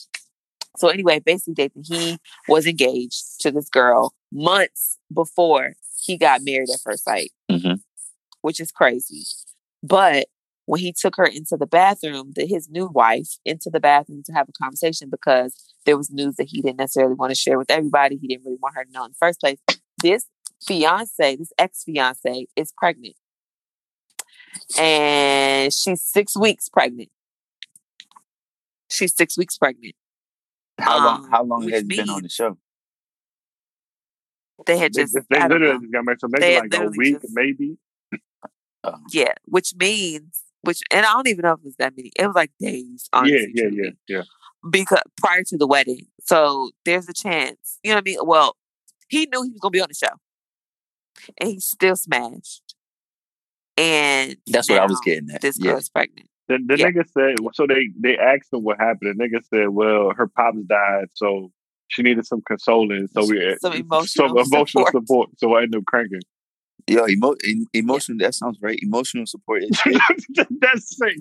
Speaker 2: So anyway, basically, Dathan, he was engaged to this girl months before he got married at first sight,
Speaker 1: Mhm.
Speaker 2: which is crazy. But when he took her into the bathroom, the, his new wife, into the bathroom to have a conversation because there was news that he didn't necessarily want to share with everybody. He didn't really want her to know in the first place. This fiance, this ex fiance, is pregnant. And she's six weeks pregnant. She's six weeks pregnant.
Speaker 1: How long
Speaker 2: Um,
Speaker 1: how long has he been on the show?
Speaker 2: They had just,
Speaker 3: just, they
Speaker 2: I don't
Speaker 3: literally
Speaker 2: know.
Speaker 3: just got married. So maybe
Speaker 2: They
Speaker 3: like a week,
Speaker 2: just-
Speaker 3: maybe.
Speaker 2: Yeah, which means, which, and I don't even know if it was that many. It was like days. Honestly,
Speaker 3: yeah, yeah, yeah, yeah.
Speaker 2: Because prior to the wedding, so there's a chance. You know what I mean? Well, he knew he was gonna be on the show, and he still smashed. And
Speaker 1: That's what I was getting at.
Speaker 2: This
Speaker 1: Yeah.
Speaker 2: girl's pregnant.
Speaker 3: The, the
Speaker 2: Yeah.
Speaker 3: nigga said, so they, they asked him what happened. The nigga said, well, her pops died, so she needed some consoling. So we uh,
Speaker 2: Some emotional
Speaker 3: some emotional
Speaker 2: support.
Speaker 3: support. So I ended up cranking.
Speaker 1: Yo, emo- em- emotional. That sounds right. Emotional support is. (laughs)
Speaker 3: That's sick.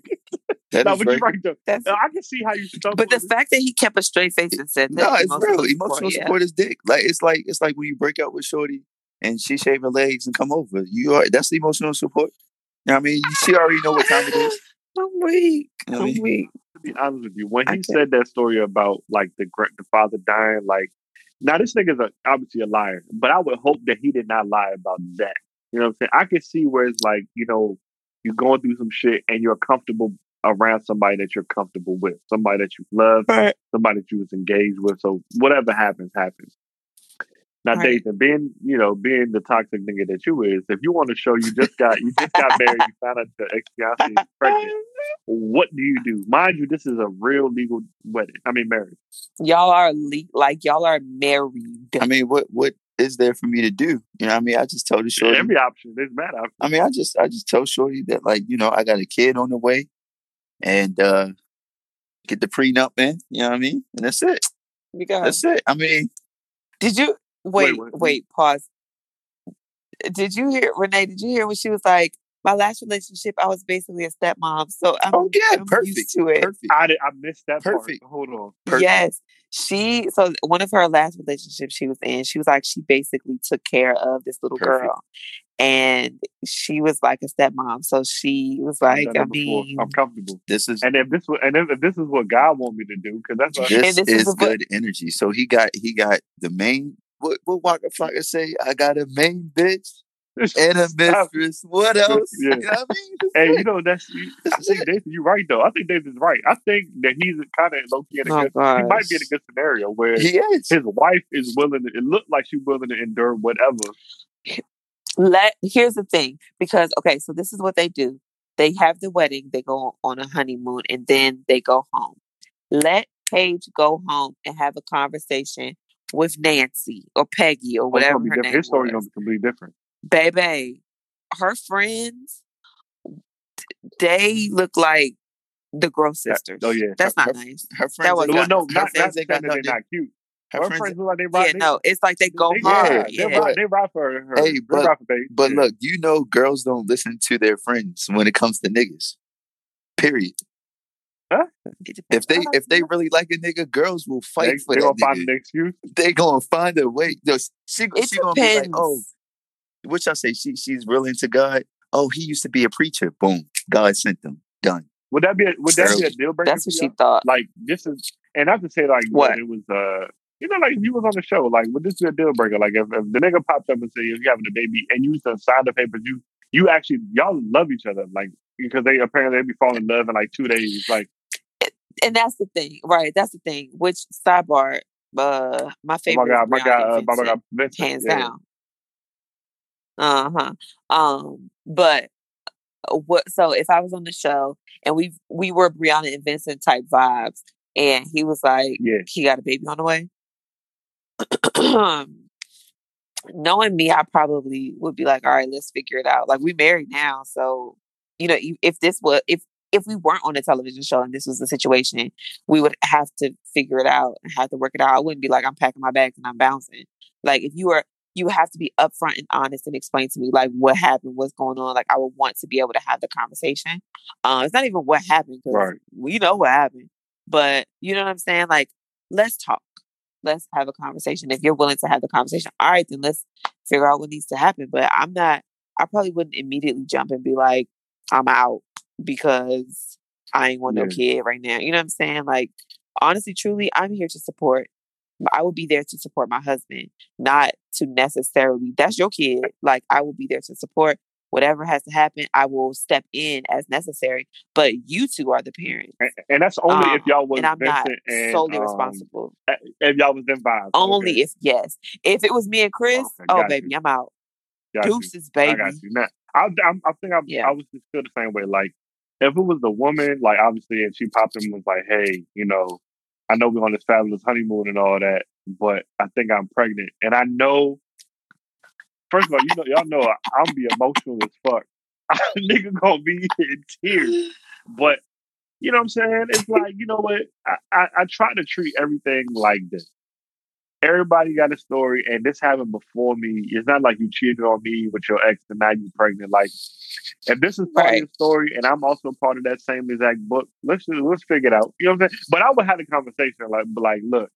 Speaker 1: That
Speaker 3: no,
Speaker 1: is
Speaker 3: but you're
Speaker 1: right.
Speaker 3: right though.
Speaker 2: That's,
Speaker 3: I can see how you stumble.
Speaker 2: but the fact that he kept a straight face and said,
Speaker 1: No,
Speaker 2: that
Speaker 1: it's real.
Speaker 2: support,
Speaker 1: Emotional
Speaker 2: yeah.
Speaker 1: support is dick. Like it's like it's like when you break up with Shorty and she shave her legs and come over. You are that's the emotional support. You know what I mean? She already know what time it is.
Speaker 2: I'm weak.
Speaker 1: You know I
Speaker 2: I'm
Speaker 1: mean?
Speaker 2: weak.
Speaker 3: to be honest with you, when he said that story about like the the father dying, like now this nigga's a, obviously a liar, but I would hope that he did not lie about that. You know what I'm saying? I can see where it's like you know you're going through some shit and you're comfortable around somebody that you're comfortable with, somebody that you love,
Speaker 2: Right.
Speaker 3: somebody that you was engaged with. So whatever happens, happens. Now,
Speaker 2: Right.
Speaker 3: Dathan, being you know being the toxic nigga that you is, if you want to show you just got you just got married, you found out the ex fiance is (laughs) pregnant. What do you do? Mind you, this is a real legal wedding. I mean, marriage.
Speaker 2: Y'all are le- like y'all are married.
Speaker 1: I mean, what what is there for me to do? You know what I mean? I just told the Shorty.
Speaker 3: Every option is bad option.
Speaker 1: I mean, I just I just tell Shorty that like, you know, I got a kid on the way and uh get the prenup in, you know what I mean? And that's it.
Speaker 2: Because
Speaker 1: That's it. I mean,
Speaker 2: Did you wait?
Speaker 3: Wait,
Speaker 2: Wait, pause. Did you hear Renee? Did you hear when she was like, "My last relationship, I was basically a stepmom, so I'm,
Speaker 1: oh yeah,
Speaker 2: I'm
Speaker 1: perfect.
Speaker 2: used to it."
Speaker 1: Perfect.
Speaker 3: I did, I missed that
Speaker 1: Perfect.
Speaker 3: part. Hold on.
Speaker 1: Perfect.
Speaker 2: Yes, she. So one of her last relationships she was in, she was like she basically took care of this little
Speaker 1: Perfect.
Speaker 2: girl, and she was like a stepmom. So she was like, I
Speaker 3: it before.
Speaker 2: mean,
Speaker 3: I'm comfortable.
Speaker 1: This is
Speaker 3: And if this was, and if, if this is what God want me to do, because that's what,
Speaker 1: this,
Speaker 2: this is
Speaker 1: is
Speaker 2: what-
Speaker 1: good energy. So he got he got the main what what Waka Flocka say? I got a main bitch. (laughs) and a mistress. What (laughs) else?
Speaker 3: Yeah.
Speaker 1: You know what I mean?
Speaker 3: Hey, you know that's. I think Nathan, you're right though. I think Nathan's right. I think that he's kind of low key in a
Speaker 2: Oh,
Speaker 3: good. He might be in a good scenario where
Speaker 1: He is.
Speaker 3: his wife is willing. To, it looked like she's willing to endure whatever.
Speaker 2: let here's the thing because okay so this is what they do they have the wedding they go on a honeymoon and then they go home let paige go home and have a conversation with nancy or peggy or
Speaker 3: oh,
Speaker 2: whatever her name
Speaker 3: His story gonna be completely different.
Speaker 2: baby her friends they look like the gross
Speaker 3: oh,
Speaker 2: sisters
Speaker 3: oh, yeah.
Speaker 2: that's
Speaker 1: Her-
Speaker 2: not
Speaker 1: her-
Speaker 2: nice
Speaker 1: Her friends.
Speaker 2: That was
Speaker 3: Well,
Speaker 1: got-
Speaker 3: no,
Speaker 1: her
Speaker 3: not, not
Speaker 1: friends
Speaker 3: that
Speaker 1: got
Speaker 3: they're not cute.
Speaker 1: Her
Speaker 3: Her
Speaker 1: friends.
Speaker 3: friends look like they ride.
Speaker 2: yeah
Speaker 3: they,
Speaker 2: no it's like they go
Speaker 3: they,
Speaker 2: hard
Speaker 3: yeah,
Speaker 2: yeah,
Speaker 3: they ride, they ride for her.
Speaker 1: Hey,
Speaker 3: they
Speaker 1: but-
Speaker 3: ride for
Speaker 1: But
Speaker 3: yeah.
Speaker 1: look, you know, girls don't listen to their friends when it comes to niggas. Period.
Speaker 2: It depends
Speaker 1: If they if they really like a nigga, girls will fight
Speaker 3: they,
Speaker 1: for
Speaker 3: they
Speaker 1: that
Speaker 3: gonna find
Speaker 1: nigga.
Speaker 3: an excuse.
Speaker 1: They gonna find a way. Yo, She
Speaker 2: it
Speaker 1: she gonna be like,
Speaker 2: depends
Speaker 1: oh, what y'all say? She she's real into God. Oh, he used to be a preacher. Boom, God sent them. Done.
Speaker 3: Would that be a, would that be a deal breaker?
Speaker 2: that's what she
Speaker 3: y'all?
Speaker 2: thought
Speaker 3: Like this is, and not to say like you know,
Speaker 2: What?
Speaker 3: it was uh. You know, like if you was on the show, like would this be a deal breaker? Like if, if the nigga pops up and said you're having a baby and you done signed the papers, you you actually y'all love each other, like because they apparently they be falling in love in like two days. Like
Speaker 2: and that's the thing, right? That's the thing. Which sidebar? Uh, my
Speaker 3: oh
Speaker 2: favorite.
Speaker 3: my god, my god, uh, my god, Vincent,
Speaker 2: hands
Speaker 3: yeah.
Speaker 2: down. Uh huh. Um, but uh, what? So if I was on the show and we we were Brianna and Vincent type vibes, and he was like,
Speaker 3: Yeah.
Speaker 2: he got a baby on the way. (clears throat) Knowing me, I probably would be like, all right, let's figure it out. Like we married now, so you know, if this was if if we weren't on a television show and this was the situation, we would have to figure it out and have to work it out. I wouldn't be like, I'm packing my bags and I'm bouncing. Like if you were, you have to be upfront and honest and explain to me like what happened, what's going on. Like I would want to be able to have the conversation. Uh, it's not even what happened because
Speaker 3: Right.
Speaker 2: we know what happened, but you know what I'm saying. Like let's talk. Let's have a conversation. If you're willing to have the conversation, all right, then let's figure out what needs to happen. But I'm not. I probably wouldn't immediately jump and be like, I'm out because I ain't want no
Speaker 3: Yeah.
Speaker 2: kid right now. You know what I'm saying? Like, honestly, truly, I'm here to support. I will be there to support my husband, not to necessarily, that's your kid. Like, I will be there to support whatever has to happen. I will step in as necessary, but you two are the parents.
Speaker 3: And, and that's only if
Speaker 2: Um,
Speaker 3: y'all was
Speaker 2: and I'm not
Speaker 3: Vincent and
Speaker 2: solely
Speaker 3: um,
Speaker 2: responsible.
Speaker 3: if y'all was them vibes.
Speaker 2: Only
Speaker 3: okay.
Speaker 2: if, yes. If it was me and Chris,
Speaker 3: Okay,
Speaker 2: oh, baby,
Speaker 3: you.
Speaker 2: I'm out.
Speaker 3: Got you.
Speaker 2: Deuces,
Speaker 3: I
Speaker 2: baby.
Speaker 3: got you. Now, I, I, I think I,
Speaker 2: Yeah.
Speaker 3: I was just feel the same way. Like, if it was the woman, like obviously, and she popped in and was like, "Hey, you know, I know we're on this fabulous honeymoon and all that, but I think I'm pregnant." And I know, first of all, you know, y'all know I- I'm be emotional as fuck. (laughs) Nigga gonna be in tears, but you know what I'm saying? It's like, you know what? I, I, I try to treat everything like this. Everybody got a story, and this happened before me. It's not like you cheated on me with your ex and now you're pregnant. Like, if this is part
Speaker 2: Right.
Speaker 3: of the story, and I'm also part of that same exact book, let's just, let's figure it out. You know what I'm saying? But I would have a conversation like, like, look,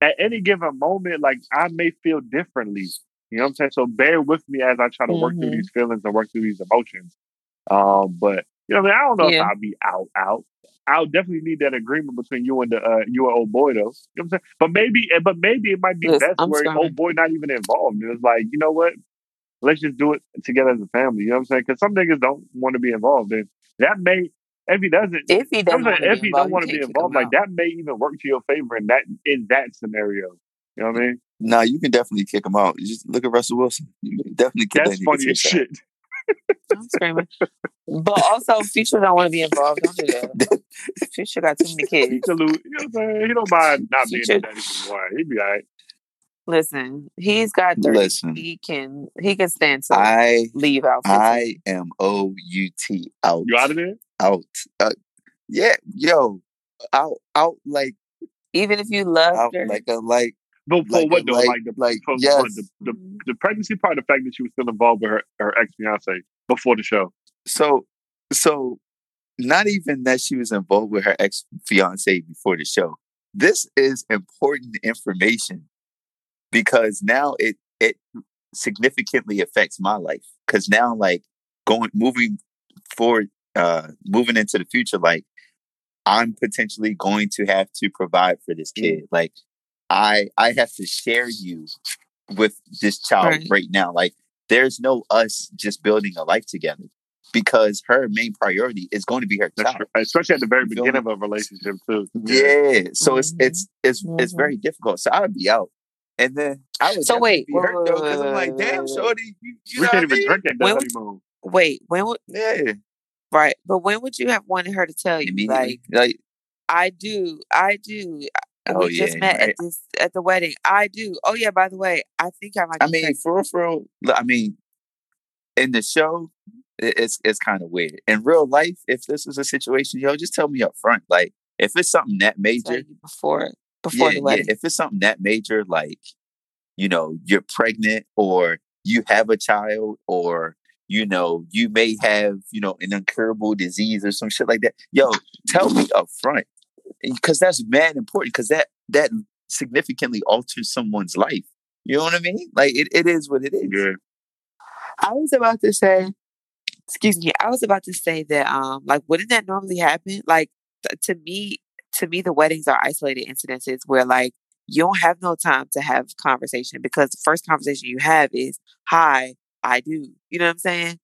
Speaker 3: at any given moment, like I may feel differently. You know what I'm saying? So bear with me as I try to work through
Speaker 2: Mhm.
Speaker 3: these feelings and work through these emotions. Um, but you know, what I, mean? I don't know
Speaker 2: Yeah.
Speaker 3: if I'll be out out. I'll definitely need that agreement between you and the uh, you and old boy though. You know what I'm saying? But maybe, eh, but maybe it might be
Speaker 2: Listen,
Speaker 3: best
Speaker 2: I'm
Speaker 3: where
Speaker 2: screaming.
Speaker 3: old boy not even involved. It's like, you know what? Let's just do it together as a family. You know what I'm saying? Because some niggas don't want to be involved, and that may if he doesn't.
Speaker 2: If he doesn't
Speaker 3: what saying? if he don't want to be involved, like that may even work to your favor in that in that scenario. You know what I mean?
Speaker 1: Nah, you can definitely kick him out. You just look at Russell Wilson. You can definitely kick
Speaker 3: That's
Speaker 1: that
Speaker 3: funny as shit.
Speaker 2: I'm screaming. But also, Future don't want to be involved. Don't do that. (laughs) Future got too many
Speaker 3: He
Speaker 2: kids.
Speaker 3: can lose. You know what I'm saying? He don't mind not being
Speaker 2: Future-
Speaker 3: the daddy for one. He'd be all right.
Speaker 2: Listen, he's got 30.
Speaker 1: Listen.
Speaker 2: He can he can stand to
Speaker 1: I
Speaker 2: leave out 15.
Speaker 1: I am O U T out.
Speaker 3: You out of there?
Speaker 1: out. Uh, yeah, yo, out out like
Speaker 2: Even if you loved
Speaker 1: out
Speaker 2: her.
Speaker 1: like a like
Speaker 3: But for
Speaker 1: like
Speaker 3: what though?
Speaker 1: like
Speaker 3: Like, the
Speaker 1: like
Speaker 3: for
Speaker 1: yes.
Speaker 3: what, the, the the pregnancy part, the fact that she was still involved with her her ex fiance before the show.
Speaker 1: So so not even that she was involved with her ex fiance before the show. This is important information because now it it significantly affects my life. Because now, like going moving forward, uh, moving into the future, like I'm potentially going to have to provide for this kid. Like I I have to share you with this child
Speaker 2: Right.
Speaker 1: right now. Like there's no us just building a life together because her main priority is going to be her
Speaker 3: That's
Speaker 1: child.
Speaker 3: true. Especially at the very beginning of a relationship too.
Speaker 1: Yeah. So it's
Speaker 2: Mhm.
Speaker 1: it's it's it's
Speaker 2: Mhm.
Speaker 1: very difficult. So I would be out. And then I would
Speaker 2: So wait,
Speaker 1: definitely be hurt though, because I'm like,
Speaker 2: wait,
Speaker 1: damn,
Speaker 2: wait, wait.
Speaker 1: shorty, you, you
Speaker 3: we
Speaker 1: know
Speaker 3: can't even
Speaker 1: mean?
Speaker 3: drink at the
Speaker 2: When
Speaker 3: honeymoon.
Speaker 2: Wait, when would
Speaker 1: Yeah.
Speaker 2: right? But when would you have wanted her to tell you?
Speaker 1: Immediately.
Speaker 2: Like,
Speaker 1: Like,
Speaker 2: I do, I do.
Speaker 1: Oh
Speaker 2: we just met
Speaker 1: right.
Speaker 2: at this at the wedding. I do. Oh yeah. By the way, I think I might.
Speaker 1: I mean,
Speaker 2: pregnant.
Speaker 1: for real, for real, I mean, in the show, it's it's kind of weird. In real life, if this is a situation, yo, just tell me up front. Like, if it's something that major,
Speaker 2: before before
Speaker 1: yeah,
Speaker 2: the
Speaker 1: yeah.
Speaker 2: wedding.
Speaker 1: If it's something that major, like, you know, you're pregnant or you have a child or you know, you may have, you know, an incurable disease or some shit like that. Yo, tell me up front. Because that's mad important because that that significantly alters someone's life. You know what I mean? Like it, it is what it is.
Speaker 3: Yeah.
Speaker 2: I was about to say, excuse me, I was about to say that, um, like, wouldn't that normally happen? Like, th- to me, to me, the weddings are isolated incidences where, like, you don't have no time to have conversation because the first conversation you have is, "Hi, I do." You know what I'm saying?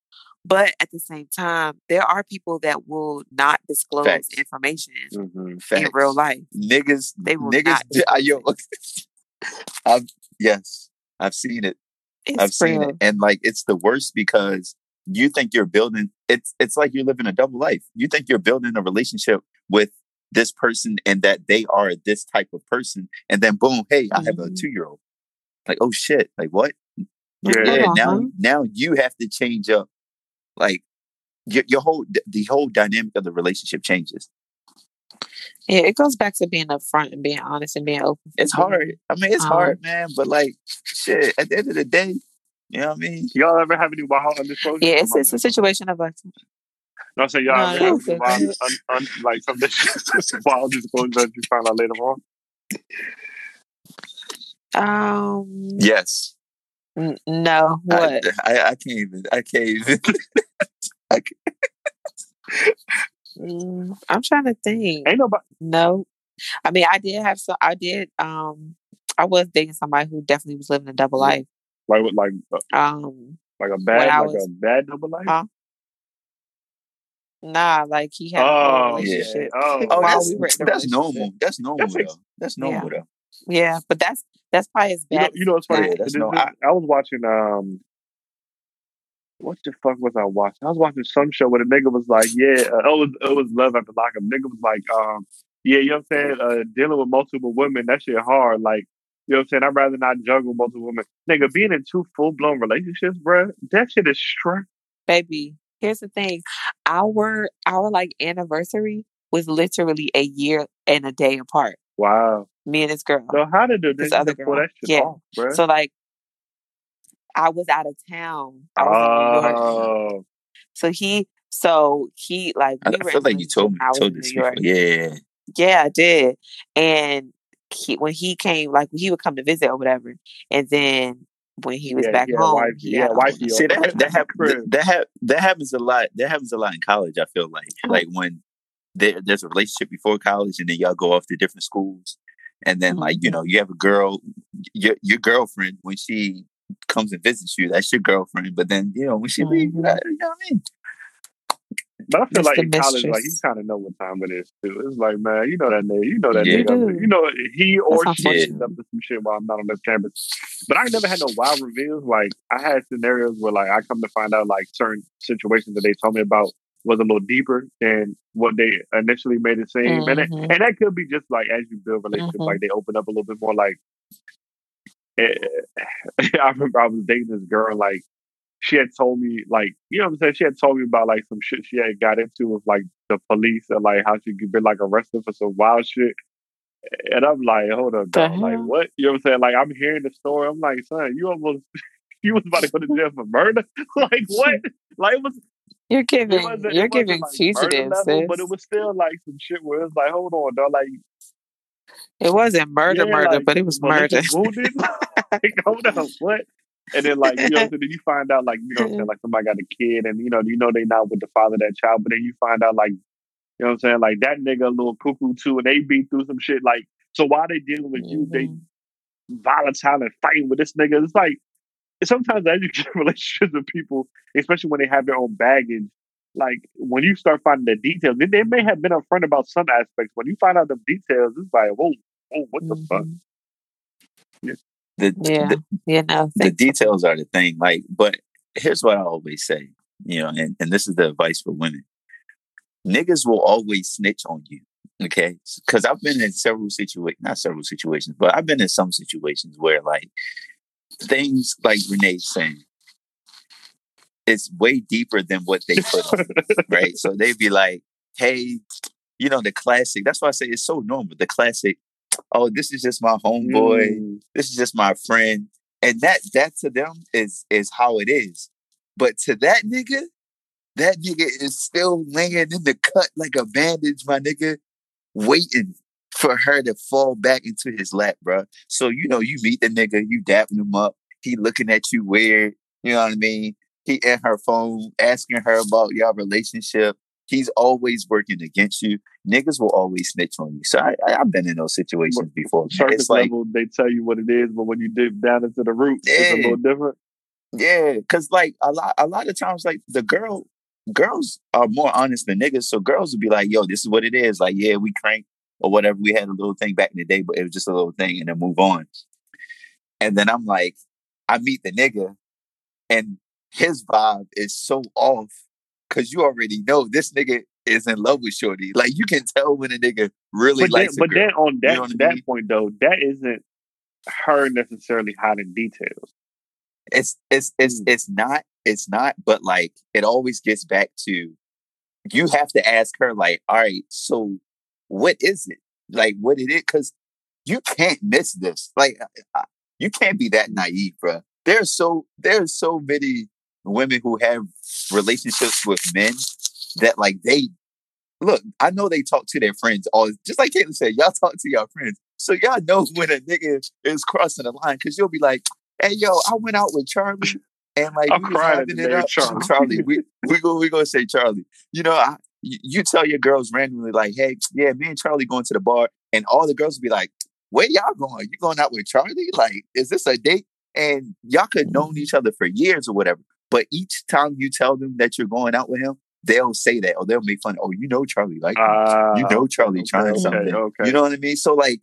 Speaker 2: But at the same time, there are people that will not disclose
Speaker 1: Facts.
Speaker 2: information
Speaker 3: hmm
Speaker 2: in real life.
Speaker 1: Niggas,
Speaker 2: They will
Speaker 1: niggas,
Speaker 2: not (laughs)
Speaker 1: yo, (laughs) I've yes, I've seen it.
Speaker 2: It's
Speaker 1: I've seen it, and like it's the worst because you think you're building. It's it's like you're living a double life. You think you're building a relationship with this person, and that they are this type of person, and then boom, hey, I have a
Speaker 2: Mhm.
Speaker 1: two year old. Like, oh shit, like what?
Speaker 3: Yeah.
Speaker 1: Yeah, now now you have to change up, like your, your whole the whole dynamic of the relationship changes.
Speaker 2: Yeah, it goes back to being upfront and being honest and being open.
Speaker 1: It's hard. I mean, it's
Speaker 2: Um,
Speaker 1: hard, man. But like, shit. At the end of the day, you know what I mean.
Speaker 3: Y'all ever have any wild undisclosure?
Speaker 2: Yeah, it's, it's a situation of like,
Speaker 3: No, I say y'all
Speaker 2: No,
Speaker 3: ever have
Speaker 2: it's
Speaker 3: any wild,
Speaker 2: okay. (laughs)
Speaker 3: un, un, like some (laughs) wild disclosure that you find out later on.
Speaker 2: um,
Speaker 1: Yes.
Speaker 2: N- no,
Speaker 1: I,
Speaker 2: what? (laughs)
Speaker 1: I, I can't even. I can't even. (laughs)
Speaker 2: Mm, I'm trying to think.
Speaker 3: Ain't nobody.
Speaker 2: No, I mean, I did have some. I did. Um, I was dating somebody who definitely was living a double life.
Speaker 3: Like like uh,
Speaker 2: Um,
Speaker 3: like a bad like
Speaker 2: was-
Speaker 3: a bad double life.
Speaker 2: Huh? nah, like he had a
Speaker 3: Oh,
Speaker 1: yeah.
Speaker 2: relationship.
Speaker 3: Oh.
Speaker 1: Oh, that's
Speaker 2: we were
Speaker 1: that's
Speaker 2: relationship.
Speaker 1: normal. That's normal
Speaker 3: That's
Speaker 1: though. That's normal
Speaker 2: Yeah.
Speaker 1: though.
Speaker 2: Yeah, but that's that's probably as
Speaker 3: You know,
Speaker 2: bad.
Speaker 3: you know what's funny?
Speaker 1: Yeah, that's no- I-
Speaker 3: I was watching um what the fuck was I watching? I was watching some show where the nigga was like, yeah, uh, it was it was love after lockup. Nigga was like, um, yeah, you know what I'm saying? Uh, dealing with multiple women, that shit hard. Like, you know what I'm saying? I'd rather not juggle multiple women. Nigga, being in two full blown relationships, bruh, that shit is stress.
Speaker 2: baby. Here's the thing. Our our like anniversary was literally a year and a day apart.
Speaker 3: Wow.
Speaker 2: Me and this girl.
Speaker 3: So how did the
Speaker 2: This other girl.
Speaker 3: that shit
Speaker 2: Yeah.
Speaker 3: off, bruh?
Speaker 2: So like I was out of town. I was in New York.
Speaker 3: oh,
Speaker 2: So he so he like
Speaker 1: I,
Speaker 2: we
Speaker 1: I
Speaker 2: were
Speaker 1: feel like you told me
Speaker 2: I was
Speaker 1: told
Speaker 2: in
Speaker 1: this
Speaker 2: New
Speaker 1: before.
Speaker 2: York.
Speaker 1: Yeah.
Speaker 2: Yeah, I did. And he, when he came, like he would come to visit or whatever, and then when he was
Speaker 3: Yeah,
Speaker 2: back
Speaker 3: yeah,
Speaker 2: home,
Speaker 3: wife-
Speaker 2: he
Speaker 3: yeah,
Speaker 2: had a
Speaker 3: wifey
Speaker 2: whole
Speaker 1: See
Speaker 2: nother
Speaker 1: that that hap-
Speaker 3: Crib.
Speaker 1: that hap- that happens a lot. That happens a lot in college. I feel like like when there, there's a relationship before college, and then y'all go off to different schools, and then mm-hmm. like you know you have a girl, your your girlfriend when she comes and visits you, that's your girlfriend. But then you know when she leaves, mm-hmm. you know what I mean.
Speaker 3: But I feel
Speaker 2: That's
Speaker 3: like
Speaker 2: the
Speaker 3: in college, like you kind of know what time it is too. It's like, man, you know that nigga, you know that
Speaker 1: Yeah.
Speaker 2: You
Speaker 3: nigga, you know he or
Speaker 2: That's
Speaker 3: she is up to some shit while I'm not on this campus. But I never had no wild reveals. Like I had scenarios where like I come to find out like certain situations that they told me about was a little deeper than what they initially made it seem, and it,
Speaker 2: Mhm.
Speaker 3: and that could be just like as you build relationships,
Speaker 2: Mhm.
Speaker 3: like they open up a little bit more. Like eh, (laughs) I remember I was dating this girl, like she had told me, like, you know what I'm saying? She had told me about like some shit she had got into with like the police and like how she could be like arrested for some wild shit. And I'm like, hold up, dog. Like, what? You know what I'm saying? Like, I'm hearing the story. I'm like, son, you almost, (laughs) you was about to go to jail for murder. (laughs) like, what? Like, it was,
Speaker 2: You're giving you're giving
Speaker 3: like,
Speaker 2: fugitive,
Speaker 3: murder level, but it was still like some shit where it's like, hold on, dog. Like,
Speaker 2: It wasn't murder,
Speaker 3: yeah,
Speaker 2: murder,
Speaker 3: like,
Speaker 2: but it was murder.
Speaker 3: wounded. (laughs) like, hold on, what? And then like you know, so (laughs) then you find out like you know, what I'm saying (laughs) like somebody got a kid, and you know, you know they not with the father of that child, but then you find out like, you know, what I'm saying like that nigga a little cuckoo too, and they beat through some shit. Like, so while they dealing with you, they
Speaker 2: Mhm.
Speaker 3: volatile and fighting with this nigga. It's like sometimes as (laughs) you get relationships with people, especially when they have their own baggage, like when you start finding the details, then they may have been upfront about some aspects. When you find out the details, it's like, whoa, whoa what the fuck?
Speaker 2: Mhm.
Speaker 1: The,
Speaker 2: Yeah.
Speaker 1: the,
Speaker 2: Yeah, no.
Speaker 1: the details are the thing. Like, but here's what I always say, you know, and, and this is the advice for women. Niggas will always snitch on you. Okay. Cause I've been in several situations, not several situations, but I've been in some situations where like things like Renee's saying, it's way deeper than what they put on, right? So they'd be like, hey, you know, the classic. That's why I say it's so normal. The classic, oh, this is just my homeboy
Speaker 3: Mm.
Speaker 1: this is just my friend and that that to them is is how it is but to that nigga that nigga is still laying in the cut like a bandage my nigga waiting for her to fall back into his lap bro so you know you meet the nigga you dapping him up he looking at you weird you know what i mean he in her phone asking her about your relationship he's always working against you niggas will always snitch on you so i, i've been in those situations before.
Speaker 3: Surface
Speaker 1: it's like
Speaker 3: level, they tell you what it is, but when you dig down into the roots, it's a little different.
Speaker 1: Yeah, because like a lot, a lot of times, like the girl, girls are more honest than niggas. So girls would be like, "Yo, this is what it is." Like, yeah, we crank or whatever. We had a little thing back in the day, but it was just a little thing, and then move on. And then I'm like, I meet the nigga, and his vibe is so off because you already know this nigga is in love with Shorty. Like you can tell when a nigga really
Speaker 3: But then,
Speaker 1: likes a
Speaker 3: but
Speaker 1: girl.
Speaker 3: then on that
Speaker 1: know what I
Speaker 3: that
Speaker 1: mean?
Speaker 3: point though, that isn't her necessarily hiding details.
Speaker 1: it's it's it's
Speaker 3: Mm.
Speaker 1: it's not it's not but like it always gets back to you have to ask her like all right so what is it? Like what it is? Because you can't miss this. Like you can't be that naive bro there's so there's so many women who have relationships with men that like they look i know they talk to their friends all just like Caitlin said y'all talk to your friends. So y'all know (laughs) when a nigga is crossing the line because you'll be like hey yo i went out with charlie and like
Speaker 3: I'm crying at
Speaker 1: having
Speaker 3: the
Speaker 1: it
Speaker 3: name
Speaker 1: up
Speaker 3: Charlie.
Speaker 1: charlie we (laughs) we go we gonna say charlie. You know I, you, tell your girls randomly like hey yeah me and charlie going to the bar and all the girls will be like where y'all going? You going out with charlie? Like is this a date? And y'all could known each other for years or whatever but each time you tell them that you're going out with him they'll say that or they'll make fun oh you know charlie like.
Speaker 3: Uh,
Speaker 1: you know charlie trying something.
Speaker 3: okay.
Speaker 1: you know what i mean? So like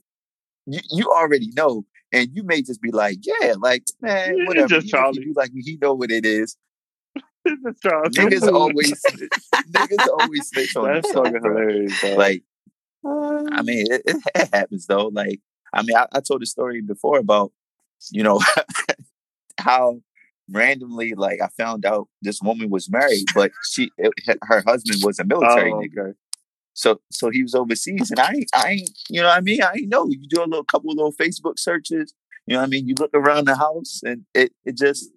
Speaker 1: you, you already know and you may just be like yeah like man whatever
Speaker 3: just Charlie.
Speaker 1: you like me he know what it is (laughs)
Speaker 3: a
Speaker 1: niggas always (laughs) niggas always snitch on
Speaker 3: That's fucking
Speaker 1: bro.
Speaker 3: hilarious. Dog.
Speaker 1: like I uh. mean, it, (laughs) it, happens though. Like, I mean, I, I told the story before about, you know, how randomly, like, I found out this woman was married, but she, it, her husband was a military
Speaker 3: oh,
Speaker 1: nigga.
Speaker 3: okay.
Speaker 1: So, so he was overseas, and I, I you know, what I mean, I know. You do a little couple of little Facebook searches. You know, what I mean, you look around the house, and it, it just,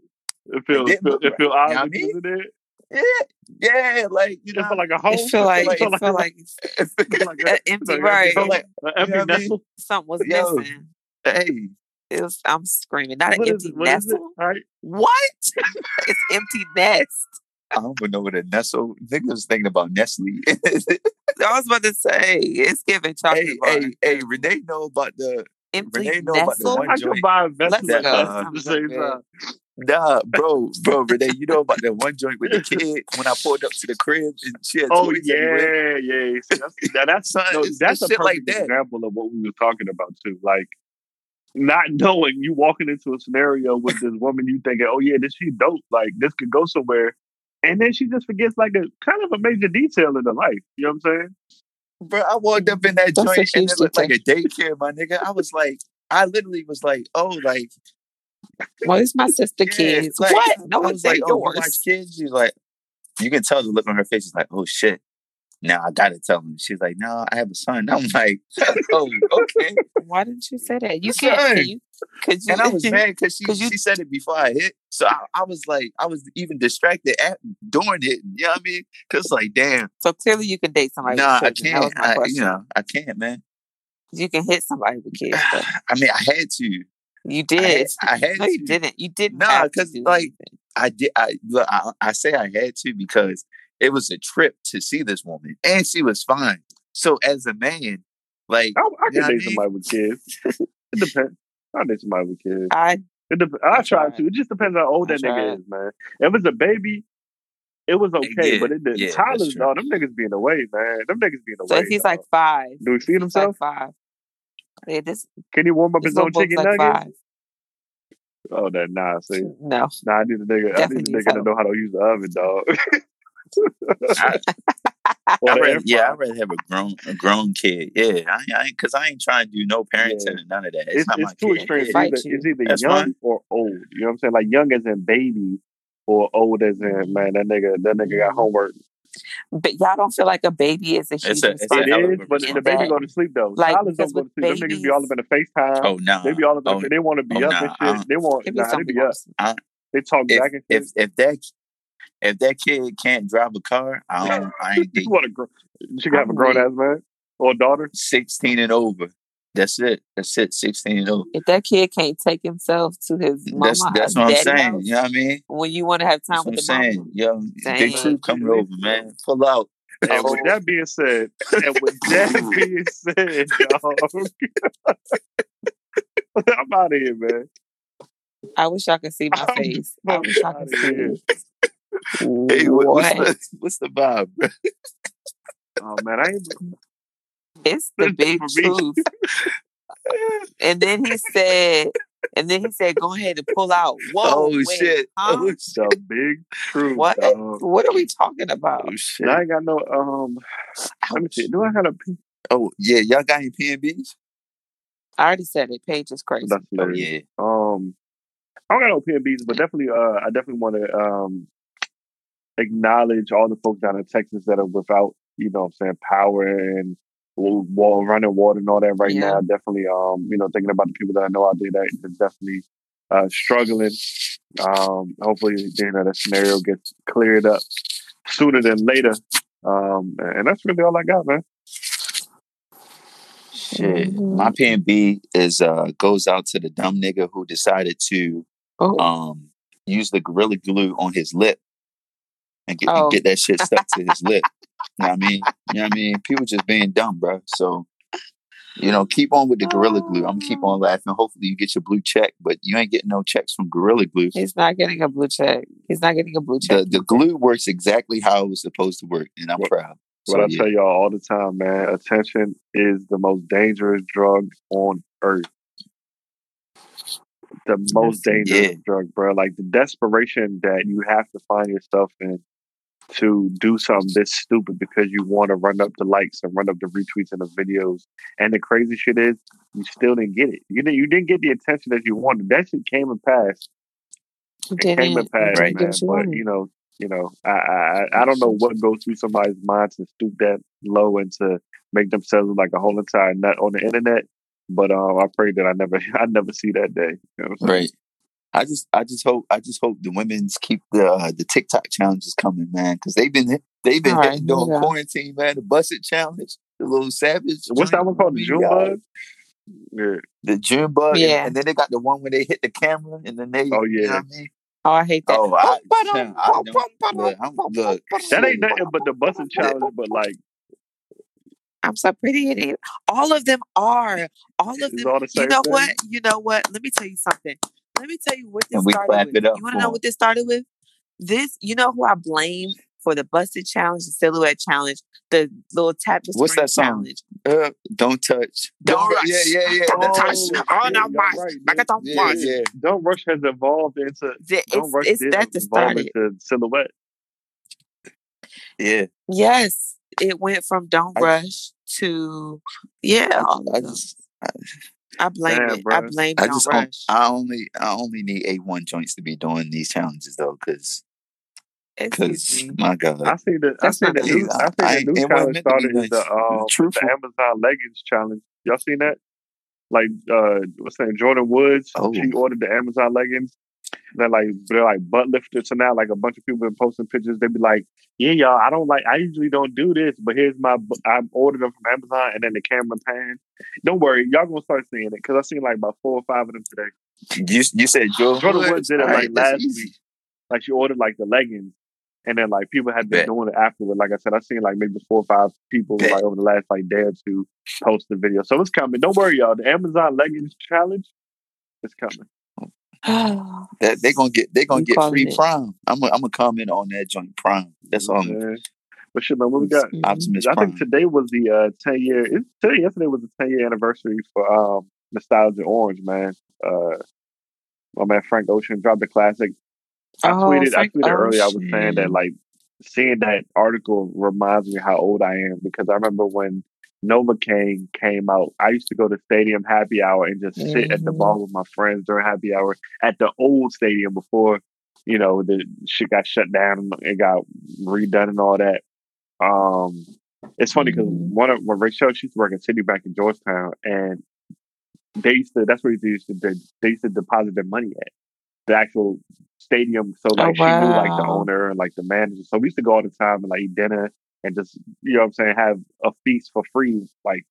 Speaker 3: It feels
Speaker 1: didn't
Speaker 3: feel,
Speaker 1: look
Speaker 3: it feel
Speaker 1: right.
Speaker 3: odd
Speaker 1: You know I mean?
Speaker 3: isn't it?
Speaker 1: yeah, yeah, like you
Speaker 3: It
Speaker 1: know,
Speaker 3: feel like a hole.
Speaker 2: It feel like
Speaker 1: like-
Speaker 2: it feel like (laughs)
Speaker 1: it feel
Speaker 3: like
Speaker 2: an
Speaker 3: a-
Speaker 2: empty
Speaker 3: like
Speaker 2: right.
Speaker 1: feel like,
Speaker 3: an
Speaker 1: you
Speaker 3: empty
Speaker 1: know what I mean?
Speaker 2: something was
Speaker 1: Yo.
Speaker 2: missing.
Speaker 1: hey,
Speaker 2: It was, I'm screaming, not
Speaker 3: What
Speaker 2: an
Speaker 3: is
Speaker 2: empty
Speaker 3: it? What is it? All right.
Speaker 2: What? (laughs) it's empty nest.
Speaker 1: I don't even know what a Nestle. Niggas was thinking about Nestle. (laughs)
Speaker 2: I was about to say it's giving chocolate
Speaker 1: hey,
Speaker 2: bar.
Speaker 1: hey, hey, Renee know about the
Speaker 2: empty
Speaker 1: Renee know about the
Speaker 2: nestle.
Speaker 1: one
Speaker 3: I can
Speaker 1: joint.
Speaker 3: buy a
Speaker 2: Let's
Speaker 1: go.
Speaker 3: nestle at the same
Speaker 2: Okay.
Speaker 3: time.
Speaker 1: nah, bro, bro, Renee, you know about the one joint with the (laughs) kid when I pulled up to the crib and she had
Speaker 3: Oh
Speaker 1: toys everywhere.
Speaker 3: yeah, yeah. See, that's, now, that's (laughs)
Speaker 1: Son,
Speaker 3: no,
Speaker 1: it's-
Speaker 3: that's
Speaker 1: it's
Speaker 3: a
Speaker 1: shit like
Speaker 3: perfect
Speaker 1: that.
Speaker 3: example of what we were talking about too. Like not knowing you walking into a scenario with this woman, you thinking, "Oh yeah, this she dope. Like this could go somewhere," and then she just forgets like a kind of a major detail in her life. You know what I'm saying?
Speaker 1: Bro, I walked up in that
Speaker 2: That's a
Speaker 1: joint and it looked like a (laughs) daycare, my nigga. I was like, I literally was like, oh, like,
Speaker 2: Well, it's my sister
Speaker 1: yeah,
Speaker 2: kids.
Speaker 1: like,
Speaker 2: what? No,
Speaker 1: I
Speaker 2: it's
Speaker 1: was like,
Speaker 2: like
Speaker 1: oh, you
Speaker 2: yours.
Speaker 1: watch kids? She's like, you can tell the look on her face is like, oh shit. Now I gotta tell him. She's like, no, I have a son. I'm like, (laughs) oh, okay.
Speaker 2: Why didn't you say that? You
Speaker 1: Son.
Speaker 2: can't. Can you? You
Speaker 1: And I was (laughs) mad because she,
Speaker 2: you-
Speaker 1: she said it before I hit. So I, I was like, I was even distracted at doing it. You know what I mean? Because like, damn,
Speaker 2: So clearly, you can date somebody.
Speaker 1: nah, I. Can't. I, you know, I can't, man.
Speaker 2: You can hit somebody with (sighs) kids. But
Speaker 1: I mean, I had to.
Speaker 2: you
Speaker 1: I had,
Speaker 2: did.
Speaker 1: I had
Speaker 2: no,
Speaker 1: to.
Speaker 2: you didn't. You didn't.
Speaker 1: Nah,
Speaker 2: have to
Speaker 1: 'cause,
Speaker 2: do
Speaker 1: like,
Speaker 2: anything.
Speaker 1: I did. I look. I, I say I had to because it was a trip to see this woman, and she was fine. So as a man, like,
Speaker 3: I, I can
Speaker 1: You know what I
Speaker 3: date
Speaker 1: mean?
Speaker 3: somebody with kids. it depends. I date somebody with kids.
Speaker 2: I
Speaker 3: It dep- I,
Speaker 2: I
Speaker 3: try
Speaker 2: tried.
Speaker 3: to. It just depends on how old
Speaker 2: I
Speaker 3: that nigga is, man. If it's a baby, it was okay,
Speaker 1: Yeah,
Speaker 3: but it, the
Speaker 1: yeah, that's
Speaker 3: toddlers, dog, them niggas being away, man. Them niggas being
Speaker 2: So
Speaker 3: away.
Speaker 2: if he's
Speaker 3: dog.
Speaker 2: like five,
Speaker 3: do he feed
Speaker 2: he's
Speaker 3: himself?
Speaker 2: like five. Yeah, this
Speaker 3: Can he warm up his own chicken
Speaker 2: like
Speaker 3: nuggets?
Speaker 2: five.
Speaker 3: Oh, that nah. See,
Speaker 2: No,
Speaker 3: nah. I need a nigga. I need a nigga to know how to use the oven, dog. (laughs) Or
Speaker 1: I
Speaker 3: the
Speaker 1: rather, yeah. I'd rather have a grown a grown kid. Yeah, I, I ain't because I ain't trying to do no parenting
Speaker 3: Yeah.
Speaker 1: and none of that. It's,
Speaker 3: it's,
Speaker 1: not
Speaker 3: it's
Speaker 1: my
Speaker 3: too
Speaker 1: kid.
Speaker 3: extreme. It's either, it's either
Speaker 1: That's
Speaker 3: young
Speaker 1: fine.
Speaker 3: or old. You know what I'm saying? Like young as in baby, or old as in man. That nigga, that nigga got
Speaker 2: Mhm.
Speaker 3: homework.
Speaker 2: but y'all don't feel like a baby is a huge
Speaker 1: It's a- it's a
Speaker 3: It
Speaker 1: hell of
Speaker 2: responsibility.
Speaker 3: is,
Speaker 1: a
Speaker 3: but the baby
Speaker 2: that.
Speaker 3: go to sleep though.
Speaker 2: Like,
Speaker 3: Toddlers
Speaker 2: because
Speaker 3: don't go to
Speaker 2: with
Speaker 3: sleep. Them niggas be all up in the FaceTime.
Speaker 1: Oh nah.
Speaker 3: They be all up in
Speaker 1: Oh,
Speaker 3: the, They want to be
Speaker 1: oh,
Speaker 3: up
Speaker 1: nah,
Speaker 3: and
Speaker 1: I
Speaker 3: shit. They want nah. They be up.
Speaker 2: else.
Speaker 3: They talk
Speaker 1: if
Speaker 3: back and
Speaker 1: if if that if that kid can't drive a car, I (laughs) don't. I ain't
Speaker 3: You want a gr- She can have a
Speaker 2: I'm
Speaker 3: grown ass man or daughter.
Speaker 1: Sixteen and over. That's it. That's it. Sixteen and over.
Speaker 2: If that kid can't take himself to his mama,
Speaker 1: That's that's what I'm saying.
Speaker 2: house,
Speaker 1: You know what I mean?
Speaker 2: when you want to have time
Speaker 1: That's what
Speaker 2: with
Speaker 1: I'm
Speaker 2: the
Speaker 1: saying.
Speaker 2: mama,
Speaker 1: Yo, Big
Speaker 2: Dang.
Speaker 1: True coming over, man. Pull out.
Speaker 3: And
Speaker 1: Oh.
Speaker 3: with that being said, and with that (laughs) being said, (laughs) dog, I'm out of here, man.
Speaker 2: I wish y'all could see my
Speaker 3: I'm
Speaker 2: face. I wish y'all could see.
Speaker 1: Hey, what, what's the what's the vibe?
Speaker 3: Oh man, I ain't.
Speaker 2: It's the big
Speaker 3: For me.
Speaker 2: truth. And then he said, and then he said, "Go ahead and pull out." Whoa,
Speaker 1: oh
Speaker 2: wait,
Speaker 1: shit!
Speaker 2: huh?
Speaker 1: Oh shit!
Speaker 3: The big truth,
Speaker 2: What?
Speaker 3: dog.
Speaker 2: What are we talking about?
Speaker 1: Oh shit!
Speaker 3: And I ain't got no. Um, let me see. Do I got a?
Speaker 1: Oh yeah, y'all got any PNBs?
Speaker 2: I already said it. Paige is crazy.
Speaker 1: Oh yeah.
Speaker 3: Um, I don't got no PNBs, but definitely, uh, I definitely want to um acknowledge all the folks down in Texas that are without, you know, what I'm saying power and wa- wa- running water and all that right
Speaker 2: Yeah.
Speaker 3: now. Definitely, um, you know, thinking about the people that I know out there that is definitely uh struggling. Um, hopefully, you know, that scenario gets cleared up sooner than later. Um, and that's really all I got, man.
Speaker 1: Shit.
Speaker 2: Mhm.
Speaker 1: My PNB is uh goes out to the dumb nigga who decided to
Speaker 2: Oh,
Speaker 1: um use the gorilla glue on his lip and get
Speaker 2: Oh.
Speaker 1: get that shit (laughs) stuck to his lip. You know what I mean? You know what I mean? People just being dumb, bro. So you know, keep on with the gorilla glue. I'm gonna keep on oh. laughing. Hopefully, you get your blue check, but you ain't getting no checks from gorilla glue.
Speaker 2: he's not getting a blue check. He's not getting a blue check.
Speaker 1: The the glue works exactly how it was supposed to work, and I'm
Speaker 3: What-
Speaker 1: proud.
Speaker 3: What
Speaker 1: So,
Speaker 3: I
Speaker 1: yeah.
Speaker 3: tell y'all all the time, man, attention is the most dangerous drug on earth. The most dangerous
Speaker 1: Yeah.
Speaker 3: drug, bro. Like the desperation that you have to find yourself in to do something this stupid because you want to run up the likes and run up the retweets and the videos. And the crazy shit is, you still didn't get it. You didn't. You didn't get the attention that you wanted. That shit came and passed. It came
Speaker 2: didn't.
Speaker 3: and passed,
Speaker 1: Right.
Speaker 3: man.
Speaker 2: you
Speaker 3: But you know, you know, I, I I- I don't know what goes through somebody's mind to stoop that low and to make themselves like a whole entire nut on the internet. But um, I pray that I never (laughs) I never see that day. You know what I'm saying?
Speaker 1: Right. I just, I just hope, I just hope the women's keep the uh, the TikTok challenges coming, man, because they've been they've been
Speaker 2: All right,
Speaker 1: hitting
Speaker 2: here
Speaker 1: during
Speaker 2: go.
Speaker 1: quarantine, man. The busted challenge, the little savage.
Speaker 3: What's that one called? The
Speaker 1: I
Speaker 3: June bug? Yeah.
Speaker 1: The June bug, and-
Speaker 2: Yeah.
Speaker 1: and, then they got the one where they hit the camera, and then they,
Speaker 3: Oh,
Speaker 1: you know
Speaker 3: yeah.
Speaker 1: what I mean?
Speaker 2: Oh, I hate that.
Speaker 1: Oh, I, I don't, look, I'm, look,
Speaker 3: That ain't nothing but the busting challenge. But like,
Speaker 2: I'm so pretty. in It. All of them are. All of them.
Speaker 3: all the
Speaker 2: You know
Speaker 3: thing.
Speaker 2: what? You know what? Let me tell you something. Let me tell you what this
Speaker 1: And we
Speaker 2: started with.
Speaker 1: it up
Speaker 2: you want to know what this started with? This, you know who I blame for the busted challenge, the silhouette challenge, the little tap the
Speaker 1: What's
Speaker 2: screen
Speaker 1: that song?
Speaker 2: challenge.
Speaker 1: uh, don't touch.
Speaker 2: Don't rush.
Speaker 1: Yeah, yeah, yeah.
Speaker 2: Don't
Speaker 1: that's
Speaker 2: touch. Oh,
Speaker 3: yeah,
Speaker 2: no,
Speaker 3: y'all
Speaker 2: rush.
Speaker 3: right,
Speaker 2: Like. I don't
Speaker 1: Yeah,
Speaker 2: rush.
Speaker 1: yeah.
Speaker 3: Don't Rush has evolved into
Speaker 2: The-
Speaker 3: Don't
Speaker 2: It's,
Speaker 3: Rush
Speaker 2: it's that that started.
Speaker 3: into silhouette.
Speaker 1: Yeah.
Speaker 2: Yes, it went from don't
Speaker 1: I-
Speaker 2: rush to yeah. all of
Speaker 1: I
Speaker 2: them.
Speaker 1: just,
Speaker 2: I blame
Speaker 3: Damn,
Speaker 2: it. I blame
Speaker 1: I
Speaker 2: don't
Speaker 1: just,
Speaker 2: rush.
Speaker 1: I only, I only need A one joints to be doing these challenges though, because,
Speaker 2: Excuse me.
Speaker 1: my God,
Speaker 3: I see the I see
Speaker 2: not
Speaker 3: the new I see
Speaker 1: I
Speaker 3: the
Speaker 1: ain't-
Speaker 3: new
Speaker 1: it
Speaker 3: challenge
Speaker 1: meant to be
Speaker 3: started is the
Speaker 1: nice.
Speaker 3: um the Amazon leggings challenge. Y'all seen that? Like uh what's that Jordyn Woods?
Speaker 1: Oh.
Speaker 3: She ordered the Amazon leggings. They're like they're like butt lifters. So now like a bunch of people been posting pictures. They be like, Yeah, y'all, I don't like I usually don't do this, but here's my bu- I ordered them from Amazon and then the camera pan. Don't worry, y'all gonna start seeing it because I seen like about four or five of them today.
Speaker 1: you, you said Jordyn,
Speaker 3: Jordyn
Speaker 1: Woods?
Speaker 3: Woods did it, like,
Speaker 1: right,
Speaker 3: last week. Like she ordered like the leggings, and then like people had been
Speaker 1: Bet.
Speaker 3: doing it afterward. Like I said, I seen like maybe four or five people
Speaker 1: Bet.
Speaker 3: like over the last like day or two post the video. So it's coming. Don't worry, y'all. The Amazon leggings challenge is coming. (sighs)
Speaker 1: That they gonna get they gonna
Speaker 2: You
Speaker 1: get free
Speaker 2: it.
Speaker 1: prime. I'm gonna, I'm gonna comment on that joint prime. That's all. I'm-
Speaker 3: Yeah. But shit, man, what we got?
Speaker 1: Optimus
Speaker 3: I
Speaker 1: Prime.
Speaker 3: think today was the uh, ten year. It, today, yesterday was the ten year anniversary for um, Nostalgia Orange, man. Uh, my man Frank Ocean dropped the classic. I
Speaker 2: Oh,
Speaker 3: tweeted.
Speaker 2: Frank
Speaker 3: I tweeted earlier. I was saying that like seeing that article reminds me how old I am because I remember when Novacane came out. I used to go to Stadium Happy Hour and just sit at the
Speaker 2: Mhm.
Speaker 3: bar with my friends during Happy Hour at the old stadium before you know the shit got shut down and got redone and all that. Um, it's funny because
Speaker 2: Mhm.
Speaker 3: one of when Ray Shell she used to work at Citibank in Georgetown, and they used to that's where they used to they, they used to deposit their money at the actual stadium. So like she knew like the
Speaker 2: Oh,
Speaker 3: owner and like the manager. So we used to go all the time and like eat dinner and just you know what I'm saying have a feast for free. Like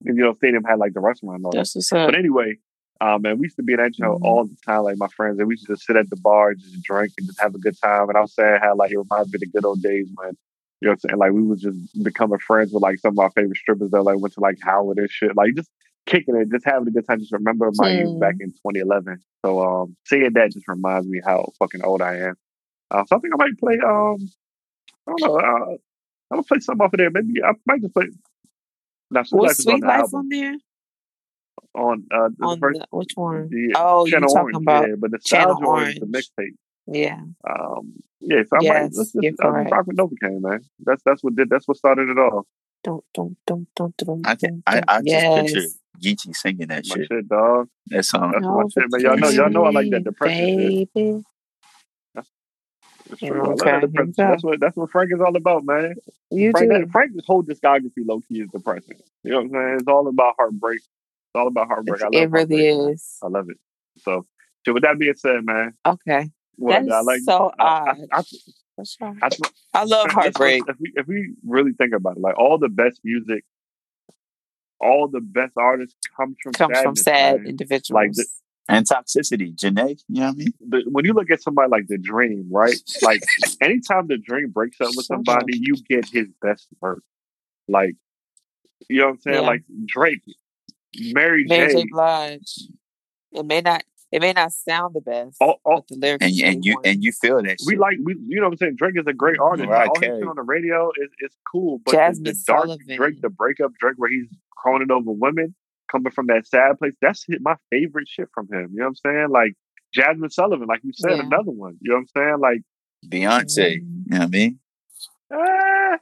Speaker 3: you know, stadium had like the restaurant and all that.
Speaker 2: That's.
Speaker 3: But anyway, um, and we used to be in that show
Speaker 2: Mhm.
Speaker 3: all the time, like my friends, and we used to just sit at the bar, and just drink, and just have a good time. And I was saying how like it reminds me of the good old days when you know what I'm saying, like we was just becoming friends with like some of our favorite strippers that like went to like Howard and shit, like just kicking it, just having a good time. Just remember my youth
Speaker 2: Hmm.
Speaker 3: back in 2011. So um, seeing that just reminds me how fucking old I am. Uh, so I think I might play. Um, I don't know. Uh, I'm gonna play something off of there. Maybe I might just play. Now, Sweet Life
Speaker 2: Was
Speaker 3: on
Speaker 2: Sweet
Speaker 3: the
Speaker 2: Life
Speaker 3: album
Speaker 2: on there?
Speaker 3: on uh, the
Speaker 2: On
Speaker 3: first
Speaker 2: the, which one?
Speaker 3: the
Speaker 2: Oh, you
Speaker 3: Channel
Speaker 2: talking
Speaker 3: Orange,
Speaker 2: about?
Speaker 3: yeah, but the
Speaker 2: Channel
Speaker 3: Nostalgia Orange, is the
Speaker 2: Orange.
Speaker 3: mixtape.
Speaker 2: Yeah.
Speaker 3: Um, yeah, so I might
Speaker 2: Yes,
Speaker 3: let's
Speaker 2: you're
Speaker 3: just I'll rock with Novacane, man. That's that's what did that's what started it all.
Speaker 2: Don't, don't, don't, don't, don't.
Speaker 1: I can
Speaker 2: don't,
Speaker 1: I, I
Speaker 2: don't.
Speaker 1: just picture
Speaker 2: Yes.
Speaker 1: Geechee singing that
Speaker 3: My
Speaker 1: shit.
Speaker 3: shit, dog.
Speaker 1: That song.
Speaker 3: That's my shit, man. Y'all know, y'all know I like that depression shit. It's true.
Speaker 2: Okay,
Speaker 3: that
Speaker 2: here we
Speaker 3: depression.
Speaker 2: go.
Speaker 3: That's what that's what Frank is all about, man.
Speaker 2: You
Speaker 3: Frank,
Speaker 2: do.
Speaker 3: that, Frank's whole discography, low key, is depressing. You know what I'm saying? It's all about heartbreak. It's all about heartbreak. I love
Speaker 2: It really
Speaker 3: heartbreak,
Speaker 2: is.
Speaker 3: I love it. So, so with that being said, man,
Speaker 2: Okay.
Speaker 3: what
Speaker 2: That
Speaker 3: I like,
Speaker 2: so
Speaker 3: I,
Speaker 2: odd.
Speaker 3: I, I,
Speaker 2: That's right.
Speaker 3: I,
Speaker 2: I love heartbreak.
Speaker 3: If we if we really think about it, like all the best music, all the best artists comes from
Speaker 2: Comes from sad
Speaker 3: man.
Speaker 2: individuals.
Speaker 3: Like the-
Speaker 1: And toxicity, Janae. You know what I mean?
Speaker 3: The, when you look at somebody like the Dream, right? Like anytime the Dream breaks up with somebody, you get his best work. Like you know what I'm saying?
Speaker 2: Yeah.
Speaker 3: Like Drake, Mary,
Speaker 2: Mary
Speaker 3: J.
Speaker 2: J. Blige. It may not. It may not sound the best,
Speaker 3: All, all,
Speaker 2: but the lyrics.
Speaker 1: And you and you and you feel that
Speaker 3: we
Speaker 1: shit.
Speaker 3: like we you know what I'm saying. Drake is a great artist.
Speaker 1: Mariah
Speaker 3: Like, all his
Speaker 1: Carey.
Speaker 3: on the radio is is cool, but the,
Speaker 2: Jazmine
Speaker 3: the dark
Speaker 2: Sullivan.
Speaker 3: Drake, the breakup Drake, where he's crowning over women, coming from that sad place. That's hit my favorite shit from him. You know what I'm saying? Like Jazmine Sullivan, like you said,
Speaker 2: Yeah.
Speaker 3: another one. You know what I'm saying? Like
Speaker 1: Beyonce.
Speaker 2: Mm.
Speaker 1: You know what I mean?
Speaker 3: eh,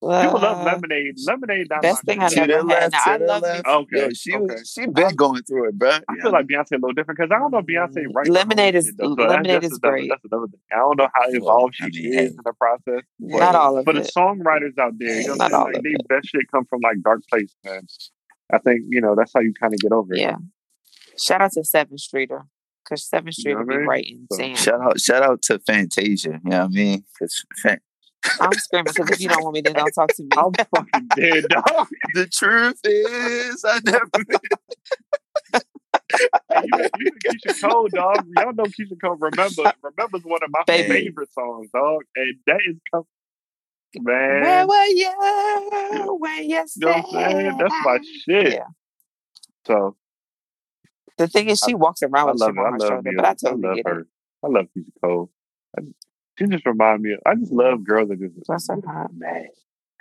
Speaker 3: people love
Speaker 2: Uh,
Speaker 3: lemonade. Lemonade, not
Speaker 2: Best thing I
Speaker 3: shit.
Speaker 1: To
Speaker 2: never had.
Speaker 1: left,
Speaker 2: Now, I
Speaker 1: the
Speaker 2: love
Speaker 1: left.
Speaker 2: me-
Speaker 3: Okay,
Speaker 1: Yo, she
Speaker 3: okay.
Speaker 1: was she been going through it, bro.
Speaker 3: I feel like Beyonce a little different because I don't know Beyonce
Speaker 2: Mm,
Speaker 3: writes her
Speaker 2: Lemonade is-
Speaker 3: though. So
Speaker 2: Lemonade is
Speaker 3: another-
Speaker 2: great.
Speaker 3: That's another thing. I don't know how
Speaker 1: Well,
Speaker 3: involved
Speaker 1: I
Speaker 3: she
Speaker 1: mean,
Speaker 3: is
Speaker 1: hey.
Speaker 3: in the process.
Speaker 2: not all of
Speaker 3: For the songwriters out there, you know
Speaker 2: Not
Speaker 3: I'm
Speaker 2: all?
Speaker 3: Like
Speaker 2: of
Speaker 3: they
Speaker 2: it.
Speaker 3: best shit come from like dark places, man. I think you know that's how you kind of get over it.
Speaker 2: Yeah. Shout out to Sevyn Streeter because Sevyn
Speaker 3: You
Speaker 2: Streeter
Speaker 3: know
Speaker 2: be
Speaker 3: mean?
Speaker 2: writing.
Speaker 3: So-
Speaker 2: Damn.
Speaker 1: Shout out, shout out to Fantasia. You know what I mean? Because
Speaker 2: I'm screaming because if you don't want me, then don't talk to (laughs) me.
Speaker 3: I'm fucking dead, dog. (laughs)
Speaker 1: the truth is, I never. (laughs)
Speaker 3: you, you Keyshia Cole, dog. Y'all know Keyshia Cole. Remember, remember's one of my
Speaker 2: Baby.
Speaker 3: favorite songs, dog. And that is come,
Speaker 2: Where were you when you
Speaker 3: You know what I'm saying? That's my shit.
Speaker 2: Yeah.
Speaker 3: So
Speaker 2: The thing is, she walks
Speaker 3: I
Speaker 2: around with
Speaker 3: love
Speaker 2: shit
Speaker 3: it.
Speaker 2: on
Speaker 3: I
Speaker 2: her
Speaker 3: love
Speaker 2: shoulder,
Speaker 3: me.
Speaker 2: but I
Speaker 3: I love
Speaker 2: get
Speaker 3: her.
Speaker 2: it.
Speaker 3: I love Keyshia Cole. I she just remind me. Of, I just love girls that just
Speaker 2: Bless her heart.
Speaker 3: man.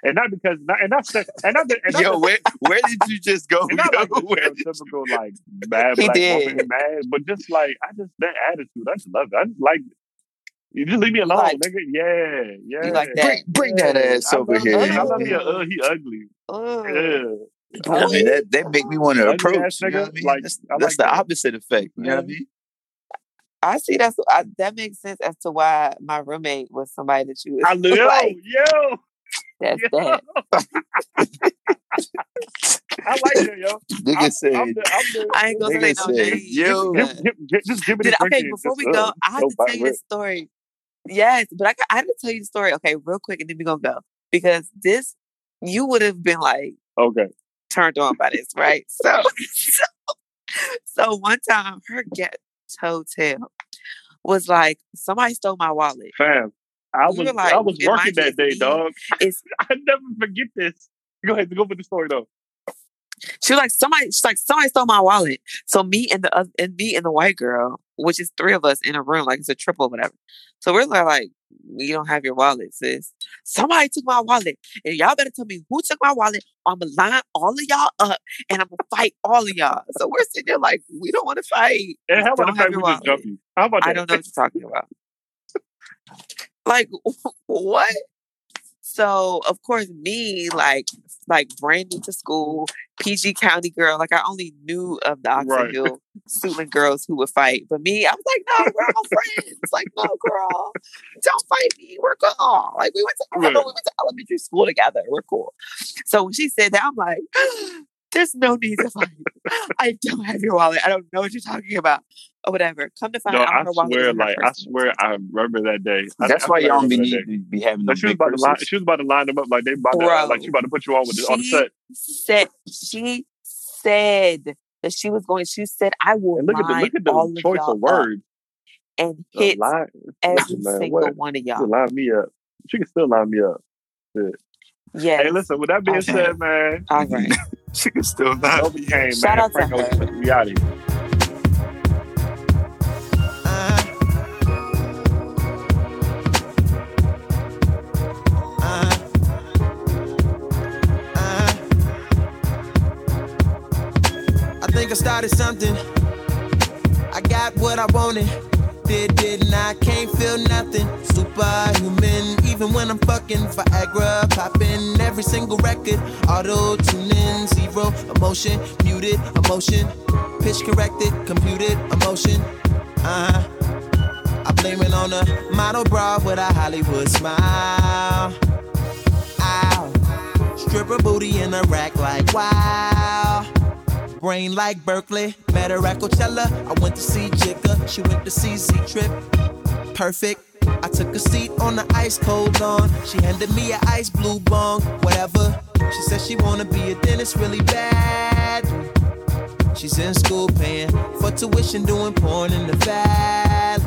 Speaker 3: And not because, not, and not, and not, and not,
Speaker 1: Yo, where where did you just go?
Speaker 3: and not
Speaker 1: Yo,
Speaker 3: like the (laughs)
Speaker 1: where did you-
Speaker 3: stereotypical like (laughs) bad black
Speaker 2: did.
Speaker 3: woman mad, but just like I just that attitude. I just love it. I just like it. You just leave me alone,
Speaker 2: like-
Speaker 3: nigga. Yeah, yeah.
Speaker 2: You like that?
Speaker 1: Bring bring that ass
Speaker 3: I
Speaker 1: over
Speaker 3: love
Speaker 1: here.
Speaker 3: it. I love
Speaker 1: know
Speaker 3: me a
Speaker 1: what I mean?
Speaker 3: uh, he ugly.
Speaker 2: Ugh.
Speaker 3: Yeah.
Speaker 1: I mean that that make me want to approach.
Speaker 3: ass
Speaker 1: You know
Speaker 3: nigga,
Speaker 1: what I mean?
Speaker 3: like,
Speaker 1: that's
Speaker 3: I
Speaker 1: that's
Speaker 3: like
Speaker 1: the
Speaker 3: that.
Speaker 1: opposite effect. You know what I
Speaker 2: Mhm.
Speaker 1: mean?
Speaker 2: I see that's I, that makes sense as to why my roommate was somebody that you (laughs) was
Speaker 3: I yo,
Speaker 2: like.
Speaker 3: yo,
Speaker 2: That's
Speaker 3: yo.
Speaker 2: that.
Speaker 3: I like that, yo. (laughs)
Speaker 1: Nigga
Speaker 3: I'm,
Speaker 1: said,
Speaker 3: I'm the, I'm the,
Speaker 2: I ain't gonna say no
Speaker 1: said,
Speaker 2: names.
Speaker 1: yo.
Speaker 3: Give, give, give, just give me
Speaker 2: Did
Speaker 3: the
Speaker 2: okay, before we go,
Speaker 3: uh,
Speaker 2: I have to tell you
Speaker 3: rip.
Speaker 2: this story. Yes, but I got, I had to tell you the story. Okay, real quick, and then we're gonna go because this you would have been like
Speaker 3: Okay.
Speaker 2: turned on by this, right? (laughs) So, (laughs) so, so one time her ghetto tale was like somebody stole my wallet.
Speaker 3: Fam, I was
Speaker 2: like,
Speaker 3: I was working that day, dog.
Speaker 2: It's (laughs)
Speaker 3: I never forget this. Go ahead, go with the story though.
Speaker 2: She was like, somebody, she's like, somebody stole my wallet. So me and the oth- and me and the white girl, which is three of us in a room, like it's a triple, whatever. So we're like, you don't have your wallet, sis. Somebody took my wallet, and y'all better tell me who took my wallet. I'm gonna line all of y'all up, and I'm gonna fight all of y'all. So we're sitting there like, we don't want to fight.
Speaker 3: And how about the fact we
Speaker 2: your
Speaker 3: just jump you? How about that?
Speaker 2: I don't know what you're talking about. like (laughs) what? So of course me, like like brand new to school, PG County girl. Like I only knew of the Oxon
Speaker 3: Right.
Speaker 2: Hill Suitland girls who would fight. But me, I was like, no, we're all friends. Like, no, girl, don't fight me. We're cool. Like we went to
Speaker 3: Right.
Speaker 2: we went to elementary school together. We're cool. So when she said that, I'm like, (gasps) oh, there's no need to fight. I don't have your wallet. I don't know what you're talking about. Or whatever. Come to find
Speaker 3: No,
Speaker 2: out
Speaker 3: I
Speaker 2: her wallet was
Speaker 3: swear,
Speaker 2: in
Speaker 3: like I swear, I remember that day.
Speaker 1: That's
Speaker 3: I
Speaker 1: why
Speaker 3: I
Speaker 1: y'all don't be need to be having no
Speaker 3: Like she was
Speaker 1: big
Speaker 3: about to line, she was about to line them up like they about to like she about to put you on with the, on the
Speaker 2: She
Speaker 3: set.
Speaker 2: said she said that she was going. She said, "I will
Speaker 3: And look at the look at the
Speaker 2: all of
Speaker 3: choice
Speaker 2: y'all
Speaker 3: of words.
Speaker 2: and hit
Speaker 3: line,
Speaker 2: every
Speaker 3: listen, (laughs) man,
Speaker 2: single
Speaker 3: what?
Speaker 2: one of y'all."
Speaker 3: can line me up. She can still line me up.
Speaker 2: Yes.
Speaker 3: Hey, listen. With that being
Speaker 2: Okay.
Speaker 3: said, man,
Speaker 2: All right. (laughs)
Speaker 1: She can still not.
Speaker 3: Novacane,
Speaker 2: Shout
Speaker 3: man.
Speaker 2: out to
Speaker 3: Franco,
Speaker 2: her.
Speaker 3: we out of here.
Speaker 4: I think I started something. I got what I wanted. Did, didn't I? Can't feel nothing. Superhuman, even when I'm fucking Viagra. Popping every single record. Auto tuning, zero emotion. Muted emotion. Pitch corrected, computed emotion. Uh huh. I blame it on a model bra with a Hollywood smile. Ow. Stripper booty in a rack like wow. Brain like Berkeley, met her at Coachella. I went to see Jigga, she went to see Z Trip. Perfect. I took a seat on the ice cold lawn. She handed me an ice blue bong, whatever. She said she wanna be a dentist really bad. She's in school paying for tuition, doing porn in the valley.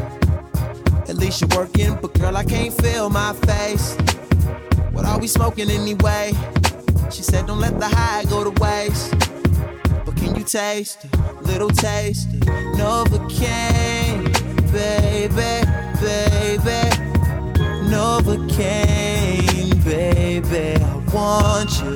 Speaker 4: At least you're working, but girl, I can't feel my face. What are we smoking anyway? She said, Don't let the high go to waste. But can you taste it? Little taste. Novocaine, baby, baby. Novocaine, baby. I want you.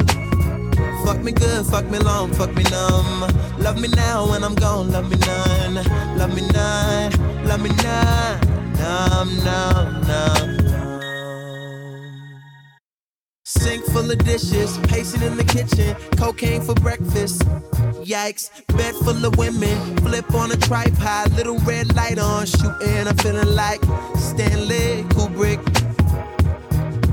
Speaker 4: Fuck me good, fuck me long, fuck me numb. Love me now when I'm gone, love me none. Love me none, love me none. Numb, numb, numb. Sink full of dishes, pacing in the kitchen, cocaine for breakfast. Yikes, bed full of women, flip on a tripod, little red light on, shooting. I'm feeling like Stanley Kubrick.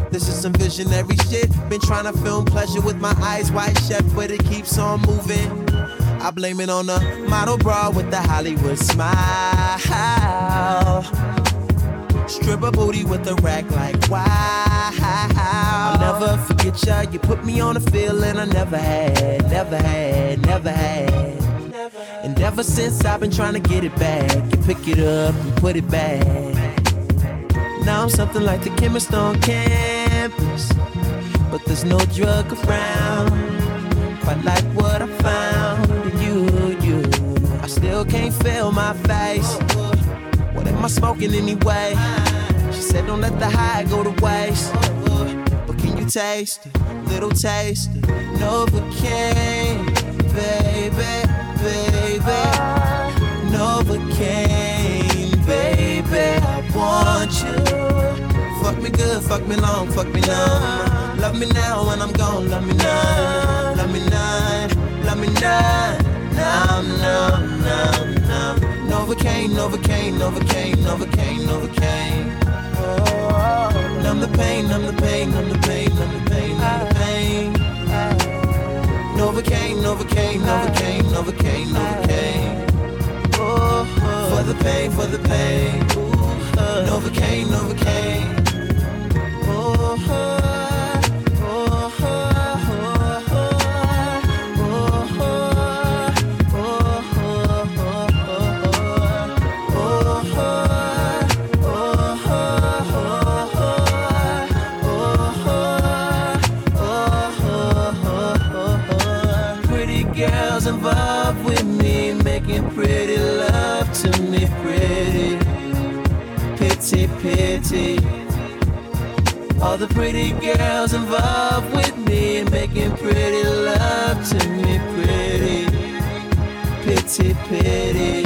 Speaker 4: This is some visionary shit. Been trying to film pleasure with my eyes wide shut, but it keeps on moving. I blame it on the model bra with the Hollywood smile. Stripper booty with a rack like wow. Never forget ya. You put me on a feeling I never had, never had, never had. And ever since I've been trying to get it back, you pick it up and put it back. Now I'm something like the chemist on campus, but there's no drug around. Quite like what I found in you, you. I still can't feel my face. What am I smoking anyway? She said, Don't let the high go to waste. Taste? Little taste. Novocaine, baby, baby. Novocaine, baby. I want you. Fuck me good, fuck me long, fuck me numb. Love me now when I'm gone, love me none. Love me none, love me none. Numb, numb, numb, numb. Novocaine, Novocaine, Novocaine, Novocaine, Novocaine. Numb the pain, numb the pain, numb the pain, numb the pain, numb the pain. Novocaine, Novocaine, Novocaine, Novocaine, Novocaine. Oh, for the pain, for the pain. Novocaine, Novocaine. Oh, pity, pity. All the pretty girls involved with me making pretty love to me, pretty, pity, pity.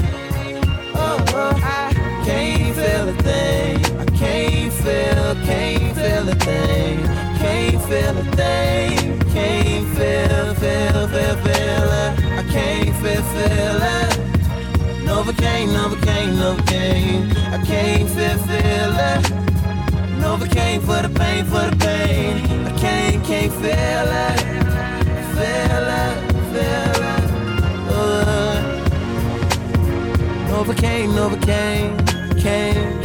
Speaker 4: Oh, oh, I can't feel a thing. I can't feel, can't feel a thing. Can't feel a thing. Can't feel, feel, feel, feel it. Uh, I can't feel, feel it. Novocaine, Novocaine, Novocaine. I can't feel, feel it. Novocaine for the pain, for the pain. I can't, can't feel it. Feel it, feel it. Uh, Novocaine, Novocaine.